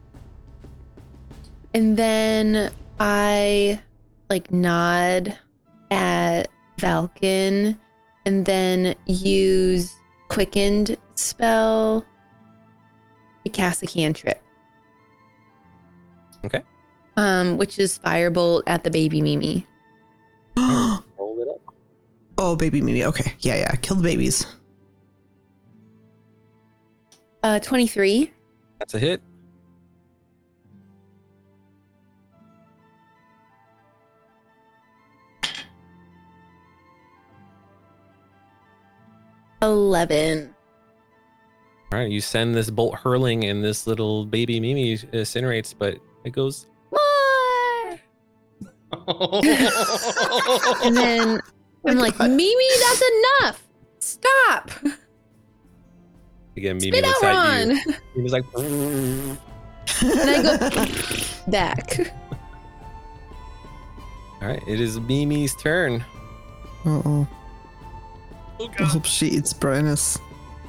And then I like nod at Valkan and then use quickened spell to cast a cantrip. Okay. Um, which is firebolt at the baby Mimi. <gasps> Roll it up. oh, baby Mimi. Okay. Yeah, yeah. Kill the babies. Uh 23. That's a hit. Eleven. All right, you send this bolt hurling, and this little baby Mimi incinerates, but it goes. More. And then I'm <laughs> like, Mimi, that's enough. Stop. Again, Mimi Spit out looks at Raun. you. Mimi's like, And I go <laughs> back. all right, it is Mimi's turn. Uh oh. Oh, I God. hope she eats Brandis.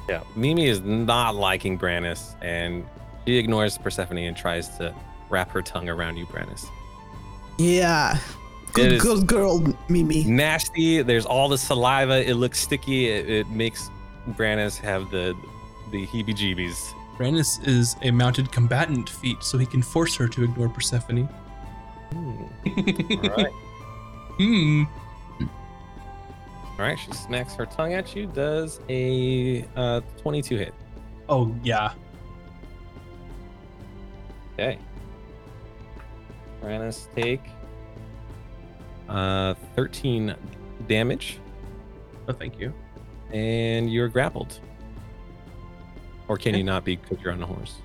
Yeah, Mimi is not liking Brannis, and she ignores Persephone and tries to wrap her tongue around you, Brannis. Yeah. Good, good girl, Mimi. Nasty. There's all the saliva. It looks sticky. It, it makes Brannis have the the heebie-jeebies. Brandis is a mounted combatant feat, so he can force her to ignore Persephone. Hmm. All right, <laughs> Hmm. all right. She smacks her tongue at you. Does a uh, 22 hit? Oh yeah. Okay. Brannis take uh 13 damage, Oh, thank you. and you're grappled. Or can you not be because you're on a horse?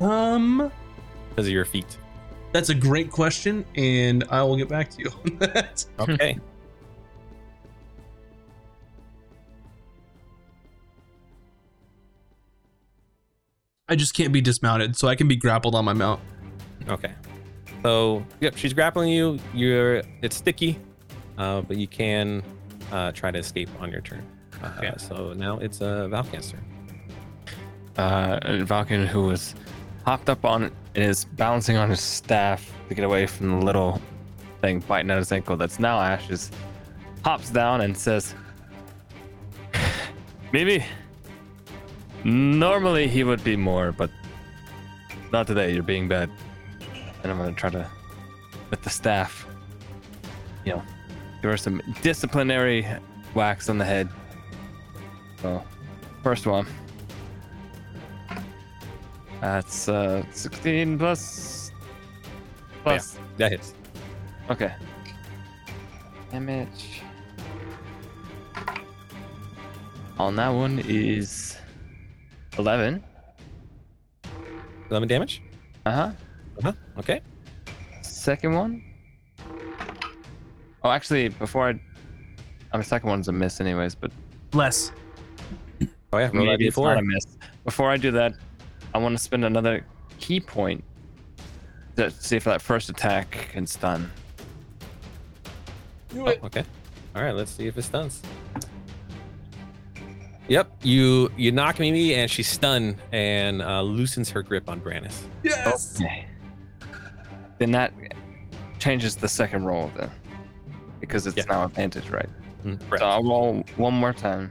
Um, Because of your feat. that's a great question, and I will get back to you on that. <laughs> Okay. I just can't be dismounted, so I can be grappled on my mount. Okay. So, yep, she's grappling you. You're it's sticky, uh, but you can uh, try to escape on your turn. Uh, Okay. So now it's a uh, Valkan's turn. uh, and Valkan, who was hopped up on and is balancing on his staff to get away from the little thing biting at his ankle that's now ashes, hops down and says, Maybe normally he would be more, but not today. You're being bad. And I'm to try to, with the staff, you know, give her some disciplinary whacks on the head. So, first one. That's uh 16 plus. Plus. That hits. Okay. Damage. On that one is 11. 11 damage. Uh huh. Uh-huh. Okay. Second one. Oh, actually, before I. I mean, second one's a miss, anyways, but Less. Oh yeah, roll that maybe it's not d4. a miss. Before I do that, I want to spend another ki point to see if that first attack can stun. Oh, okay. All right, let's see if it stuns. Yep, you you knock Mimi and she's stunned and uh, loosens her grip on Brannis. Yes. Okay. Then that changes the second roll then, because it's Yeah. now advantage, right? Mm, So. I'll roll one more time.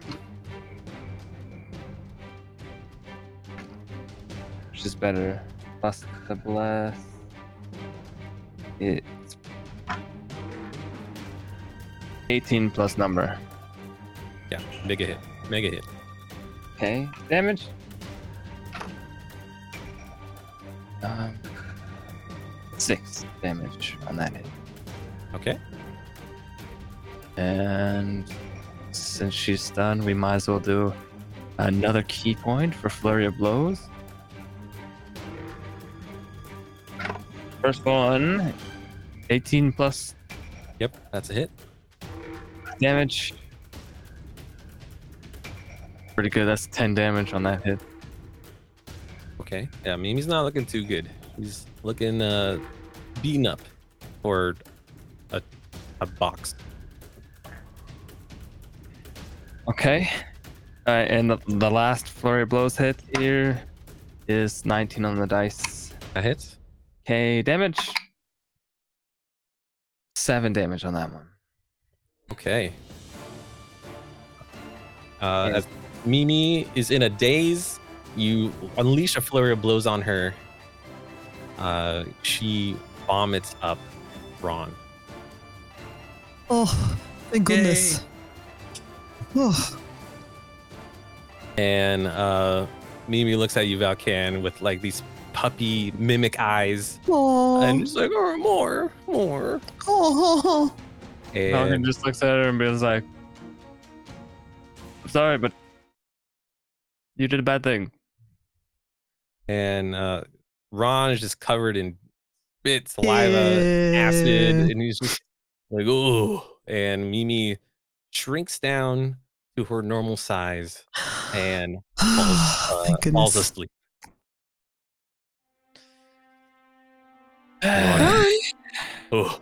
Which is better. Plus the bless. It's 18 plus number. Yeah, mega hit, mega hit. Okay, damage. Um, six damage on that hit. Okay. And since she's done, we might as well do another ki point for Flurry of Blows. First one 18 plus Yep, that's a hit. damage. Pretty good. That's 10 damage on that hit. Okay. Yeah, Mimi's not looking too good. He's looking uh beaten up or a a box. Okay. Uh, and the, the last Flurry of Blows hit here is 19 on the dice. That hits. Okay, damage. Seven damage on that one. Okay. Uh, as Mimi is in a daze, you unleash a flurry of blows on her. Uh, she vomits up Raun. Oh, thank goodness. Oh, And uh, Mimi looks at you, Valkan, with like these puppy mimic eyes, oh, and just like, oh, more, more. oh, Valkan And just looks at her and feels like, I'm sorry, but you did a bad thing. and uh, Raun is just covered in spit, saliva, Yeah. acid, and he's just like, oh. And Mimi shrinks down to her normal size and <sighs> falls, uh, falls goodness. asleep. <sighs> Oh,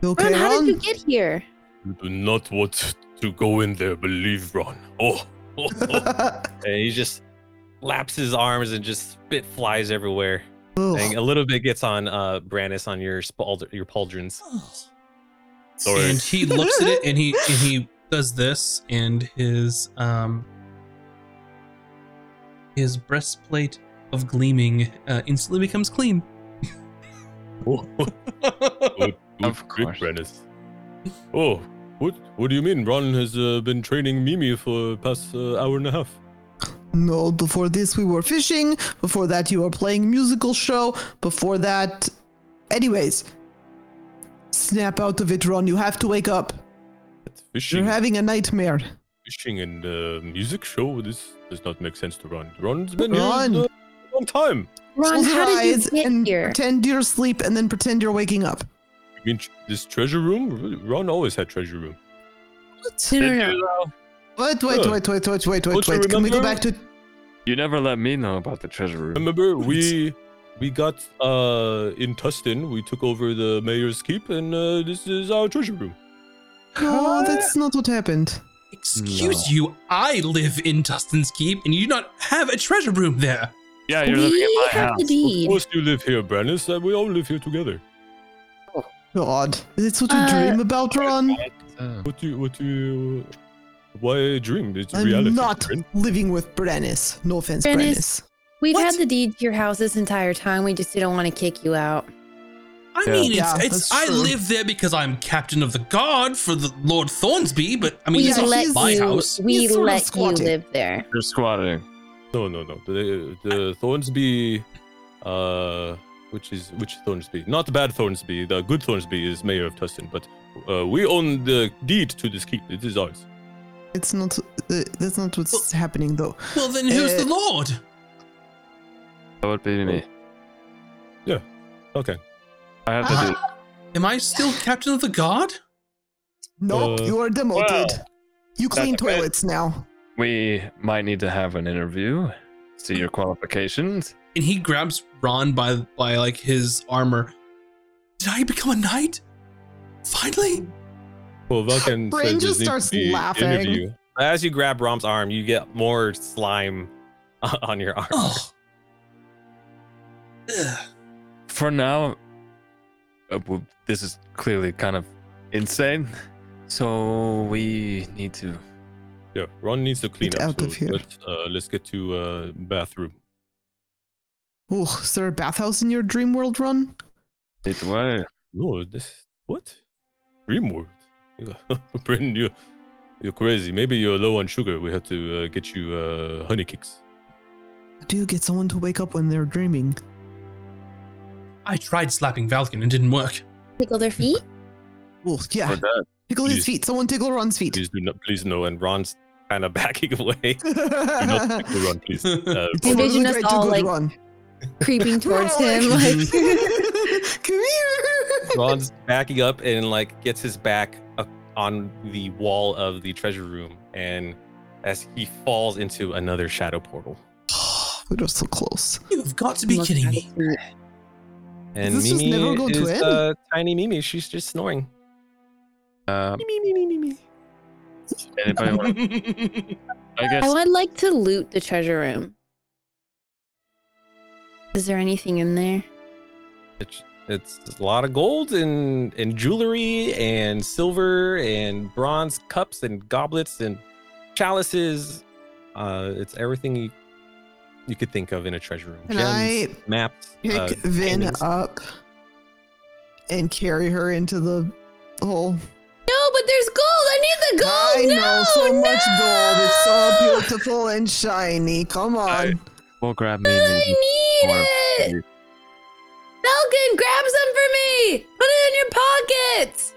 You okay, Raun, how Raun? did you get here? you do not want to go in there, believe Raun. Oh, oh, oh. <laughs> And he just laps his arms and just spit flies everywhere. Ugh. And a little bit gets on uh Brandis on your spald- your pauldrons. Sorry. And he looks at it and he and he does this and his um his breastplate of gleaming uh, instantly becomes clean. Oh, good, Of course. Brennus. Oh, what? What do you mean? Raun has uh, been training Mimi for past uh, hour and a half. No, before this we were fishing. Before that you were playing musical show. Before that, anyways, snap out of it, Raun. You have to wake up. That's fishing, You're having a nightmare. fishing, and uh, music show. This does not make sense to Raun. Raun's been Raun. here uh, a long time. Raun, Close your how did eyes you get and here? pretend you're asleep, and then pretend you're waking up. You mean tr- this treasure room? Raun always had treasure room. No, no, no. Wait, wait, Oh. wait, wait, wait, wait, wait, wait. Can we go back to? You never let me know about the treasure room. Remember, <laughs> we we got uh in Tustin. We took over the mayor's keep, and uh, this is our treasure room. No, that's not what happened. Excuse you, I live in Tustin's Keep and you do not have a treasure room there. Yeah, you're living in We my house. the Of course, you live here, Brandis. Uh, we all live here together. God, is this what you Uh, dream about, Raun? Oh. What do you? What do you? Why a dream? It's I'm reality. not friend. living with Brennis. No offense, Brennis. Brennis. We've What? had the deed to your house this entire time. We just didn't want to kick you out. I Yeah. mean, Yeah, it's, it's I true. live there because I'm captain of the guard for the Lord Thornsby, but I mean, we it's not let my you. house. We He's sort of let you live there. You're squatting. No, no, no. The the Thornsby, uh, which is which Thornsby? Not the bad Thornsby. The good Thornsby is mayor of Tustin, but uh, we own the deed to this keep. It is ours. It's not. Uh, that's not what's happening though. Well, then who's Uh, the Lord? That would be me. Yeah. Okay. I have to do. <gasps> Am I still captain of the guard? No, Uh, you are demoted. well, you clean that's okay. toilets now. We might need to have an interview. See your qualifications. And he grabs Raun by by like his armor. Did I become a knight? Finally? Well, Valkan Brain says just starts needs to be laughing. Interview. As you grab Raun's arm, you get more slime <laughs> on your arm. Oh. Ugh. <sighs> For now, uh, w- this is clearly kind of insane. So we need to. Yeah, Raun needs to clean Get up. out so of here. Let's, uh, let's get to uh, bathroom. Oh, is there a bathhouse in your dream world Raun? It way. No, this what? Dreamworld. Brendan, you <laughs> you're crazy. Maybe you're low on sugar. We have to uh, get you uh, honey cakes. How do you get someone to wake up when they're dreaming? I tried slapping Valkan and didn't work. Tickle their feet. Oh, For yeah. that. Tickle his Please. feet. Someone tickle Raun's feet. Please do not. Please no. And Raun's kind of <laughs> backing away. <laughs> do not tickle Raun, please. Uh, Envision us Great, all, good like- Raun. Creeping <laughs> towards him. Like- Like <laughs> <laughs> Come here. Raun's backing up and like gets his back up on the wall of the treasure room, and as he falls into another shadow portal. we <sighs> were so close. You've got to be Look kidding me. his. And this Mimi never go to is end? uh, tiny Mimi. She's just snoring. Um, Mimi, Mimi, Mimi. anybody want? I guess I would like to loot the treasure room. Is there anything in there? It's, it's a lot of gold and, and jewelry and silver and bronze cups and goblets and chalices. Uh, it's everything you, you could think of in a treasure room. Can Gems, I maps. pick uh, Vin paintings. up and carry her into the hole? No, but there's gold. I need the gold. I no, know so much gold. It's so beautiful and shiny. Come on. I- We'll grab me. I need Or- it. Valkan, grab some for me. Put it in your pockets.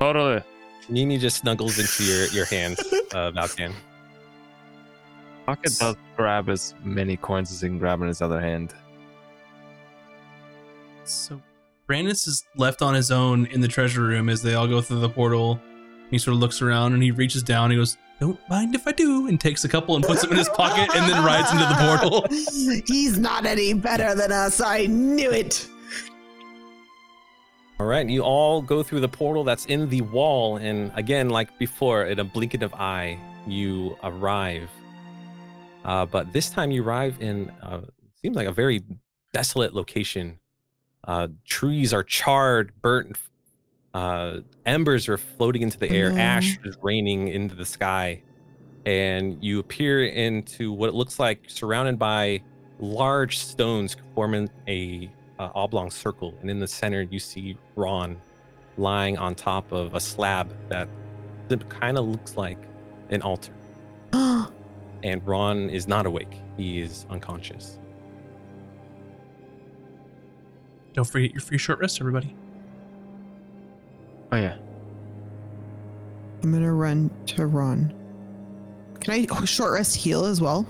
Totally. Mimi just snuggles into your, your hand, <laughs> uh, Valkan. Pocket does grab as many coins as he can grab in his other hand. So Brandis is left on his own in the treasure room as they all go through the portal. He sort of looks around and he reaches down. He goes, "Don't mind if I do," and takes a couple and puts them in his pocket, and then rides into the portal. <laughs> He's not any better than us. I knew it. All right, you all go through the portal that's in the wall, and again, like before, in a blink of eye, you arrive. Uh, but this time, you arrive in uh, seems like a very desolate location. Uh, trees are charred, burnt. Uh, embers are floating into the air. No. Ash is raining into the sky, and you appear into what it looks like, surrounded by large stones forming a uh, oblong circle, and in the center you see Raun lying on top of a slab that kind of looks like an altar. <gasps> And Raun is not awake; he is unconscious. Don't forget your free short rest, everybody. Oh yeah. I'm gonna run to Raun. Can I oh, short rest heal as well?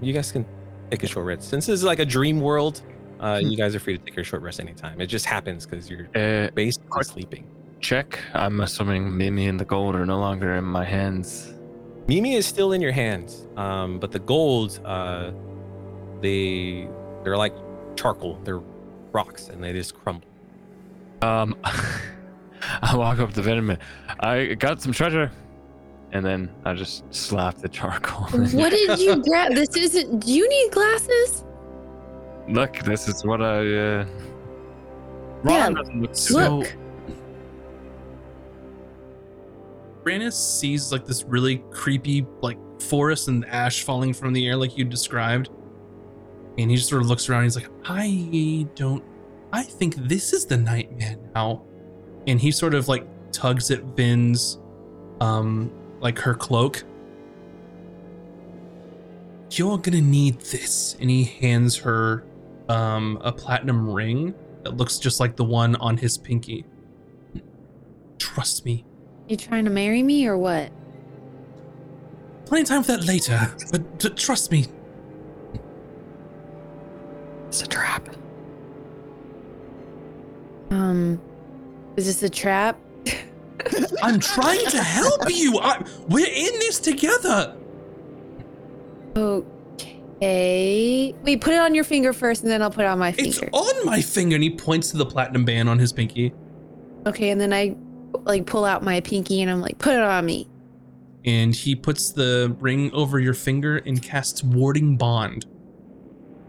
You guys can take a short rest. Since this is like a dream world, uh, Hmm. you guys are free to take your short rest anytime. It just happens because you're Uh, basically sleeping. check. I'm assuming Mimi and the gold are no longer in my hands. Mimi is still in your hands, um, but the gold, uh, they they're like charcoal. They're rocks, and they just crumble. Um, <laughs> <laughs> I walk up to Venom. I got some treasure, and then I just slap the charcoal. What did you <laughs> grab? This isn't. Do you need glasses? Look, this is what I. Uh... Yeah, Raun doesn't look too So- Look. Brandis sees like this really creepy like forest and ash falling from the air like you described. And he just sort of looks around. He's like, I don't I think this is the nightmare now. And he sort of like tugs at Vin's, um, like her cloak. You're gonna need this. And he hands her, um, a platinum ring that looks just like the one on his pinky. Trust me. You trying to marry me or what? Plenty of time for that later, but t- trust me. It's a trap. Um, is this a trap? I'm trying to help you. I, we're in this together. Okay. Wait, put it on your finger first, and then I'll put it on my It's finger. on my finger, and he points to the platinum band on his pinky. Okay, and then I like pull out my pinky, and I'm like, put it on me. And he puts the ring over your finger and casts warding bond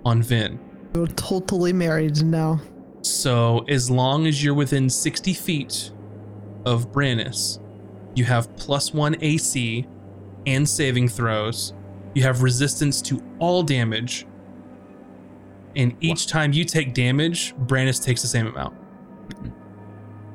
on Vin. You're totally married now. So as long as you're within 60 feet of Brannis, you have plus one AC and saving throws. You have resistance to all damage. And each time you take damage, Brannis takes the same amount.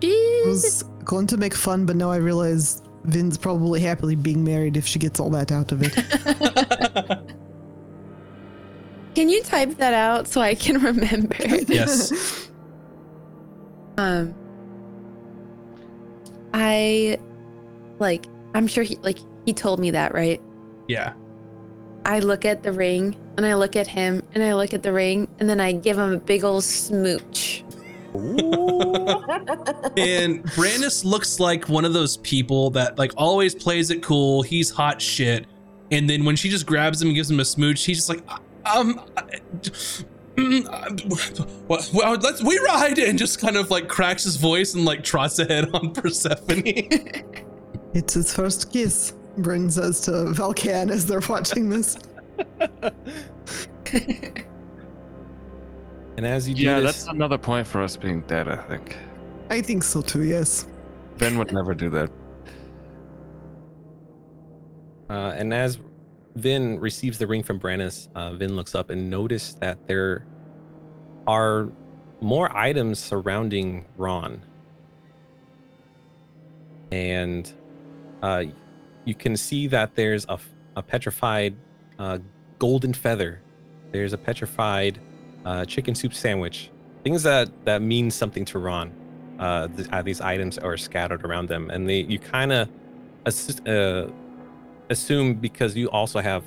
I was going to make fun, but now I realize Vin's probably happily being married if she gets all that out of it. <laughs> <laughs> Can you type that out so I can remember? <laughs> Yes. Um, I like. I'm sure he like he told me that, right? yeah. I look at the ring and I look at him and I look at the ring and then I give him a big old smooch. <laughs> And Brandis looks like one of those people that like always plays it cool. He's hot shit. And then when she just grabs him and gives him a smooch, he's just like, um, I- mm, uh, well, well, let's we ride and just kind of like cracks his voice and like trots ahead on <laughs> Persephone. <laughs> it's his first kiss, Bryn says to Valkan as they're watching this. <laughs> And as you do Yeah, this, that's another point for us being dead, I think. I think so too, yes. Ben would never do that. Uh, and as Vin receives the ring from Brannis, uh, Vin looks up and notices that there are more items surrounding Raun. And uh, you can see that there's a, a petrified uh, golden feather. There's a petrified uh, chicken soup sandwich. Things that, that mean something to Raun. Uh, th- uh, these items are scattered around them, and they you kind of uh, assume because you also have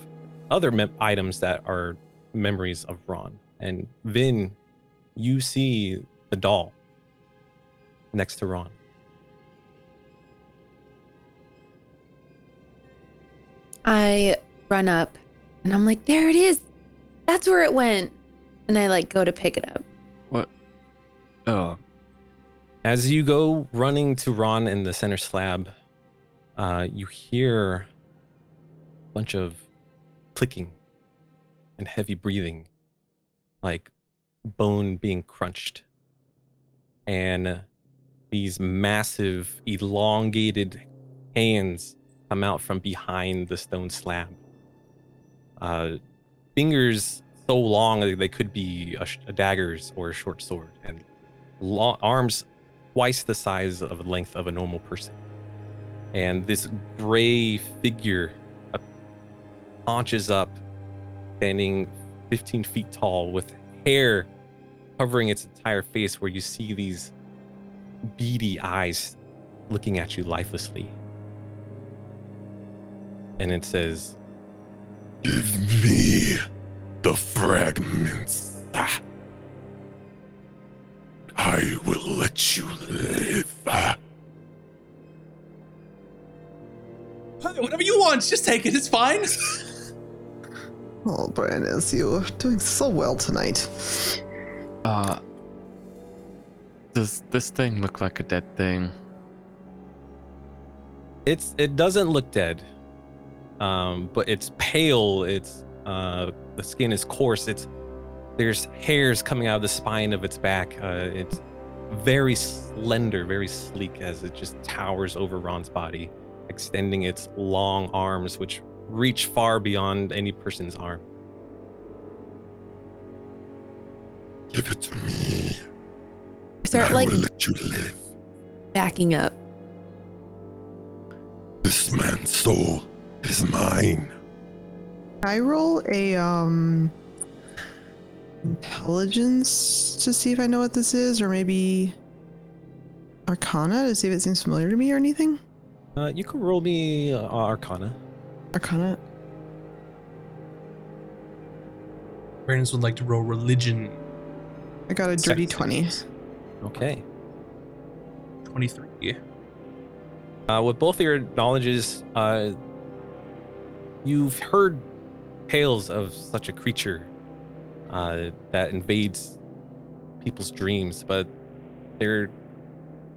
other mem- items that are memories of Raun. And Vin, you see the doll next to Raun. I run up and I'm like, there it is. That's where it went. And I like go to pick it up. What? Oh, As you go running to Raun in the center slab, uh, you hear a bunch of clicking and heavy breathing, like bone being crunched. And these massive, elongated hands come out from behind the stone slab. Uh, fingers so long they could be a, a daggers or a short sword, and long, arms twice the size of the length of a normal person. And this gray figure launches up, standing 15 feet tall, with hair covering its entire face, where you see these beady eyes looking at you lifelessly. And it says, Give me the fragments. Ah. I will let you live. Ah. Whatever you want, just take it. It's fine. <laughs> Oh, Brandis, you're doing so well tonight. uh. Does this thing look like a dead thing? it's it doesn't look dead um but it's pale it's uh the skin is coarse it's there's hairs coming out of the spine of its back uh it's very slender very sleek as it just towers over raun's body extending its long arms which reach far beyond any person's arm Give it to me. Start I like will let you live. backing up. This man's soul is mine. Can I roll a um intelligence to see if I know what this is, or maybe Arcana to see if it seems familiar to me or anything? Uh, you can roll me uh, Arcana. Arcana. Brandon would like to roll religion. I got a dirty Sex. twenty. Okay. 23. Uh, with both of your knowledges, uh, you've heard tales of such a creature uh, that invades people's dreams, but they're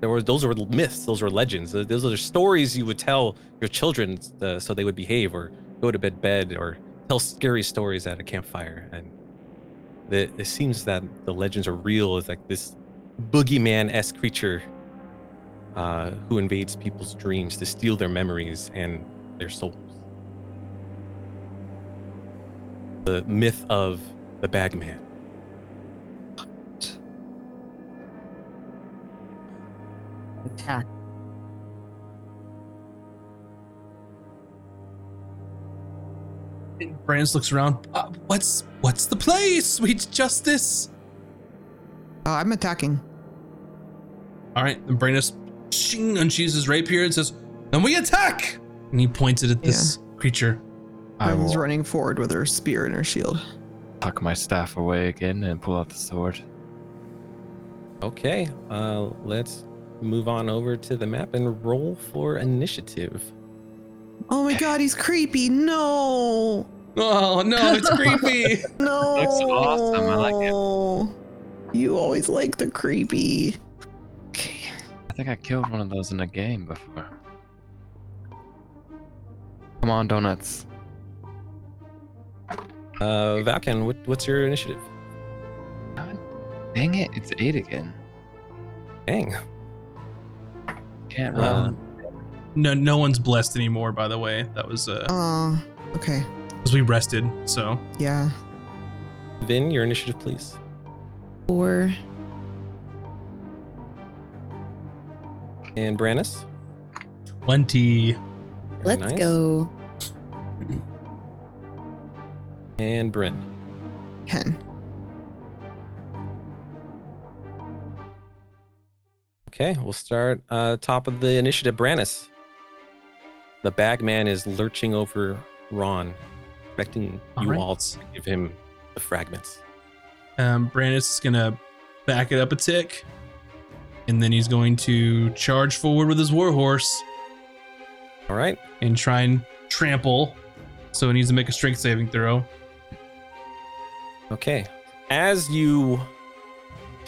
there those were myths, those were legends, those are stories you would tell your children uh, so they would behave or go to bed bed or tell scary stories at a campfire. And it seems that the legends are real. It's like this boogeyman-esque creature uh, who invades people's dreams to steal their memories and their souls. The myth of the Bagman. Attack. And Brandon looks around. Uh, what's what's the play? Sweet justice. Uh, I'm attacking. All right, and Brandon shing unsheathes his rapier and says, "And we attack!" And he points it at this creature. I I was will running forward with her spear and her shield. tuck my staff away again and pull out the sword. Okay, uh, let's move on over to the map and roll for initiative. Oh my god, he's creepy. No. Oh no, it's creepy. <laughs> No. Looks awesome, I like it. You always like the creepy. Okay. I think I killed one of those in a game before. Come on, donuts. Uh, Valkan, what, what's your initiative? Dang it, it's eight again. Dang. Can't roll. Um, no, no one's blessed anymore. By the way, that was uh, Uh, okay. because we rested. So Yeah. Vin, your initiative, please. Or And Brannis. twenty. Very let's nice. go. And Bryn. 10. Okay, we'll start uh, top of the initiative. Brannis. The bagman is lurching over Raun, expecting All you right. all to give him the fragments. Um, Brandis is gonna back it up a tick, and then he's going to charge forward with his warhorse All right. and try and trample. So he needs to make a strength saving throw. Okay. As you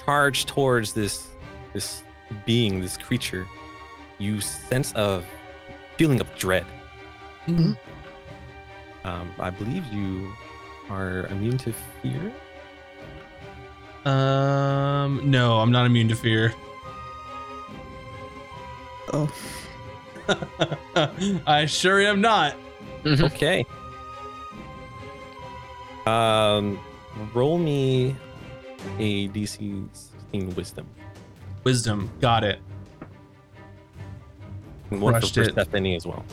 charge towards this this being, this creature, you sense a feeling of dread. Mhm. Um, I believe you are immune to fear. Um, no, I'm not immune to fear. Oh. <laughs> I sure am not. Okay. Um, roll me a DC 16 Wisdom. Wisdom, got it. And one Crushed for it. Persephone as well.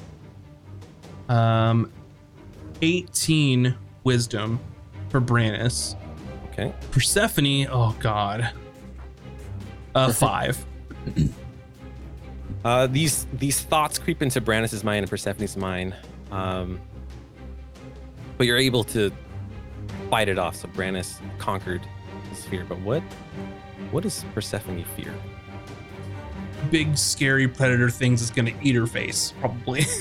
Um, 18 wisdom for Brannis. Okay. Persephone, oh god. Uh, five. Uh, these these thoughts creep into Brannis' mind and Persephone's mind, um, but you're able to fight it off. So Brannis conquered his fear. But what what does Persephone fear? Big scary predator things is gonna eat her face, probably. <laughs>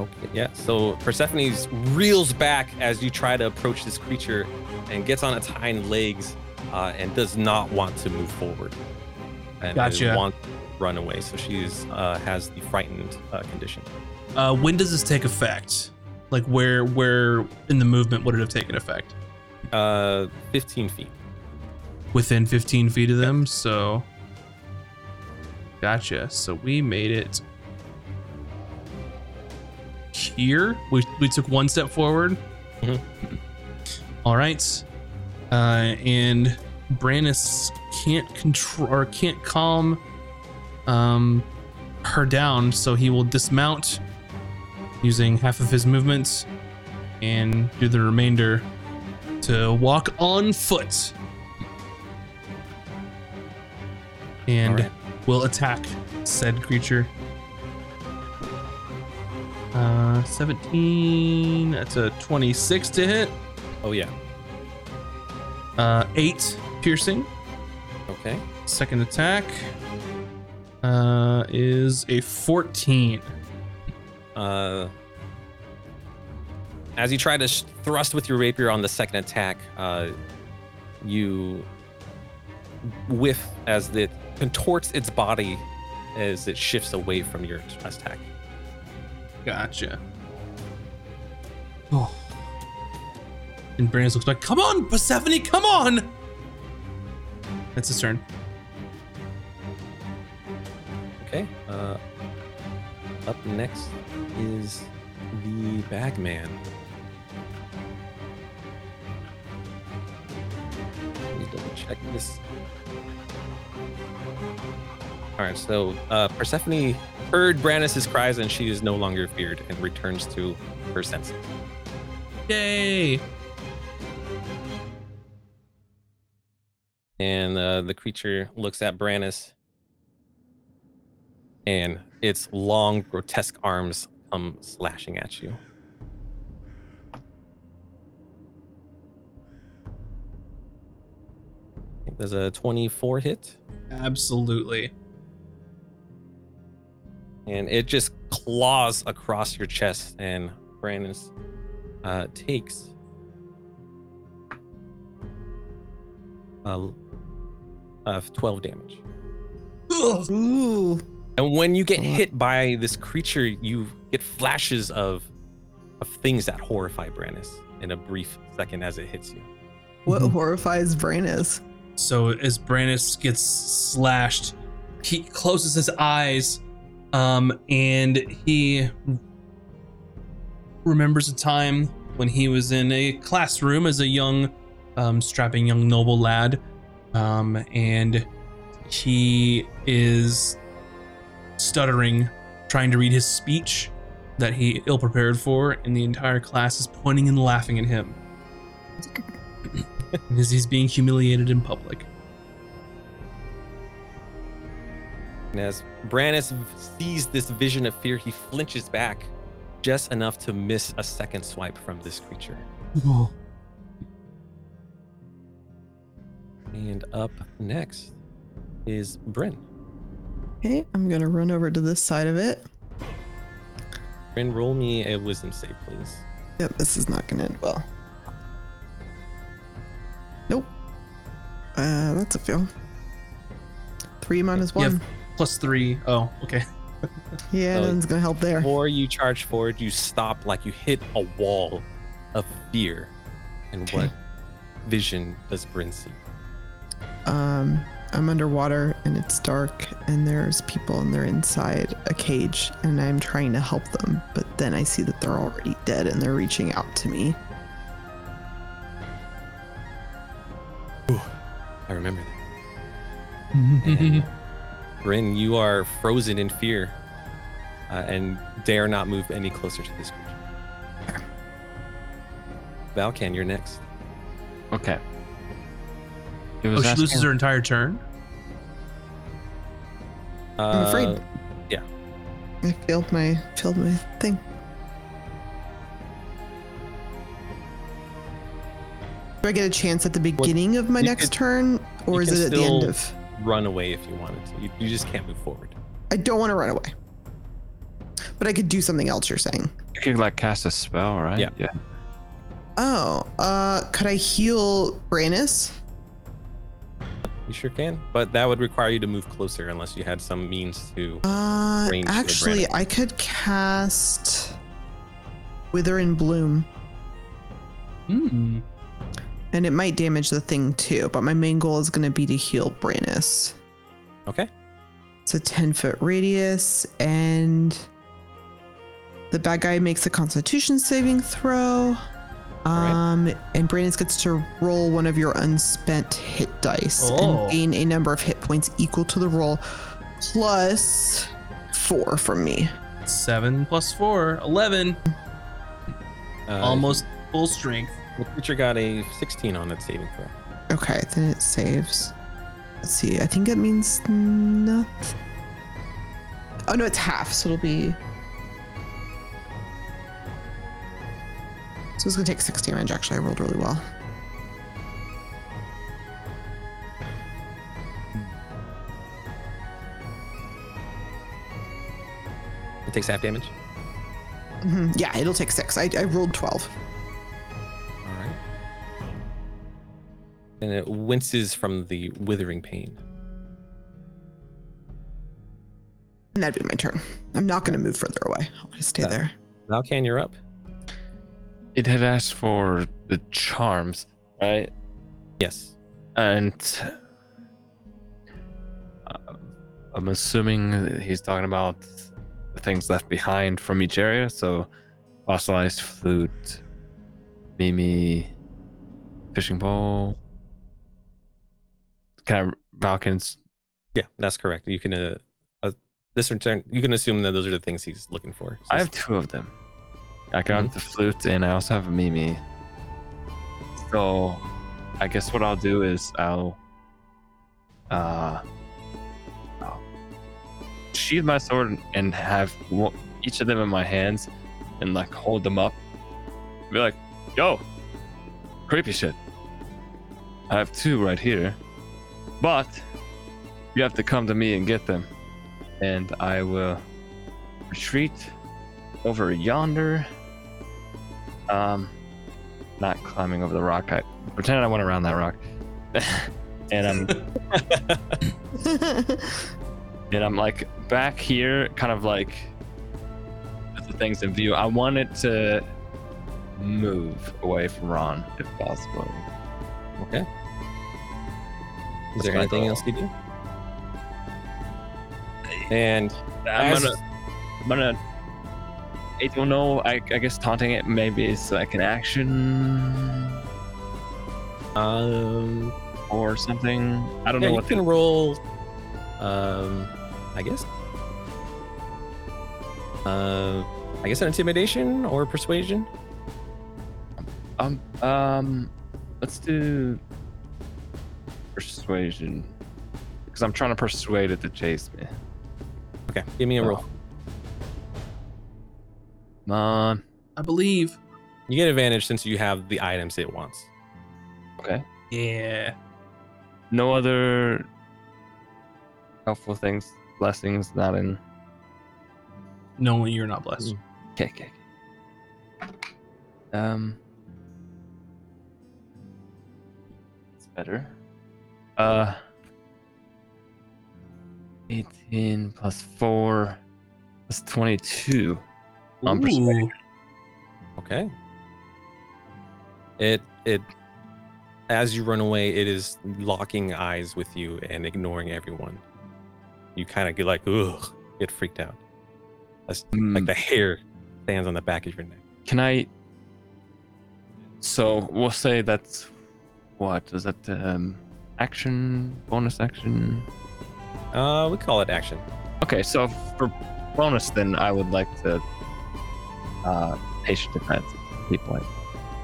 Okay, yeah. So Persephone reels back as you try to approach this creature and gets on its hind legs uh, and does not want to move forward. And Gotcha. wants to run away. So she's uh, has the frightened uh, condition. Uh, when does this take effect? Like where where in the movement would it have taken effect? Uh, 15 feet. Within 15 feet of them, so gotcha. So we made it here. We we took one step forward. Mhm. All right. Uh, and Brannis can't control or can't calm um her down, so he will dismount using half of his movements and do the remainder to walk on foot. And Alright. will attack said creature. Uh 17 that's a 26 to hit. Oh yeah. Uh 8 piercing. Okay. Second attack uh is a 14. Uh, as you try to sh- thrust with your rapier on the second attack, uh, you whiff as it contorts its body as it shifts away from your attack. Gotcha. Oh. And Brandis looks like, come on, Persephone, come on! That's his turn. Okay. Uh, up next is the Bagman. Let me double check this. All right, so uh, Persephone heard Brandis' cries and she is no longer feared and returns to her senses. Yay! and uh, the creature looks at Brannis, and its long, grotesque arms come slashing at you. I think there's a 24 hit, Absolutely. and it just claws across your chest, and Brannis uh, takes uh, of 12 damage. Ooh. And when you get hit by this creature, you get flashes of of things that horrify Brannis in a brief second as it hits you. What horrifies Brannis? So as Brandis gets slashed, he closes his eyes, um, and he remembers a time when he was in a classroom as a young, um, strapping young noble lad, um, and he is stuttering, trying to read his speech that he ill prepared for, and the entire class is pointing and laughing at him <laughs> as he's being humiliated in public. And as Brannis sees this vision of fear, he flinches back just enough to miss a second swipe from this creature. <sighs> And up next is Bryn. Okay, I'm gonna run over to this side of it. Bryn, roll me a wisdom save, please. Yep, this is not gonna end well. Uh, that's a fail. Three minus You one. plus three. Oh, okay. Yeah, So- nothing's gonna help there. Or you charge forward, you stop like you hit a wall of fear. And what vision does Bryn see? Um, I'm underwater and it's dark, and there's people and they're inside a cage, and I'm trying to help them, but then I see that they're already dead and they're reaching out to me. I remember that. <laughs> And Bryn, you are frozen in fear uh, and dare not move any closer to this creature. Valkan, you're next. Okay. It oh, she asking- loses her entire turn. I'm afraid. Uh, yeah. I failed my failed my thing. Do I get a chance at the beginning of my next could- turn, or is it at the end of? Run away if you wanted to. You, you just can't move forward. I don't want to run away, but I could do something else. You're saying? You could like cast a spell, right? Yeah. Yeah. Oh, uh, could I heal Brannis? You sure can, but that would require you to move closer unless you had some means to. Uh, Range actually, I could cast Wither and Bloom, Hmm. And it might damage the thing too. But my main goal is going to be to heal Brannis. Okay. It's a 10 foot radius, and the bad guy makes a constitution saving throw. right. Um, and Brandon gets to roll one of your unspent hit dice Oh. and gain a number of hit points equal to the roll plus four from me. Seven plus four, 11. Uh, Almost full strength. The creature got a 16 on that saving throw. Okay, then it saves. Let's see. I think that means nothing. Oh no, it's half, so it'll be. So it's gonna take six damage. Actually, I rolled really well. It takes half damage. Mhm. Yeah, it'll take six. I, I rolled twelve. And it winces from the withering pain. And that'd be my turn. I'm not gonna move further away. I'm gonna stay Yeah. there. Valkan, you're up. It had asked for the charms, right? Yes. And uh, I'm assuming he's talking about the things left behind from each area. So, fossilized flute, Mimi, fishing pole. Kind of Valkins. Yeah, that's correct. You can uh, uh this return you can assume that those are the things he's looking for. I have two of them. I got the flute and I also have a Mimi. So, I guess what I'll do is I'll uh I'll sheathe my sword and have one, each of them in my hands and like hold them up. Be like, yo, creepy shit. I have two right here, but you have to come to me and get them, and I will retreat over yonder. Um, not climbing over the rock. I pretend I went around that rock, <laughs> and I'm <laughs> and I'm like back here, kind of like with the things in view. I want it to move away from Raun if possible. Okay. Is there anything else you do? And I'm as- gonna, I'm gonna. I don't know. I, I guess taunting it maybe is like an action um or something. I don't yeah, know you what. can roll um I guess. Uh I guess an intimidation or persuasion. Um, um, let's do persuasion because I'm trying to persuade it to chase me. Okay, give me a roll. Come on. I believe. You get advantage since you have the items it wants. Okay. Yeah. No other helpful things, blessings, not in. No, you're not blessed. Okay, okay. okay. Um, it's better. Uh, eighteen plus four. Twenty-two. On persuasion. Okay. It it as you run away, it is locking eyes with you and ignoring everyone. You kind of get like, ugh, get freaked out. That's like Mm. the hair stands on the back of your neck. Can I? So we'll say that's what is that? Um, action bonus action. Uh, we call it action. Okay, so for bonus, then I would like to uh, patient defense. Keep like,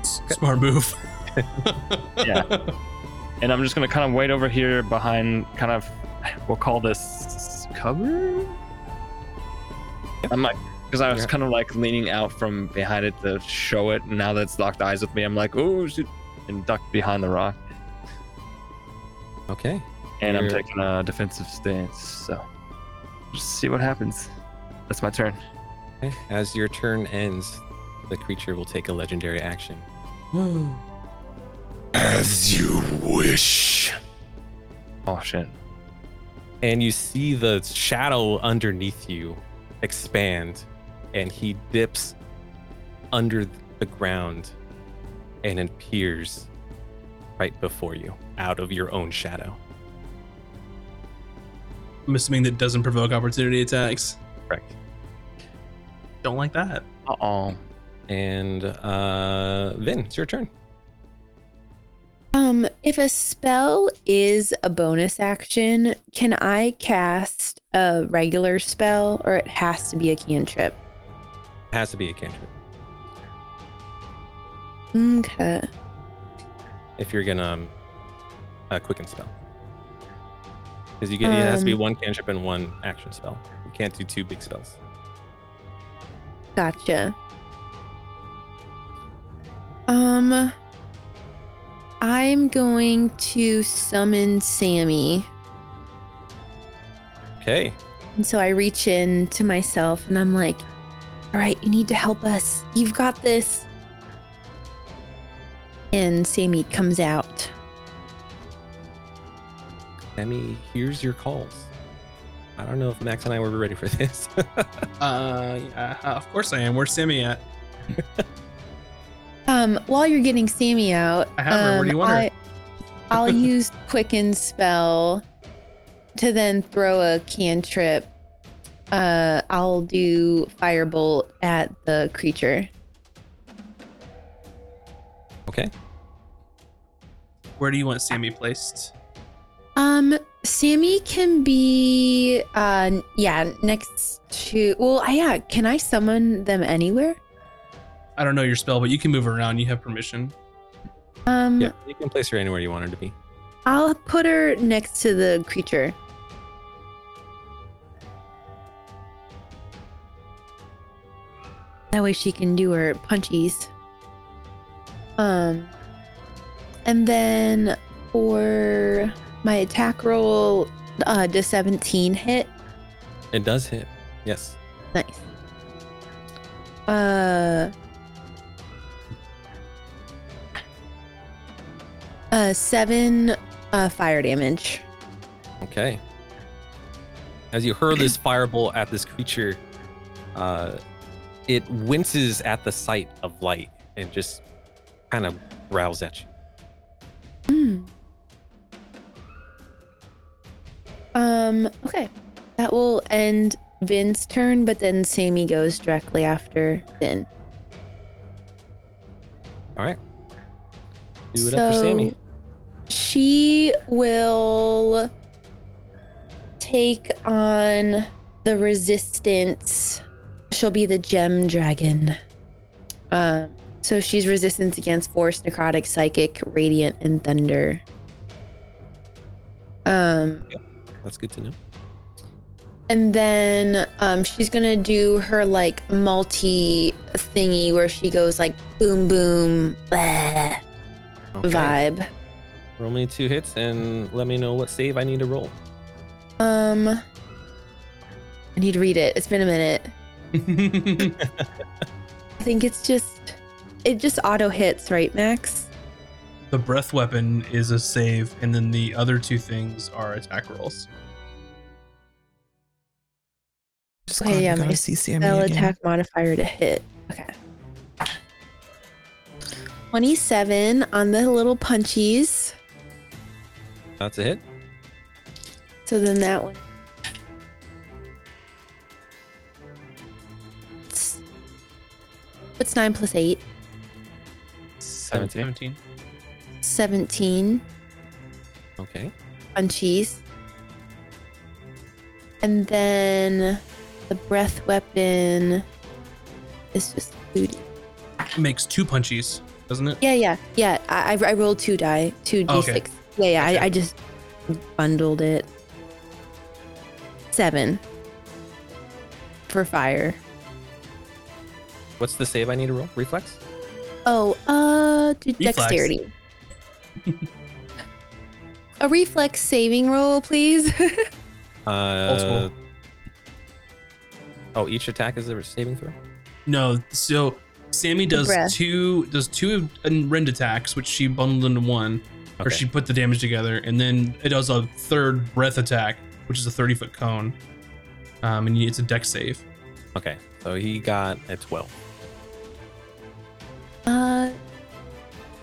S- Smart move. <laughs> Yeah. and I'm just gonna kind of wait over here behind, kind of, we'll call this cover. I'm like, because I was Yeah. kind of like leaning out from behind it to show it. And now that it's locked eyes with me, I'm like, oh shoot, and ducked behind the rock. Okay. And I'm taking a defensive stance. So just see what happens. That's my turn. okay. As your turn ends, the creature will take a legendary action. <gasps> As you wish. Oh shit. and you see the shadow underneath you expand and he dips under the ground and appears right before you out of your own shadow I'm assuming that doesn't provoke opportunity attacks. correct Don't like that. Uh oh. And uh, Vin, it's your turn. Um, if a spell is a bonus action, can I cast a regular spell or it has to be a cantrip? It has to be a cantrip. Okay. If you're gonna um, uh, quicken spell, because you get it has to be Um, one cantrip and one action spell. You can't do two big spells. Gotcha. Um, I'm going to summon Sammy. Okay. And so I reach in to myself and I'm like, all right, you need to help us. You've got this. And Sammy comes out. Emmy hears your calls. I don't know if Max and I were ready for this. <laughs> Uh, yeah, of course I am. Where's Sammy at? <laughs> Um, while you're getting Sammy out, I have her. Where do um, you want her? I, I'll <laughs> use Quicken spell to then throw a cantrip. Uh, I'll do Firebolt at the creature. okay. Where do you want Sammy placed? Um, Sammy can be, uh, yeah, next to. Well, uh, yeah. Can I summon them anywhere? I don't know your spell, but you can move around. You have permission. Um, Yeah, you can place her anywhere you want her to be. I'll put her next to the creature. That way she can do her punchies. Um, and then for my attack roll, uh, does 17 hit? It does hit. Yes. Nice. Uh. Uh, seven uh, fire damage. Okay. As you hurl this <clears throat> firebolt at this creature, uh, it winces at the sight of light and just kind of growls at you. Hmm. Um, okay. That will end Vin's turn, but then Sammy goes directly after Vin. All right. Do it up for Sammy. She will take on the resistance. She'll be the gem dragon. Um, so she's resistance against force, necrotic, psychic, radiant, and thunder. Um, That's good to know. and then um, she's gonna do her like multi thingy where she goes like boom boom blah, Okay. vibe. Roll me two hits and let me know what save I need to roll. Um, I need to read it. It's been a minute. <laughs> I think it's just it just auto hits, right, Max? The breath weapon is a save, and then the other two things are attack rolls. Just okay, yeah, my spell attack modifier to hit. Okay. 27 on the little punchies. That's a hit. So then that one. What's nine plus eight? 17. 17. 17. Okay. Punchies. And then the breath weapon is just booty. Makes two punchies, doesn't it? Yeah, yeah, yeah. I, I rolled two die, two d6. Okay. Yeah, yeah. Okay. I, I just bundled it. Seven for fire. What's the save I need to roll? Reflex? Oh, uh, do Reflex. dexterity. A reflex saving roll, please. <laughs> Uh. Oh, each attack is a saving throw? No. So Sammy does breath. two does two rend attacks, which she bundled into one, or she put the damage together, and then it does a third breath attack, which is a 30 foot cone. Um, and it's a deck save. Okay. So he got a 12. Uh,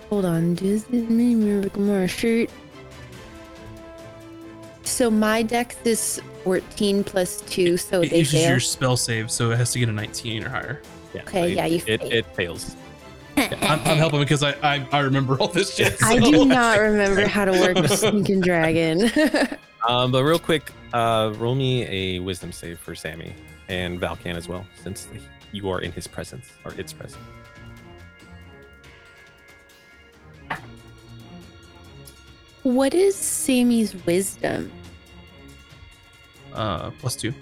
hold on. Does it mean more shirt? So my dex is 14 plus 2, so it they uses fail. your spell save, so it has to get a 19 or higher. Yeah. Okay, it, yeah, you it, fail. it fails. I'm, I'm helping because I, I I remember all this shit. I do not remember how to work <laughs> with Sneaking Dragon. <laughs> Um, but real quick, uh, roll me a wisdom save for Sammy and Valkan as well, since you are in his presence or its presence. What is Sammy's wisdom? Uh, plus two.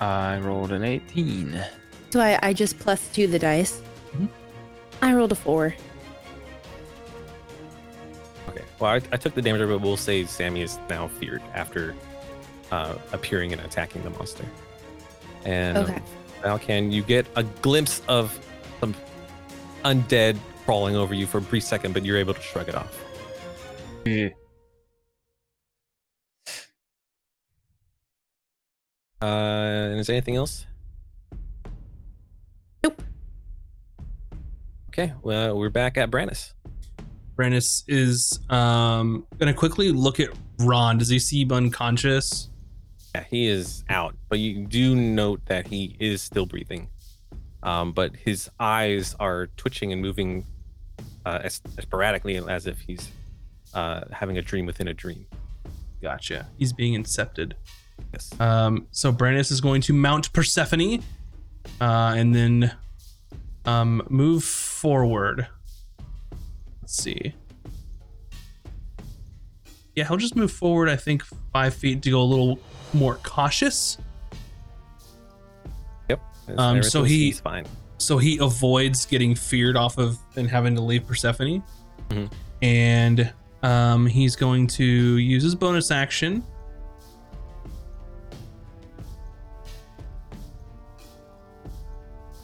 I rolled an 18. So I, I just plus two the dice. Mhm. I rolled a four. Okay. Well, I, I took the damage, but we'll say Sammy is now feared after uh, appearing and attacking the monster. And Okay. Valkan, you get a glimpse of some undead crawling over you for a brief second, but you're able to shrug it off. Uh, and is there anything else? Nope. Okay, well, we're back at Brannis. Brandis is um gonna quickly look at Raun. Does he seem unconscious? Yeah, he is out, but you do note that he is still breathing. Um, but his eyes are twitching and moving uh, as, sporadically as if he's uh, having a dream within a dream. Gotcha. He's being incepted. Yes. Um, so Brandis is going to mount Persephone, uh, and then um, move forward. Let's see. Yeah, he'll just move forward. I think five feet to go a little more cautious. Yep. Um, so Everything he- seems fine. So he avoids getting feared off of and having to leave Persephone. Mhm. And um, he's going to use his bonus action.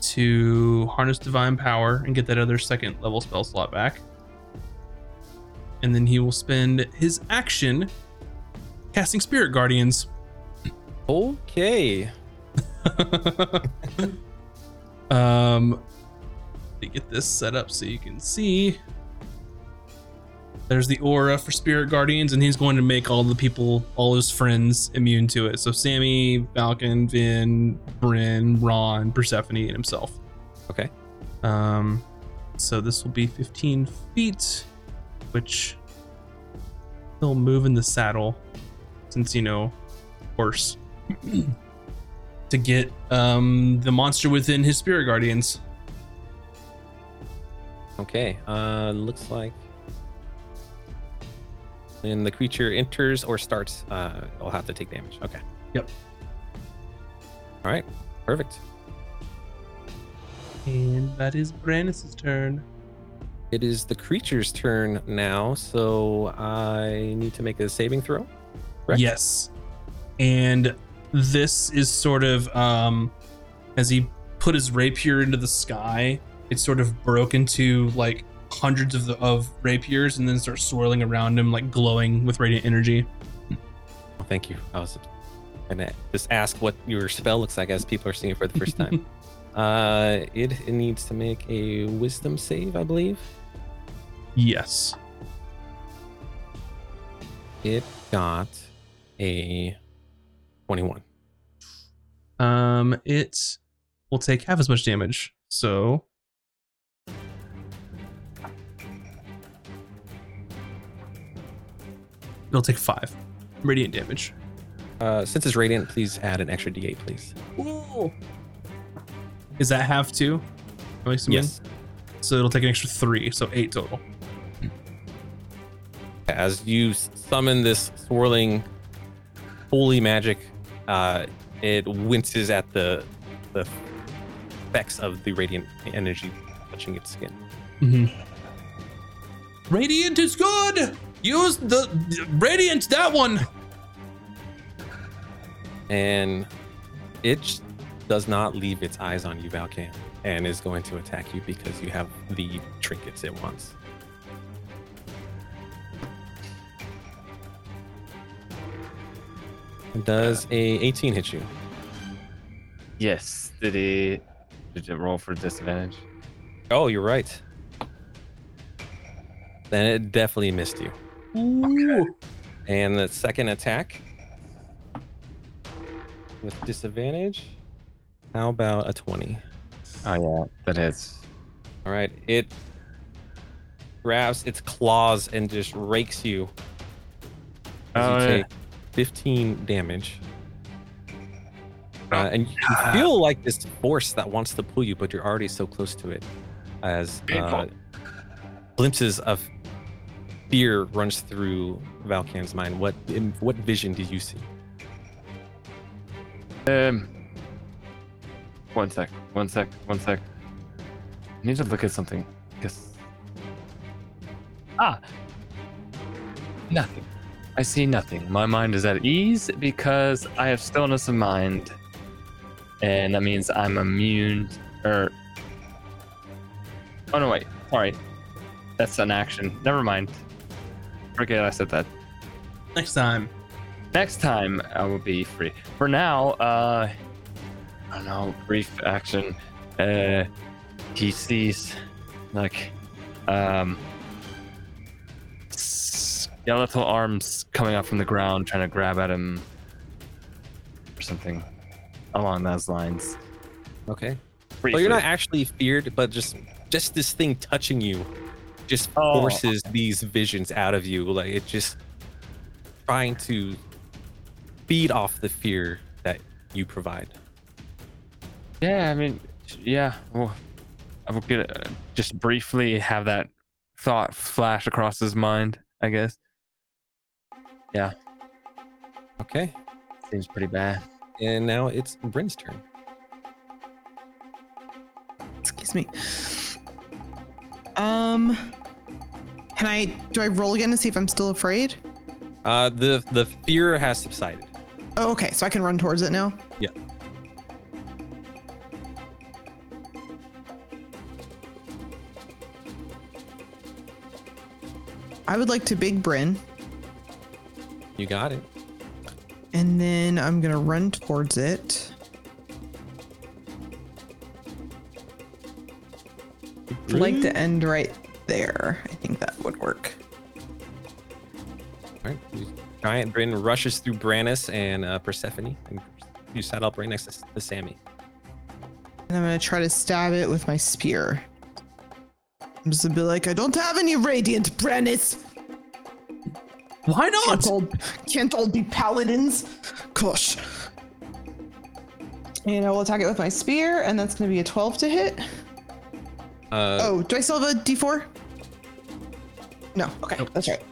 To harness divine power and get that other second level spell slot back. And then he will spend his action casting Spirit Guardians. Okay. <laughs> um, to get this set up so you can see. There's the aura for Spirit Guardians, and he's going to make all the people, all his friends, immune to it. So Sammy, Valkan, Vin, Bryn, Raun, Persephone, and himself. Okay. Um, so this will be 15 feet, which he'll move in the saddle, since you know, horse, <clears throat> to get um the monster within his spirit guardians. Okay. Uh, looks like when the creature enters or starts, uh, it'll have to take damage. Okay. Yep. All right. Perfect. And that is Brandis' turn. It is the creature's turn now, so I need to make a saving throw. Correct? Yes. And this is sort of um as he put his rapier into the sky, it sort of broke into like hundreds of the, of rapiers and then starts swirling around him like glowing with radiant energy. Thank you. I was gonna just ask what your spell looks like as people are seeing it for the first time. <laughs> uh, it, it needs to make a Wisdom save, I believe. Yes. It got a twenty-one. Um it will take half as much damage. So it'll take 5 radiant damage. Uh, since it's radiant, please add an extra D8, please. Is that half assuming? Yes. So it'll take an extra three, so eight total. As you summon this swirling holy magic, uh, it winces at the the effects of the radiant energy touching its skin. Mm-hmm. Radiant is good. Use the radiant. That one. and it does not leave its eyes on you, Valkan, and is going to attack you because you have the trinkets it wants. Does a 18 hit you? Yes. Did he did it roll for disadvantage? Oh, you're right. Then it definitely missed you. Ooh. And the second attack with disadvantage. How about a 20? Oh yeah, that hits. All right. It grabs its claws and just rakes you. As Oh, you yeah. take 15 damage. Uh, and you feel like this force that wants to pull you, but you're already so close to it. As uh, glimpses of fear runs through Valkan's mind. What in, what vision do you see? Um. One sec. One sec. One sec. I need to look at something. Yes. Ah. Nothing. I see nothing. My mind is at ease because I have stillness of mind, and that means I'm immune. Or. Oh no! Wait. Sorry. That's an action. Never mind. Forget I said that. Next time. Next time I will be free. For now, uh I don't know, brief action. Uh he sees like um skeletal arms coming up from the ground trying to grab at him or something along those lines. Okay. Briefly. Well, you're not actually feared, but just just this thing touching you just Oh. forces these visions out of you. Like it just trying to feed off the fear that you provide. Yeah, I mean, yeah. Well, I would get uh, just briefly have that thought flash across his mind. I guess Okay. seems pretty bad. And now it's Bryn's turn. Excuse me. Um, can I do I roll again to see if I'm still afraid? Uh the the fear has subsided. Oh, okay, so I can run towards it now. Yeah. I would like to big Bryn, You got it. and then I'm gonna run towards it. I'd like to end right there. I think that would work. All right. Giant Bryn rushes through Brannis and uh, Persephone, and you sat up right next to, to Sammy. And I'm gonna try to stab it with my spear. I'm just gonna be like, I don't have any radiant, Brannis. Why not? Can't all, can't all be paladins. Gosh. And I will attack it with my spear, and that's gonna be a 12 to hit. Uh, Oh, do I still have a d4? No. Okay, that's right.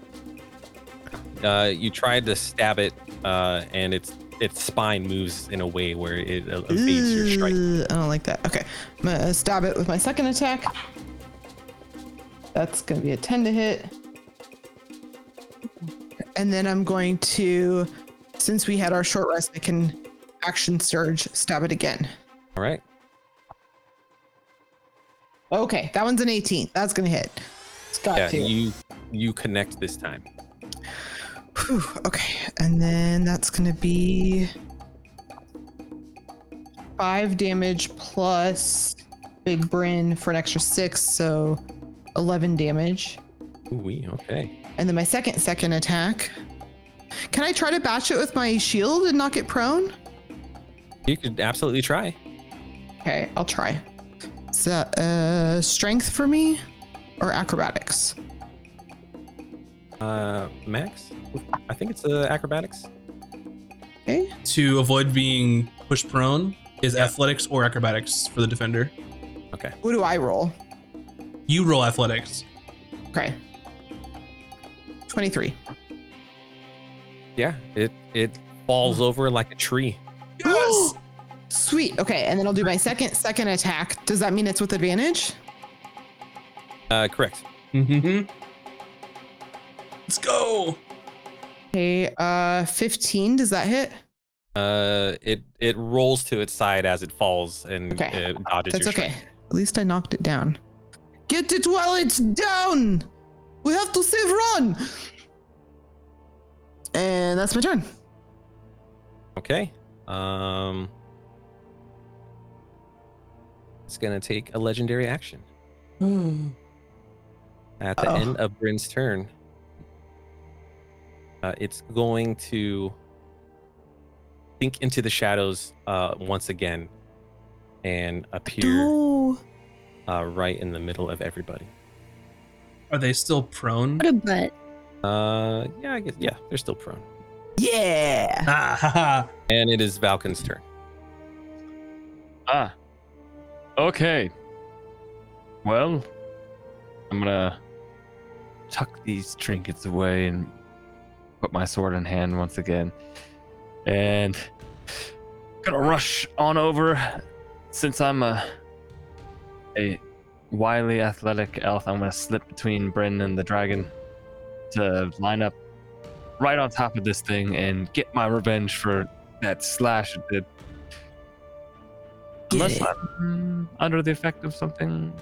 uh, you tried to stab it, uh, and its its spine moves in a way where it uh, evades your strike. I don't like that. Okay, I'm gonna stab it with my second attack. That's gonna be a 10 to hit. And then I'm going to, since we had our short rest, I can action surge, stab it again. All right. Okay, that one's an 18. That's gonna hit. It's got Yeah, to. you you connect this time. Whew, okay, and then that's gonna be five damage plus Big Bryn for an extra six, so 11 damage. Ooh, okay. And then my second second attack. Can I try to batch it with my shield and knock it prone? You could absolutely try. Okay, I'll try. Is that uh, strength for me or acrobatics? Uh, Max, I think it's uh, acrobatics. Okay. To avoid being pushed prone is athletics or acrobatics for the defender. Okay. What do I roll? You roll athletics. Okay. 23. Yeah, it it falls over like a tree. Yes. <gasps> Sweet. Okay, and then I'll do my second second attack. Does that mean it's with advantage? Uh, correct. Mm-hmm. Let's go. Okay, uh 15. Does that hit? Uh, it it rolls to its side as it falls and Okay. it dodges That's your okay. strike. At least I knocked it down. Get it while it's down. We have to save Raun. And that's my turn. Okay. Um, it's gonna take a legendary action at the Uh-oh. end of Bryn's turn. Uh, it's going to sink into the shadows uh, once again and appear No. uh, right in the middle of everybody. Are they still prone? What a butt. Uh, yeah, I guess yeah, they're still prone. Yeah. Ah, ha, ha. And it is Valkan's turn. Ah. Okay. Well, I'm gonna tuck these trinkets away and put my sword in hand once again. And gonna rush on over. Since I'm a a wily athletic elf, I'm gonna slip between Bryn and the dragon to line up right on top of this thing and get my revenge for that slash it did. Get Unless it. I'm under the effect of something.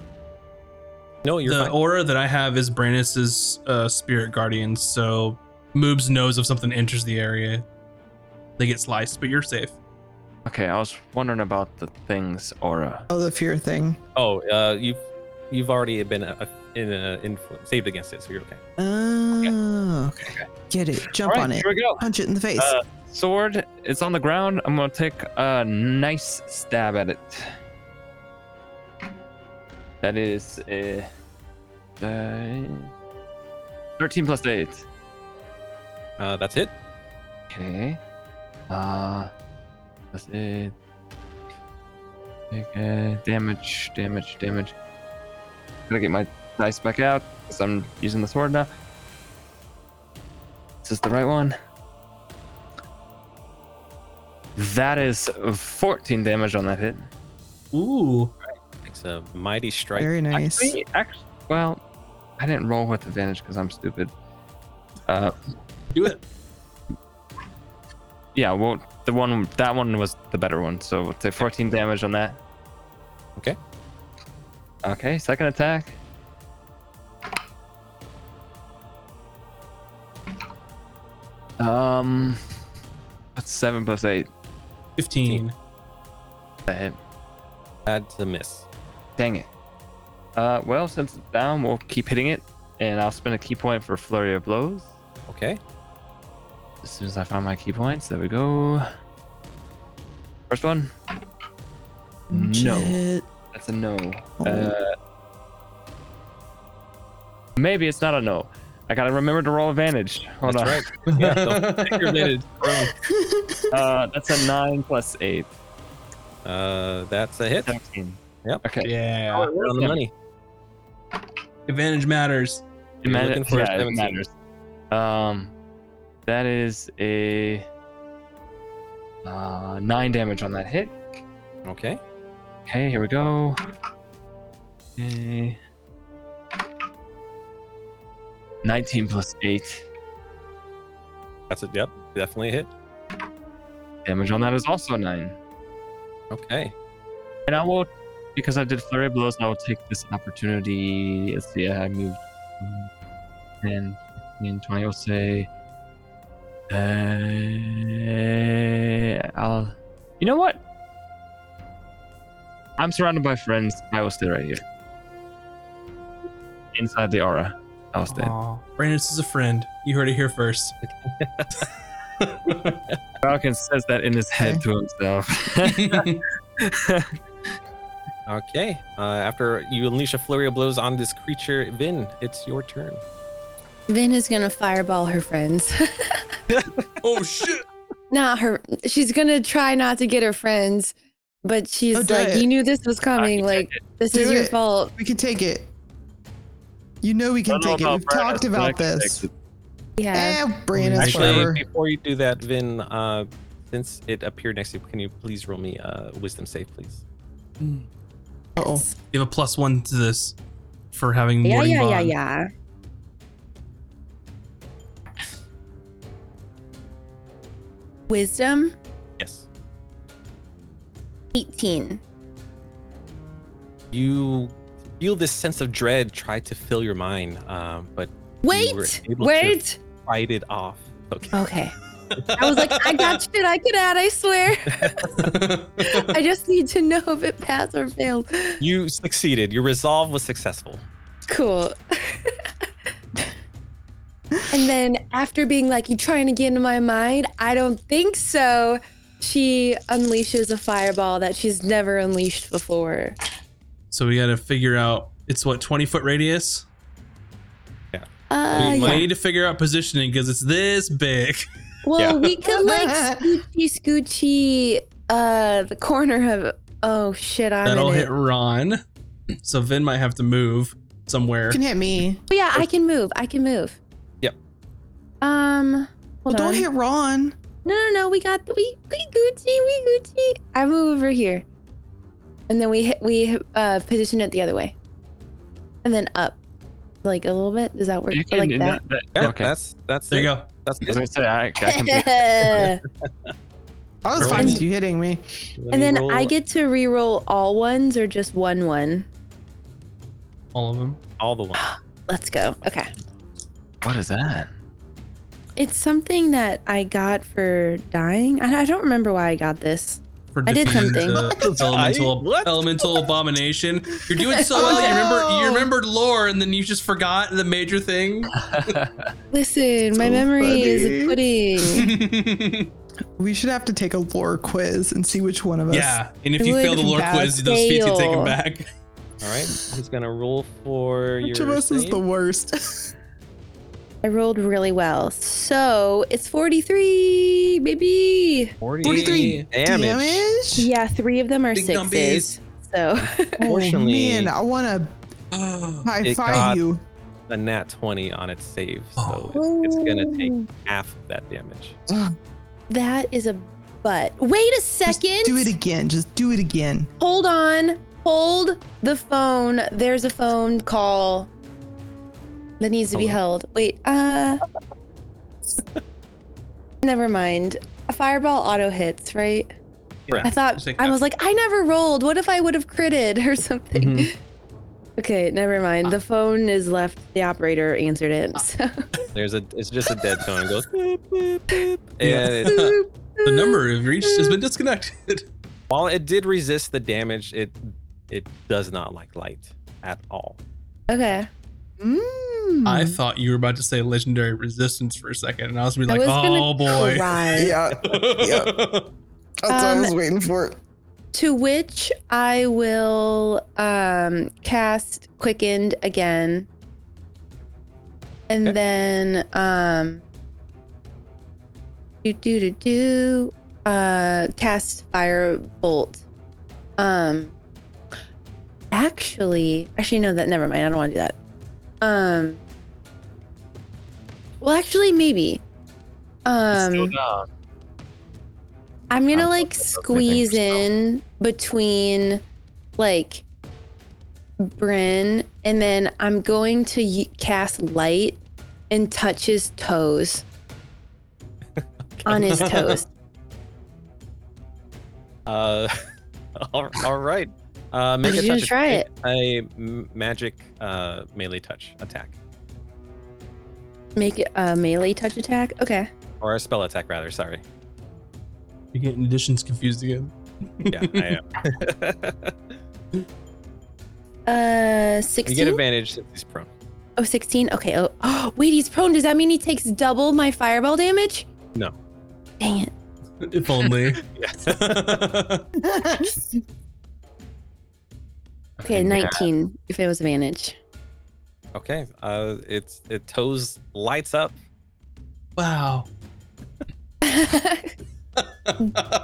No, you're the fine. aura that I have is Brandis's uh, spirit guardian, so Moobs knows if something enters the area, they get sliced, but you're safe. Okay, I was wondering about the thing's aura. Oh, the fear thing. Oh, uh, you've you've already been uh, in a influ- saved against it, so you're okay. Oh, okay. Get it. Jump All right, on it. Here we go. Punch it in the face. Uh, sword, it's on the ground. I'm gonna take a nice stab at it. That is a uh, 13 plus 8. Uh, that's it. Okay. Uh, that's it. Okay, damage, damage, damage. Gotta get my dice back out because I'm using the sword now. Is this the right one? That is 14 damage on that hit. Ooh, It's a mighty strike. Very nice. Actually, actually, well, I didn't roll with advantage because I'm stupid. Uh, do it. yeah, well, the one that one was the better one. So take 14 damage on that. Okay. Okay, second attack. Um, that's seven plus eight. 15. That hit. That's a miss. Dang it. Uh, well, since it's down, we'll keep hitting it, and I'll spend a ki point for flurry of blows. Okay. As soon as I find my ki points, there we go. First one. No, Shit. That's a no. Oh. Uh, maybe it's not a no. I gotta remember to roll advantage. Hold That's on. right. <laughs> Yeah, don't <laughs> take your <laughs> Uh, that's a nine plus eight. Uh, that's a hit. 17. Yep. Okay. Yeah. We're on the money. Advantage matters. It You're matter- looking for yeah, it matters. Um, that is a uh, nine damage on that hit. Okay. Okay, here we go. Okay. 19 plus 8. That's it. Yep. Definitely a hit. Damage on that is also a 9. Okay. And I will, because I did flurry blows, I will take this opportunity. Let's see, I moved 10, 15, 20. I'll say. Uh, I'll. You know what? I'm surrounded by friends. I will stay right here. Inside the aura. I'll stay. Aw. Brandis is a friend. You heard it here first. <laughs> Valkan says that in his head to himself. <laughs> Okay. Uh, after you unleash a flurry of blows on this creature, Vin, it's your turn. Vin is gonna fireball her friends. <laughs> oh shit! not her. She's gonna try not to get her friends, but she's Oh, do like, it. "You knew this was coming. Like, take this Do is your it. fault." We can take it. You know we can take it. We've Brandis, talked about this. Yeah. Eh, Brandis, Actually, whatever. before you do that, Vin, uh, since it appeared next to you, can you please roll me a wisdom save, please? Uh-oh. You have a plus one to this for having Yeah, morning yeah, yeah, bond. yeah. Wisdom Yes. 18. You feel this sense of dread try to fill your mind, um, but Wait, wait. fight it off. Okay. Okay. I was like, I got shit I could add, I swear. <laughs> I just need to know if it passed or failed. You succeeded. Your resolve was successful. Cool. and then after being like, you trying to get into my mind? I don't think so. She unleashes a fireball that she's never unleashed before. So we got to figure out. It's what 20 foot radius. Uh, we yeah. need to figure out positioning because it's this big. <laughs> Well, Yeah. we could like <laughs> scoochy scoochy uh the corner of oh shit, I'm That'll in hit it. Raun. So Vin might have to move somewhere. You can hit me. Oh, yeah, I can move. I can move. Yep. Um Well, hold don't hit Raun. No, no, no. We got the, we we Gucci, we Gucci. I move over here, and then we hit we uh position it the other way, and then up, like a little bit. Does that work? You Or like can- that? that- Yeah, okay. that's that's There you go. That's I was good. gonna say I, I can be I was <laughs> fine with you hitting me. Let and me then roll- I get to re-roll all ones or just one one. All of them. all the ones. <gasps> Let's go. Okay. What is that? It's something that I got for dying. I, I don't remember why I got this. For I did something. Uh, the elemental, <laughs> What? elemental abomination. You're doing so well. You remember, you <laughs> oh. remembered lore, and then you just forgot the major thing. <laughs> Listen, my memory is funny. a pudding. We should have to take a lore quiz and see which one of us. yeah, and if you fail the lore bad quiz, those feats you take them back. All right, who's gonna roll for Which your of us is the worst? I rolled really well. So it's 43, baby. 43 damage. damage? Yeah, three of them are Big sixes. So <laughs> Fortunately, oh, man, I want to Oh, high It five got- you. A nat 20 on its save, Oh. so it's, it's oh. gonna take half of that damage. that is a butt. Wait a Just second. do it again. Just do it again. Hold on. Hold the phone. There's a phone call that needs to be held. Wait, uh. <laughs> Never mind. A fireball auto hits, right? Yeah. I thought like I was like, I never rolled. What if I would have critted or <laughs> something? Mhm. Okay, never mind. The phone is left. The operator answered it. So. <laughs> There's a, it's just a dead tone. It goes boop, boop, boop. Yeah. And it, the number you've reached has been disconnected. while it did resist the damage, it it does not like light at all. Okay. Mm. I thought you were about to say legendary resistance for a second, and I was gonna be like, was gonna oh boy. cry. Yeah, that's what I Um, was waiting for. To which I will um cast quickened again. And Okay. then um do do do do uh cast fire bolt. Um actually actually no that never mind, I don't want to do that. Um well actually maybe. Um I'm gonna like squeeze in between like Bryn, and then I'm going to y- cast light and touch his toes <laughs> on his toes. <laughs> Uh, <laughs> all, all right. Uh, make I'm a touch try attack- A m- magic uh, melee touch attack, Make it a melee touch attack. Okay. or a spell attack rather. Sorry. You're getting additions confused again. Yeah, I am. <laughs> Uh, sixteen. you 16. get advantage since he's prone. oh, 16. Okay. Oh, oh, <gasps> wait, he's prone. Does that mean he takes double my fireball damage? No. Dang it. if only. <laughs> <laughs> Okay, 19 if it was advantage. Okay. Uh, it's it toes lights up. wow. <laughs>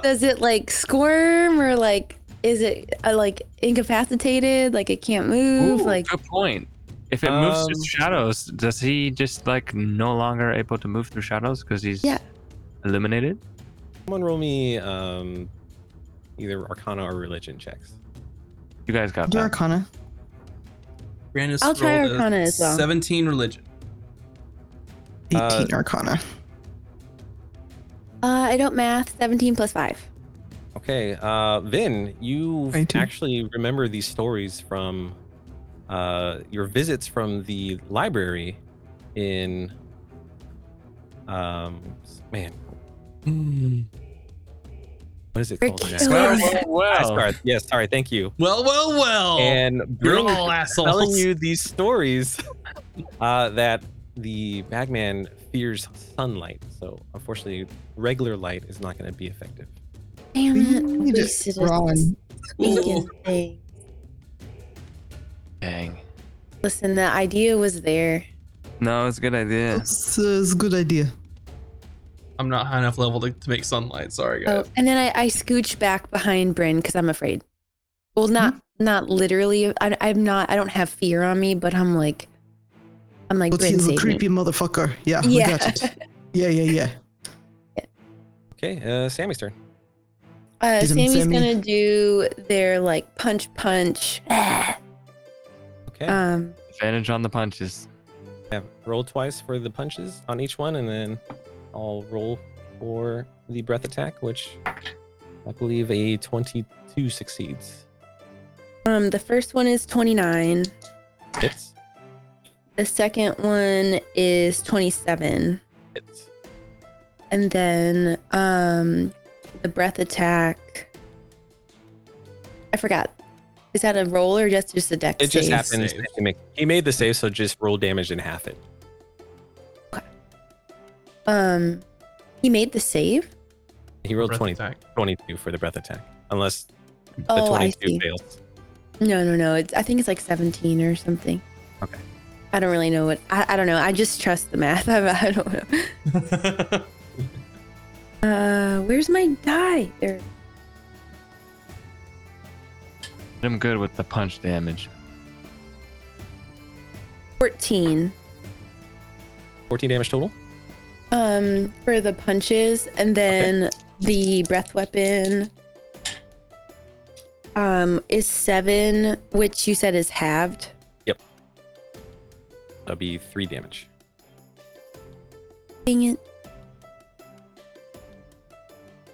Does it like squirm or like is it uh, like incapacitated? Like it can't move? Ooh, like good point. If it moves Um, through shadows, does he just like no longer able to move through shadows because he's Yeah. illuminated? Someone roll me um, either Arcana or Religion checks. You guys got Do that. Arcana. Brandis I'll try rolled a Arcana as well. 17 religion. 18 Uh, Arcana. uh, I don't math. 17 plus 5. Okay, uh, Vin, you Twenty-two. actually remember these stories from uh, your visits from the library in, um, man, what is it called? Frick. again? Well, well, Yes, sorry, thank you. Well, well, well. And You're all is telling you these stories <laughs> uh, that the bagman fears sunlight. So unfortunately, regular light is not going to be effective. Damn it! I We need it, wasted a Ron. Dang. Listen, the idea was there. No, it's a good idea. It's, uh, it's a good idea. I'm not high enough level to, to make sunlight. Sorry, guys. Oh, and then I, I scooch back behind Bryn because I'm afraid. Well, not Hmm? not literally. I, I'm not. I don't have fear on me, but I'm like, I'm like But Bryn. he's a me. creepy motherfucker. Yeah, we Yeah. got it. Yeah, yeah, <laughs> yeah. Okay, uh, Sammy's turn. Uh, Sammy's Sammy. gonna do their like punch punch. Okay. Um, Advantage on the punches. Yeah, roll twice for the punches on each one, and then I'll roll for the breath attack, which I believe a 22 succeeds. um, the first one is 29. Hits. The second one is 27. Hits. And then um the breath attack. I forgot. Is that a roll or just just a deck It just save? happens. He, make, he made the save, so just roll damage and half it. Um he made the save? He rolled Breath 20, attack. 22 for the breath attack, unless the Oh, I 22 see. fails. No, no, no. It's I think it's like 17 or something. Okay. I don't really know what I, I don't know. I just trust the math. I, <laughs> I don't know. <laughs> Uh where's my die? There. I'm good with the punch damage. 14. 14 damage total. Um for the punches and then the breath weapon um is 7 which you said is halved. Yep. That'll be three damage. Dang it.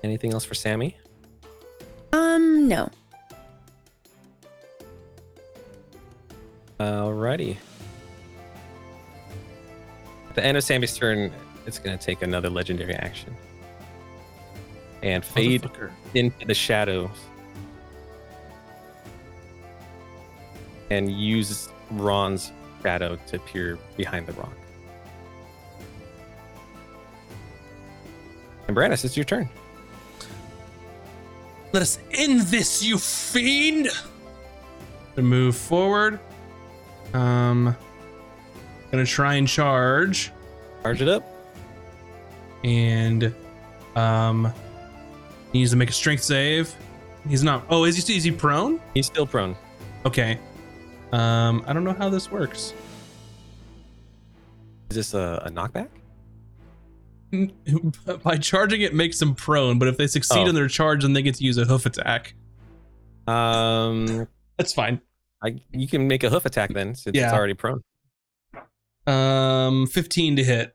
Anything else for Sammy? Um no. Alrighty. At the end of Sammy's turn, it's going to take another legendary action and fade into the shadows and use Raun's shadow to peer behind the rock. And Brandis, it's your turn. Let us end this, you fiend! To move forward. Um gonna try and charge. Charge it up. And um he needs to make a strength save. He's not oh, is he is he prone? He's still prone. Okay. Um, I don't know how this works. Is this a, a knockback? <laughs> By charging it makes them prone, but if they succeed Oh. in their charge, then they get to use a hoof attack. Um, <laughs> That's fine. I, you can make a hoof attack then, since it's already prone. Um, 15 to hit.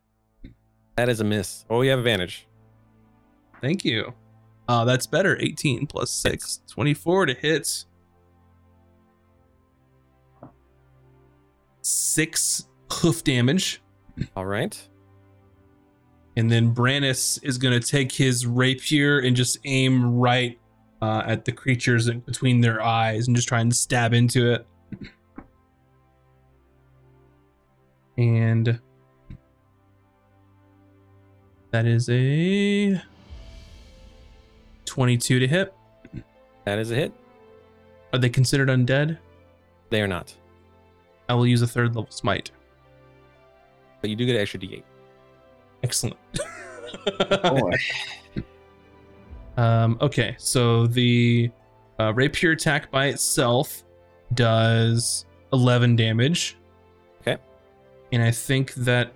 That is a miss. Oh, you have advantage. Thank you. Uh, that's better. 18 plus 6. 24 to hit. Six hoof damage. All right. And then Brannis is going to take his rapier and just aim right uh, at the creatures in between their eyes and just try and stab into it. And that is a 22 to hit. That is a hit. Are they considered undead? They are not. I will use a third level smite. But you do get an extra d8. Excellent. <laughs> Um, okay, so the uh, rapier attack by itself does 11 damage. Okay. And I think that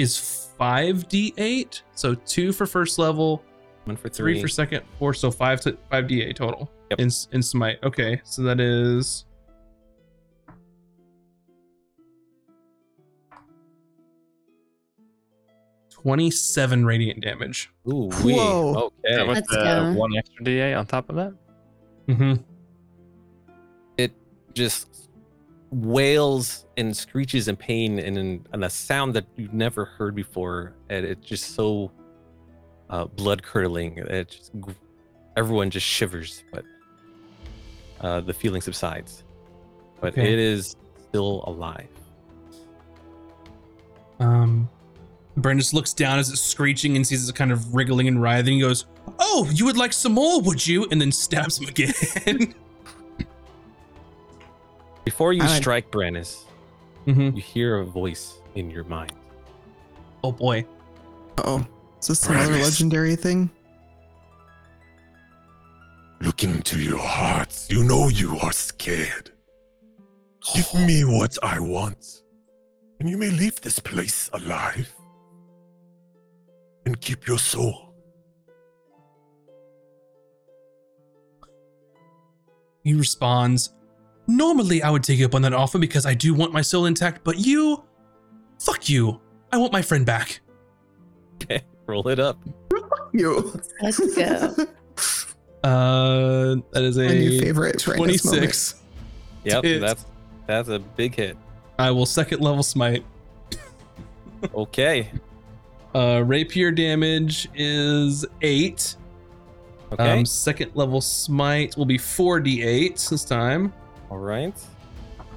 is 5d8. So two for first level, One for three, three. for second, four. So five to 5d8 total Yep. in, s- in smite. Okay, so that is. Twenty-seven radiant damage. Ooh, wee. Whoa. Okay. with Let's the go. one extra D8 on top of that. Mm-hmm. It just wails and screeches in pain and, and a sound that you've never heard before. And it's just so uh, blood curdling. It just, everyone just shivers, but uh, the feeling subsides. But Okay. it is still alive. Um, Brandis looks down as it's screeching and sees it kind of wriggling and writhing. He goes, Oh, you would like some more, would you? And then stabs him again. <laughs> Before you I- strike Brandis, hmm you hear a voice in your mind. Oh boy. Oh, is this another Brandis. legendary thing? Look into your hearts. You know you are scared. Give me what I want, and you may leave this place alive and keep your soul. He responds, Normally I would take you up on that offer because I do want my soul intact, but you. Fuck you. I want my friend back. Okay, <laughs> roll it up. You. Let's go. <laughs> Uh, that is My new a favorite Brandis 26. Yep, Hit. that's that's a big hit. I will second level smite. Okay. Uh, rapier damage is 8. Okay. Um, second level smite will be 4d8 this time. All right.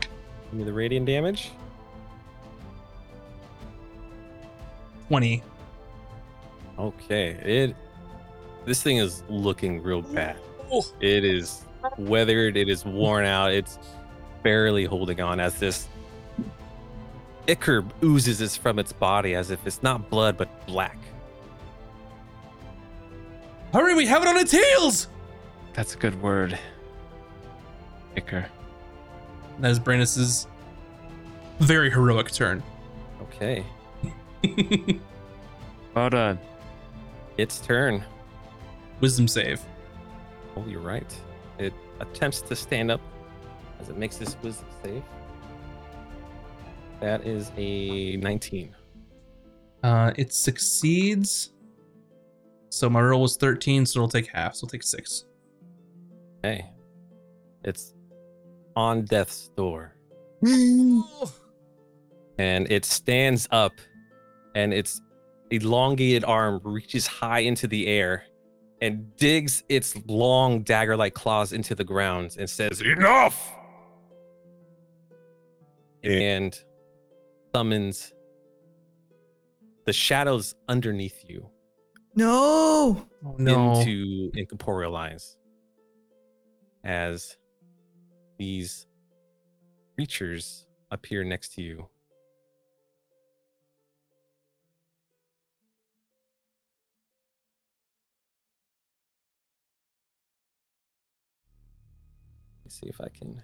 Give me the radiant damage. 20. Okay. It this thing is looking real bad. Oh. It is weathered, it is worn out, it's barely holding on as this ichor oozes is from its body as if it's not blood but black. Hurry, we have it on its heels! That's a good word. Icker. That is Brandis's very heroic turn. Okay. <laughs> Well done. Its turn. Wisdom save. Oh, you're right. It attempts to stand up as it makes this wisdom save. That is a 19. Uh, it succeeds. So my roll was 13, so it'll take half. So it'll take six. Hey. It's on death's door. <gasps> And it stands up and its elongated arm reaches high into the air and digs its long dagger like claws into the ground and says, Enough! and summons the shadows underneath you No. Oh no. into incorporealize as these creatures appear next to you. Let's see if I can.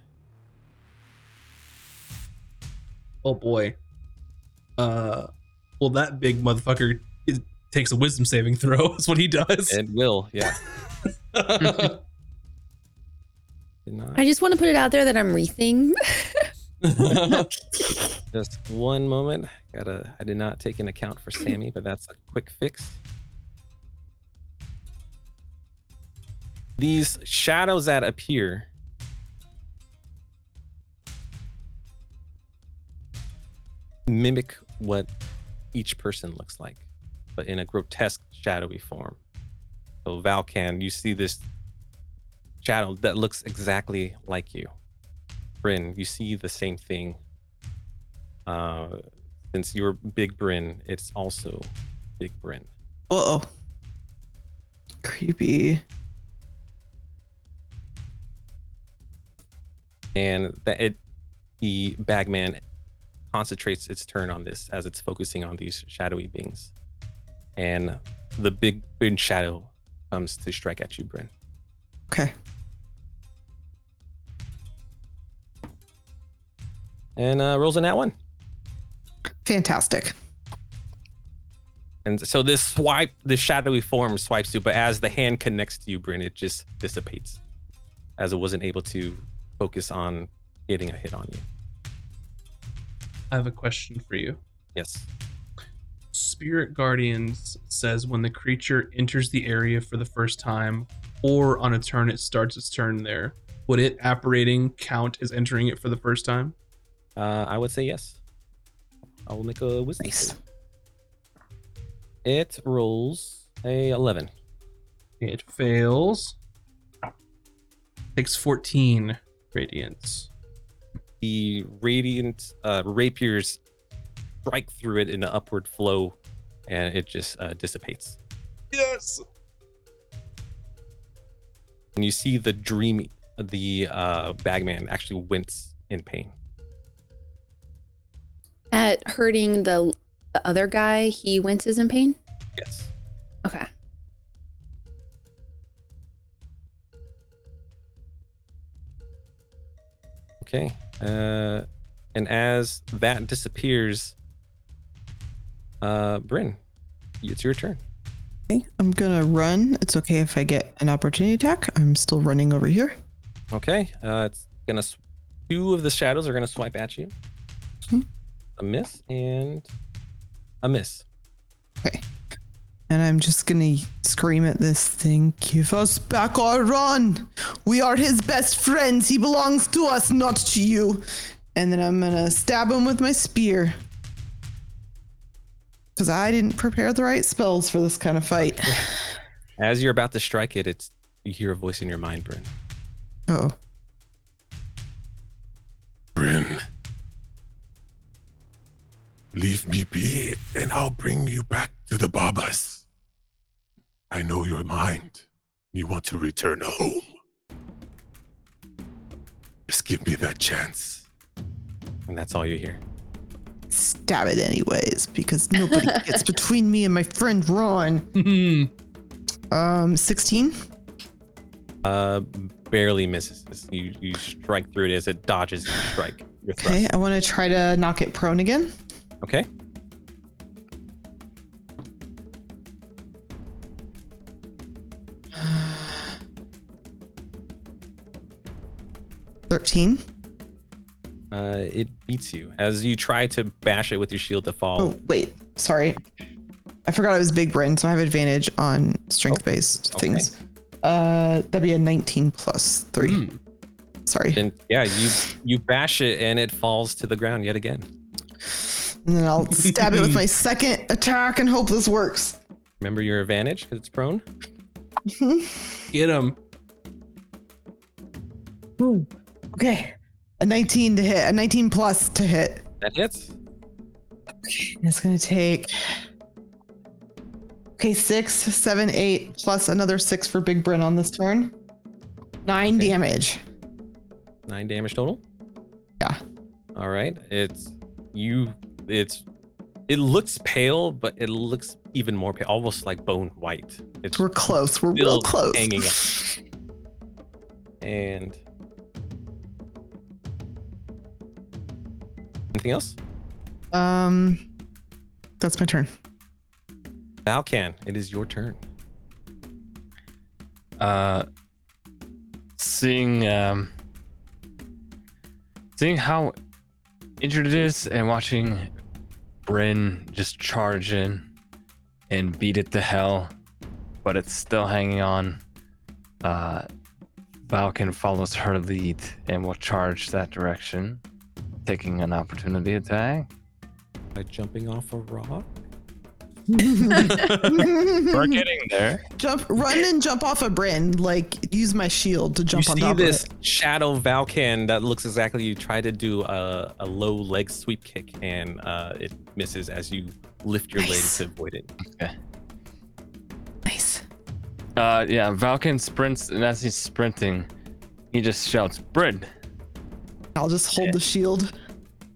oh boy. Uh, well, that big motherfucker is, takes a wisdom saving throw. <laughs> That's what he does. It will, yeah. <laughs> <laughs> Did not. I just want to put it out there that I'm wreathing. <laughs> <laughs> Just one moment. Gotta. I did not take an account for Sammy, but that's a quick fix. These shadows that appear. Mimic what each person looks like, but in a grotesque, shadowy form. So Valkan, you see this shadow that looks exactly like you. Bryn, you see the same thing. Uh, since you're Big Bryn, it's also Big Bryn. Uh oh. Creepy. and that it the bagman concentrates its turn on this as it's focusing on these shadowy beings and the big big shadow comes to strike at you bryn Okay. And uh rolls in that one Fantastic. and so this swipe this shadowy form swipes you but as the hand connects to you bryn it just dissipates as it wasn't able to focus on getting a hit on you I have a question for you. yes Spirit Guardians says when the creature enters the area for the first time, or on a turn it starts its turn there, would it apparating count as entering it for the first time? Uh i would say yes i will make a wisdom Nice. save. it rolls a 11 It fails. Takes 14 radiance. the radiant uh, rapiers strike through it in an upward flow and it just uh, dissipates Yes. and you see the dream, the uh, bagman actually wince in pain. At hurting the, the other guy, he winces in pain. Yes. Okay. Okay. Uh, and as that disappears, uh, Bryn, it's your turn. Okay, I'm gonna run. It's okay if I get an opportunity attack. I'm still running over here. Okay. Uh, it's gonna. s- Two of the shadows are gonna swipe at you. Hmm. A miss and a miss. Okay. And I'm just gonna scream at this thing. Give us back our Raun. We are his best friends. He belongs to us, not to you. And then I'm gonna stab him with my spear. Because I didn't prepare the right spells for this kind of fight. <sighs> As you're about to strike it, it's you hear a voice in your mind, Bryn. Oh. Bryn. Leave me be, and I'll bring you back to the Babas. I know your mind. You want to return home. Just give me that chance. And that's all you hear. Stab it anyways, because <laughs> nobody gets between me and my friend Raun. Hmm. Um, 16? Uh, barely misses. You you strike through it as it dodges your strike. Your. Okay, I want to try to knock it prone again. Okay. Thirteen. Uh, it beats you as you try to bash it with your shield to fall. Oh wait, sorry. I forgot I was Big Bryn, so I have advantage on strength based okay. things. Uh, that'd be a 19 plus three. Hmm. Sorry. And yeah, you you bash it and it falls to the ground yet again. And then I'll stab it with my <laughs> second attack and hope this works. Remember your advantage because it's prone. <laughs> Get him. Ooh. Okay. A 19 to hit. A 19 plus to hit. That hits. It's gonna take. Okay, six, seven, eight, plus another six for Big Bryn on this turn. Nine Okay. damage. Nine damage total. Yeah. All right. It's you. It's it looks pale, but it looks even more pale, almost like bone white. It's We're close. We're real close. hanging <laughs> up. And anything else? Um, that's my turn. Valkan, it is your turn. uh seeing um seeing how injured it is and watching Bryn just charge in and beat it to hell, but it's still hanging on. Uh Valkan follows her lead and will charge that direction, taking an opportunity attack. By jumping off a rock. <laughs> We're <laughs> getting there. jump, run and jump off a Bryn. Like use my shield to jump you on top this of it. shadow Valkan that looks exactly. You try to do a, a low leg sweep kick and uh, it misses as you lift your leg to avoid it. Okay. Nice. Uh, yeah, Valkan sprints, and as he's sprinting, he just shouts, Bryn! I'll just hold the shield.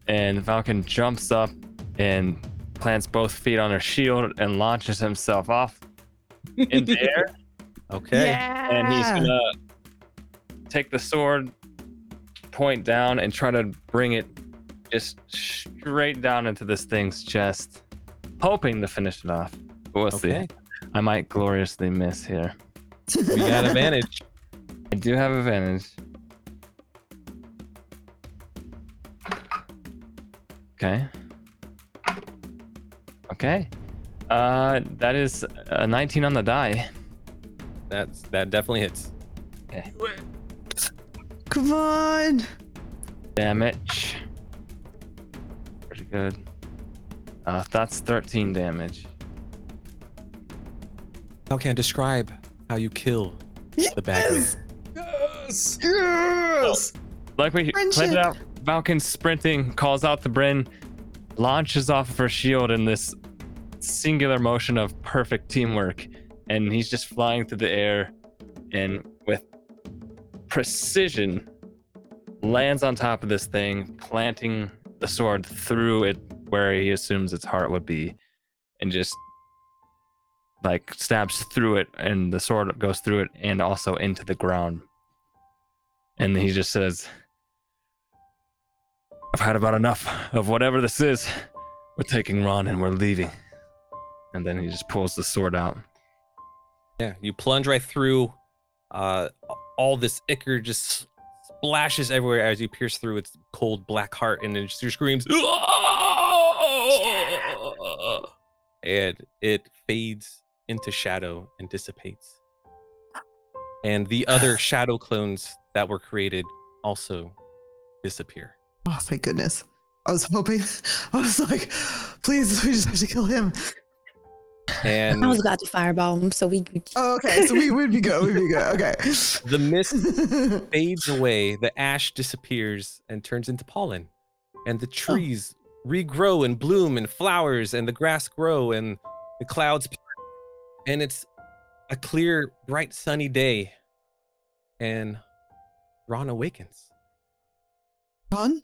And Valkan jumps up and plants both feet on her shield and launches himself off in the <laughs> air. Okay. And he's gonna take the sword, point down, and try to bring it just straight down into this thing's chest, hoping to finish it off. But we'll Okay. see. I might gloriously miss here. We got advantage. I do have advantage. Okay. Okay. Uh, that is a 19 on the die. That's that definitely hits. Come on. Damage. Pretty good. Uh, that's 13 damage. Valkan, describe how you kill the bagman. Yes. Yes. Like we Friendship. pointed out, Valkan sprinting, calls out the Bryn, launches off of her shield in this singular motion of perfect teamwork, and he's just flying through the air. And with precision lands on top of this thing, planting the sword through it where he assumes its heart would be, and just like stabs through it, and the sword goes through it and also into the ground. And he just says, I've had about enough of whatever this is. We're taking Raun and we're leaving. And then he just pulls the sword out. Yeah, you plunge right through. Uh, all this ichor just splashes everywhere as you pierce through its cold black heart, and then she screams, and it fades into shadow and dissipates. And the other <sighs> shadow clones that were created also disappear. Oh, thank goodness. I was hoping. <laughs> I was like, please, we just have to kill him. And I was about to fireball him, so we. Oh, okay, so we would be good. We'd be good. Okay. the mist <laughs> fades away, the ash disappears and turns into pollen, and the oh. trees regrow and bloom and flowers, and the grass grow and the clouds, and it's a clear, bright, sunny day, and Raun awakens. Raun?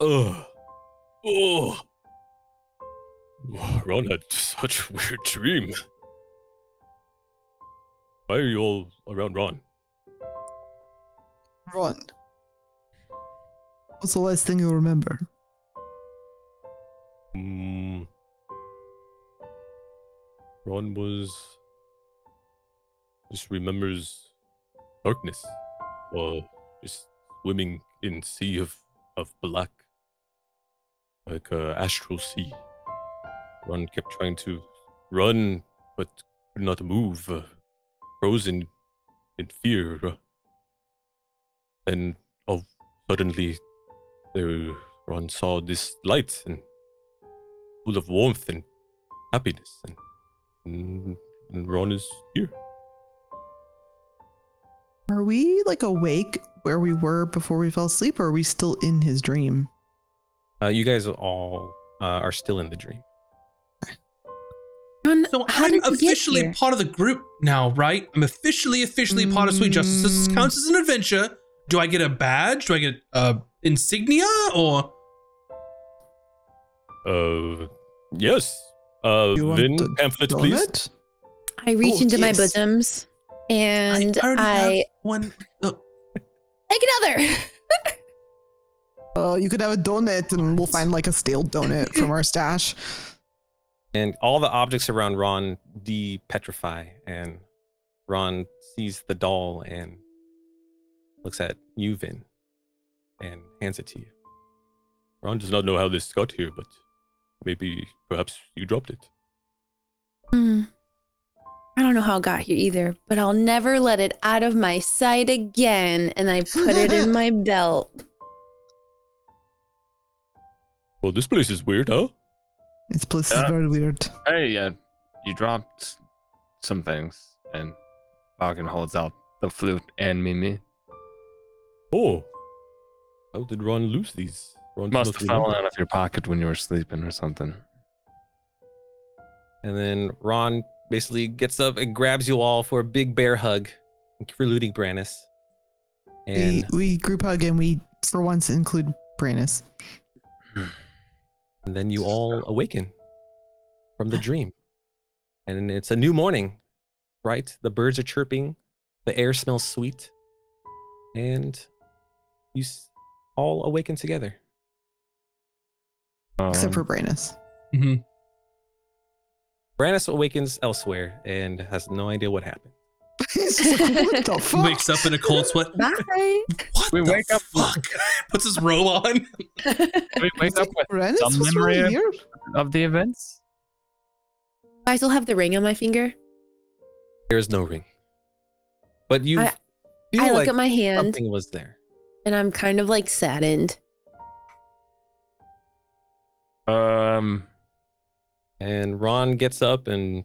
Ugh. Oh. Raun had <laughs> such a weird dream. Why are you all around Raun? Raun. What's the last thing you remember? Mm. Raun was. just remembers darkness. Or just swimming in sea of, of black. Like a astral sea. Raun kept trying to run, but could not move. Uh, frozen in fear. And oh, suddenly, there, Raun saw this light and full of warmth and happiness, and, and, and Raun is here. Are we like awake where we were before we fell asleep, or are we still in his dream? Uh, you guys all uh, are still in the dream. Raun, So I'm did you get officially part of the group now, right? I'm officially, officially part of Sweet Justice. This Mm. counts as an adventure. Do I get a badge? Do I get uh insignia or Uh, yes. Uh, Vin, the pamphlet, please. donut? I reach Oh, into my bosoms and already I, one? Oh, take another. <laughs> Uh, you could have a donut, and we'll find like a stale donut from our stash. And all the objects around Raun de-petrify, and Raun sees the doll and looks at you, Vin, and hands it to you. Raun does not know how this got here, but maybe perhaps you dropped it. Hmm. I don't know how it got here either, but I'll never let it out of my sight again. And I put it in <laughs> my belt. Well, this place is weird, huh? This place Yeah. is very weird. Hey, uh, you dropped some things, and Valkan holds out the flute and Mimi. Oh. How did Raun lose these? Raun Must have fallen out of your pocket when you were sleeping or something. And then Raun basically gets up and grabs you all for a big bear hug. Thank you for looting Brannis. And we, we group hug and we, for once, include Branus. And then you all awaken from the <sighs> dream. And it's a new morning, right? The birds are chirping, the air smells sweet, and you s- all awaken together. Except Um, for Branus. mhm. Brannis awakens elsewhere and has no idea what happened. He's just like, what the <laughs> fuck? wakes up in a cold sweat. Bye. What We the wake up- fuck? <laughs> Puts his robe on. <laughs> we wake up with Branus, some memory wrong of- of the events. I still have the ring on my finger. There is no ring. But you I- feel I look like at my hand something was there. and I'm kind of like saddened. Um, And Raun gets up and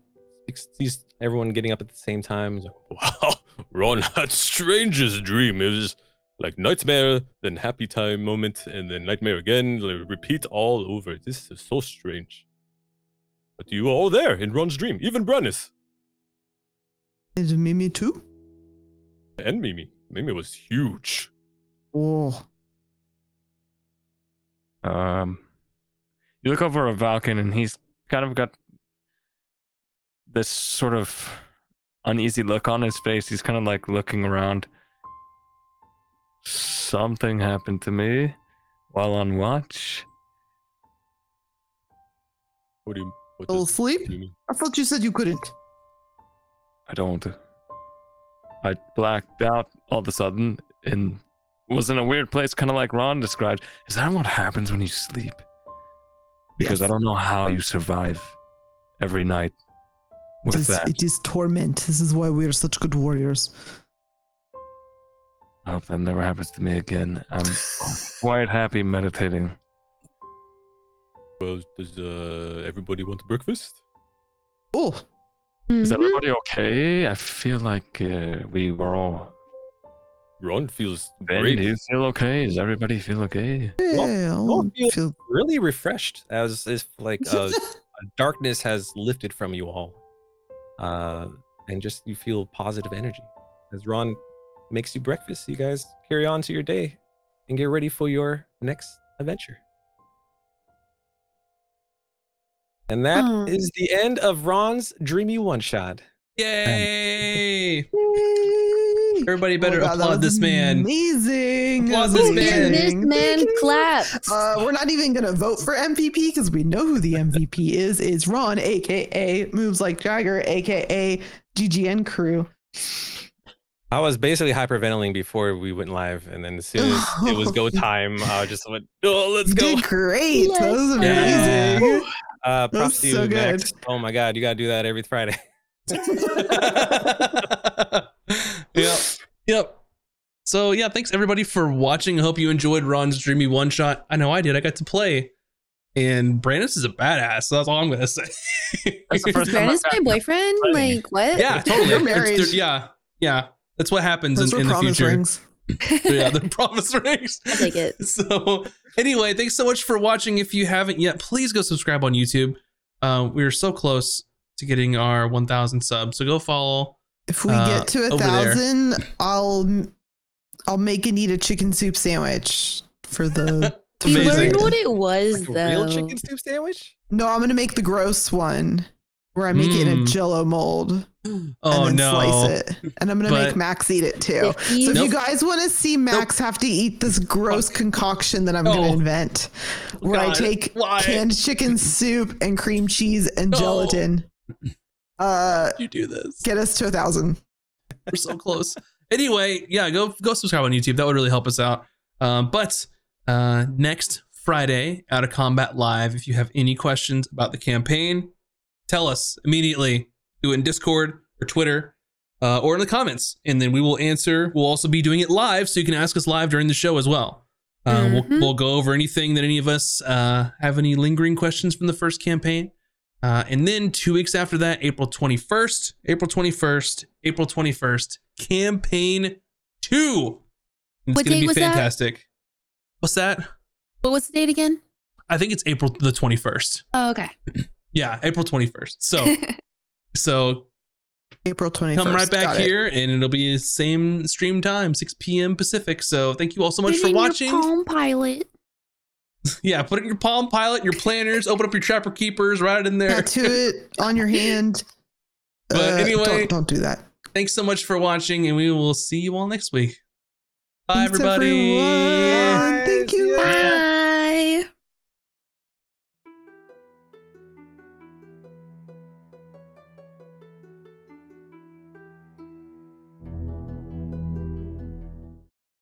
sees everyone getting up at the same time. He's like, <laughs> Wow. Raun had strangest dream. It was like nightmare, then happy time moment, and then nightmare again. Like, repeat all over. This is so strange. But you were all there in Raun's dream, even Brannis. Is Mimi too? And Mimi. Mimi was huge. Oh, Um, you look over at Valkan, and he's kind of got this sort of uneasy look on his face. He's kind of like looking around. Something happened to me while on watch. What do you what full does sleep? you mean? I thought you said you couldn't. I don't. I blacked out all of a sudden and was in a weird place, kind of like Raun described. Is that what happens when you sleep? Because I don't know how you survive every night It with is, that. it is torment. This is why we are such good warriors. I hope that never happens to me again. I'm quite happy meditating. Well, does uh, everybody want breakfast? Oh, Is Mhm. everybody okay? I feel like uh, we were all. Raun feels Ben, great. do you feel okay? Does everybody feel okay? yeah, I'll I feel- feel Really refreshed, as if like <laughs> uh, darkness has lifted from you all, uh, and just you feel positive energy. As Raun makes you breakfast, you guys carry on to your day and get ready for your next adventure. And that is Aw. the end of Raun's dreamy one shot. Yay! Everybody better Oh God, applaud this man. Amazing. Applaud That this was man. did this man Thank you. clapped? Uh, we're not even gonna vote for MVP because we know who the MVP is. Is Raun, aka Moves Like Jagger, aka GGN Crew. I was basically hyperventilating before we went live, and then as soon as it was go <laughs> time, I just went, "Oh, let's go!" Did great. That was Yeah. amazing. Uh, props was to you, so Max. Oh my God, you gotta do that every Friday. <laughs> <laughs> yep. Yep. So yeah, thanks everybody for watching. I hope you enjoyed Raun's dreamy one shot. I know I did. I got to play. And Brandis is a badass. So that's all I'm gonna say. That's the first Brandis my boyfriend? Funny. Like what? yeah, <laughs> totally. You're It's- married. it's- yeah, yeah. That's what happens Those in, in the future. rings. <laughs> yeah, the promise rings. I take it. <laughs> So anyway, thanks so much for watching. If you haven't yet, please go subscribe on YouTube. Uh, we're so close to getting our 1,000 subs. So go follow. If we Uh, get to a thousand, I'll I'll make and eat a chicken soup sandwich for the. <laughs> We Amazing. learned what it was Like a though. real chicken soup sandwich? No, I'm gonna make the gross one, where I make it in a Mm. Jello mold <gasps> Oh and then no. slice it, and I'm gonna But- make Max eat it too. If you- So if Nope. you guys want to see Max have to eat this gross concoction that I'm No. gonna invent, where I take why? canned chicken soup and cream cheese and No. gelatin, uh, you do this? get us to a thousand. We're so close. Anyway, yeah, go go subscribe on YouTube. That would really help us out. Um, but uh, next Friday, Out of Combat Live. If you have any questions about the campaign, tell us immediately. Do it in Discord or Twitter uh, or in the comments, and then we will answer. We'll also be doing it live, so you can ask us live during the show as well. Uh, Mhm. we'll, we'll go over anything that any of us uh, have any lingering questions from the first campaign. Uh, and then two weeks after that, April 21st, April 21st, April 21st, campaign two. It's What going to date be was that? fantastic. What's that? What was the date again? I think it's April the 21st. Oh, okay. <clears throat> Yeah, April 21st. So, <laughs> so April 21st. come right back Got it. here and it'll be the same stream time, 6 p.m. Pacific. So thank you all so much Put for in your watching. Palm Pilot. <laughs> Yeah, put it in your Palm Pilot, your planners, open up your Trapper Keepers, write it in there. Tattoo it on your hand. <laughs> Uh, But anyway- don't, don't do that. Thanks so much for watching, and we will see you all next week. Bye, Thanks, everybody. everyone. Thank you. Bye.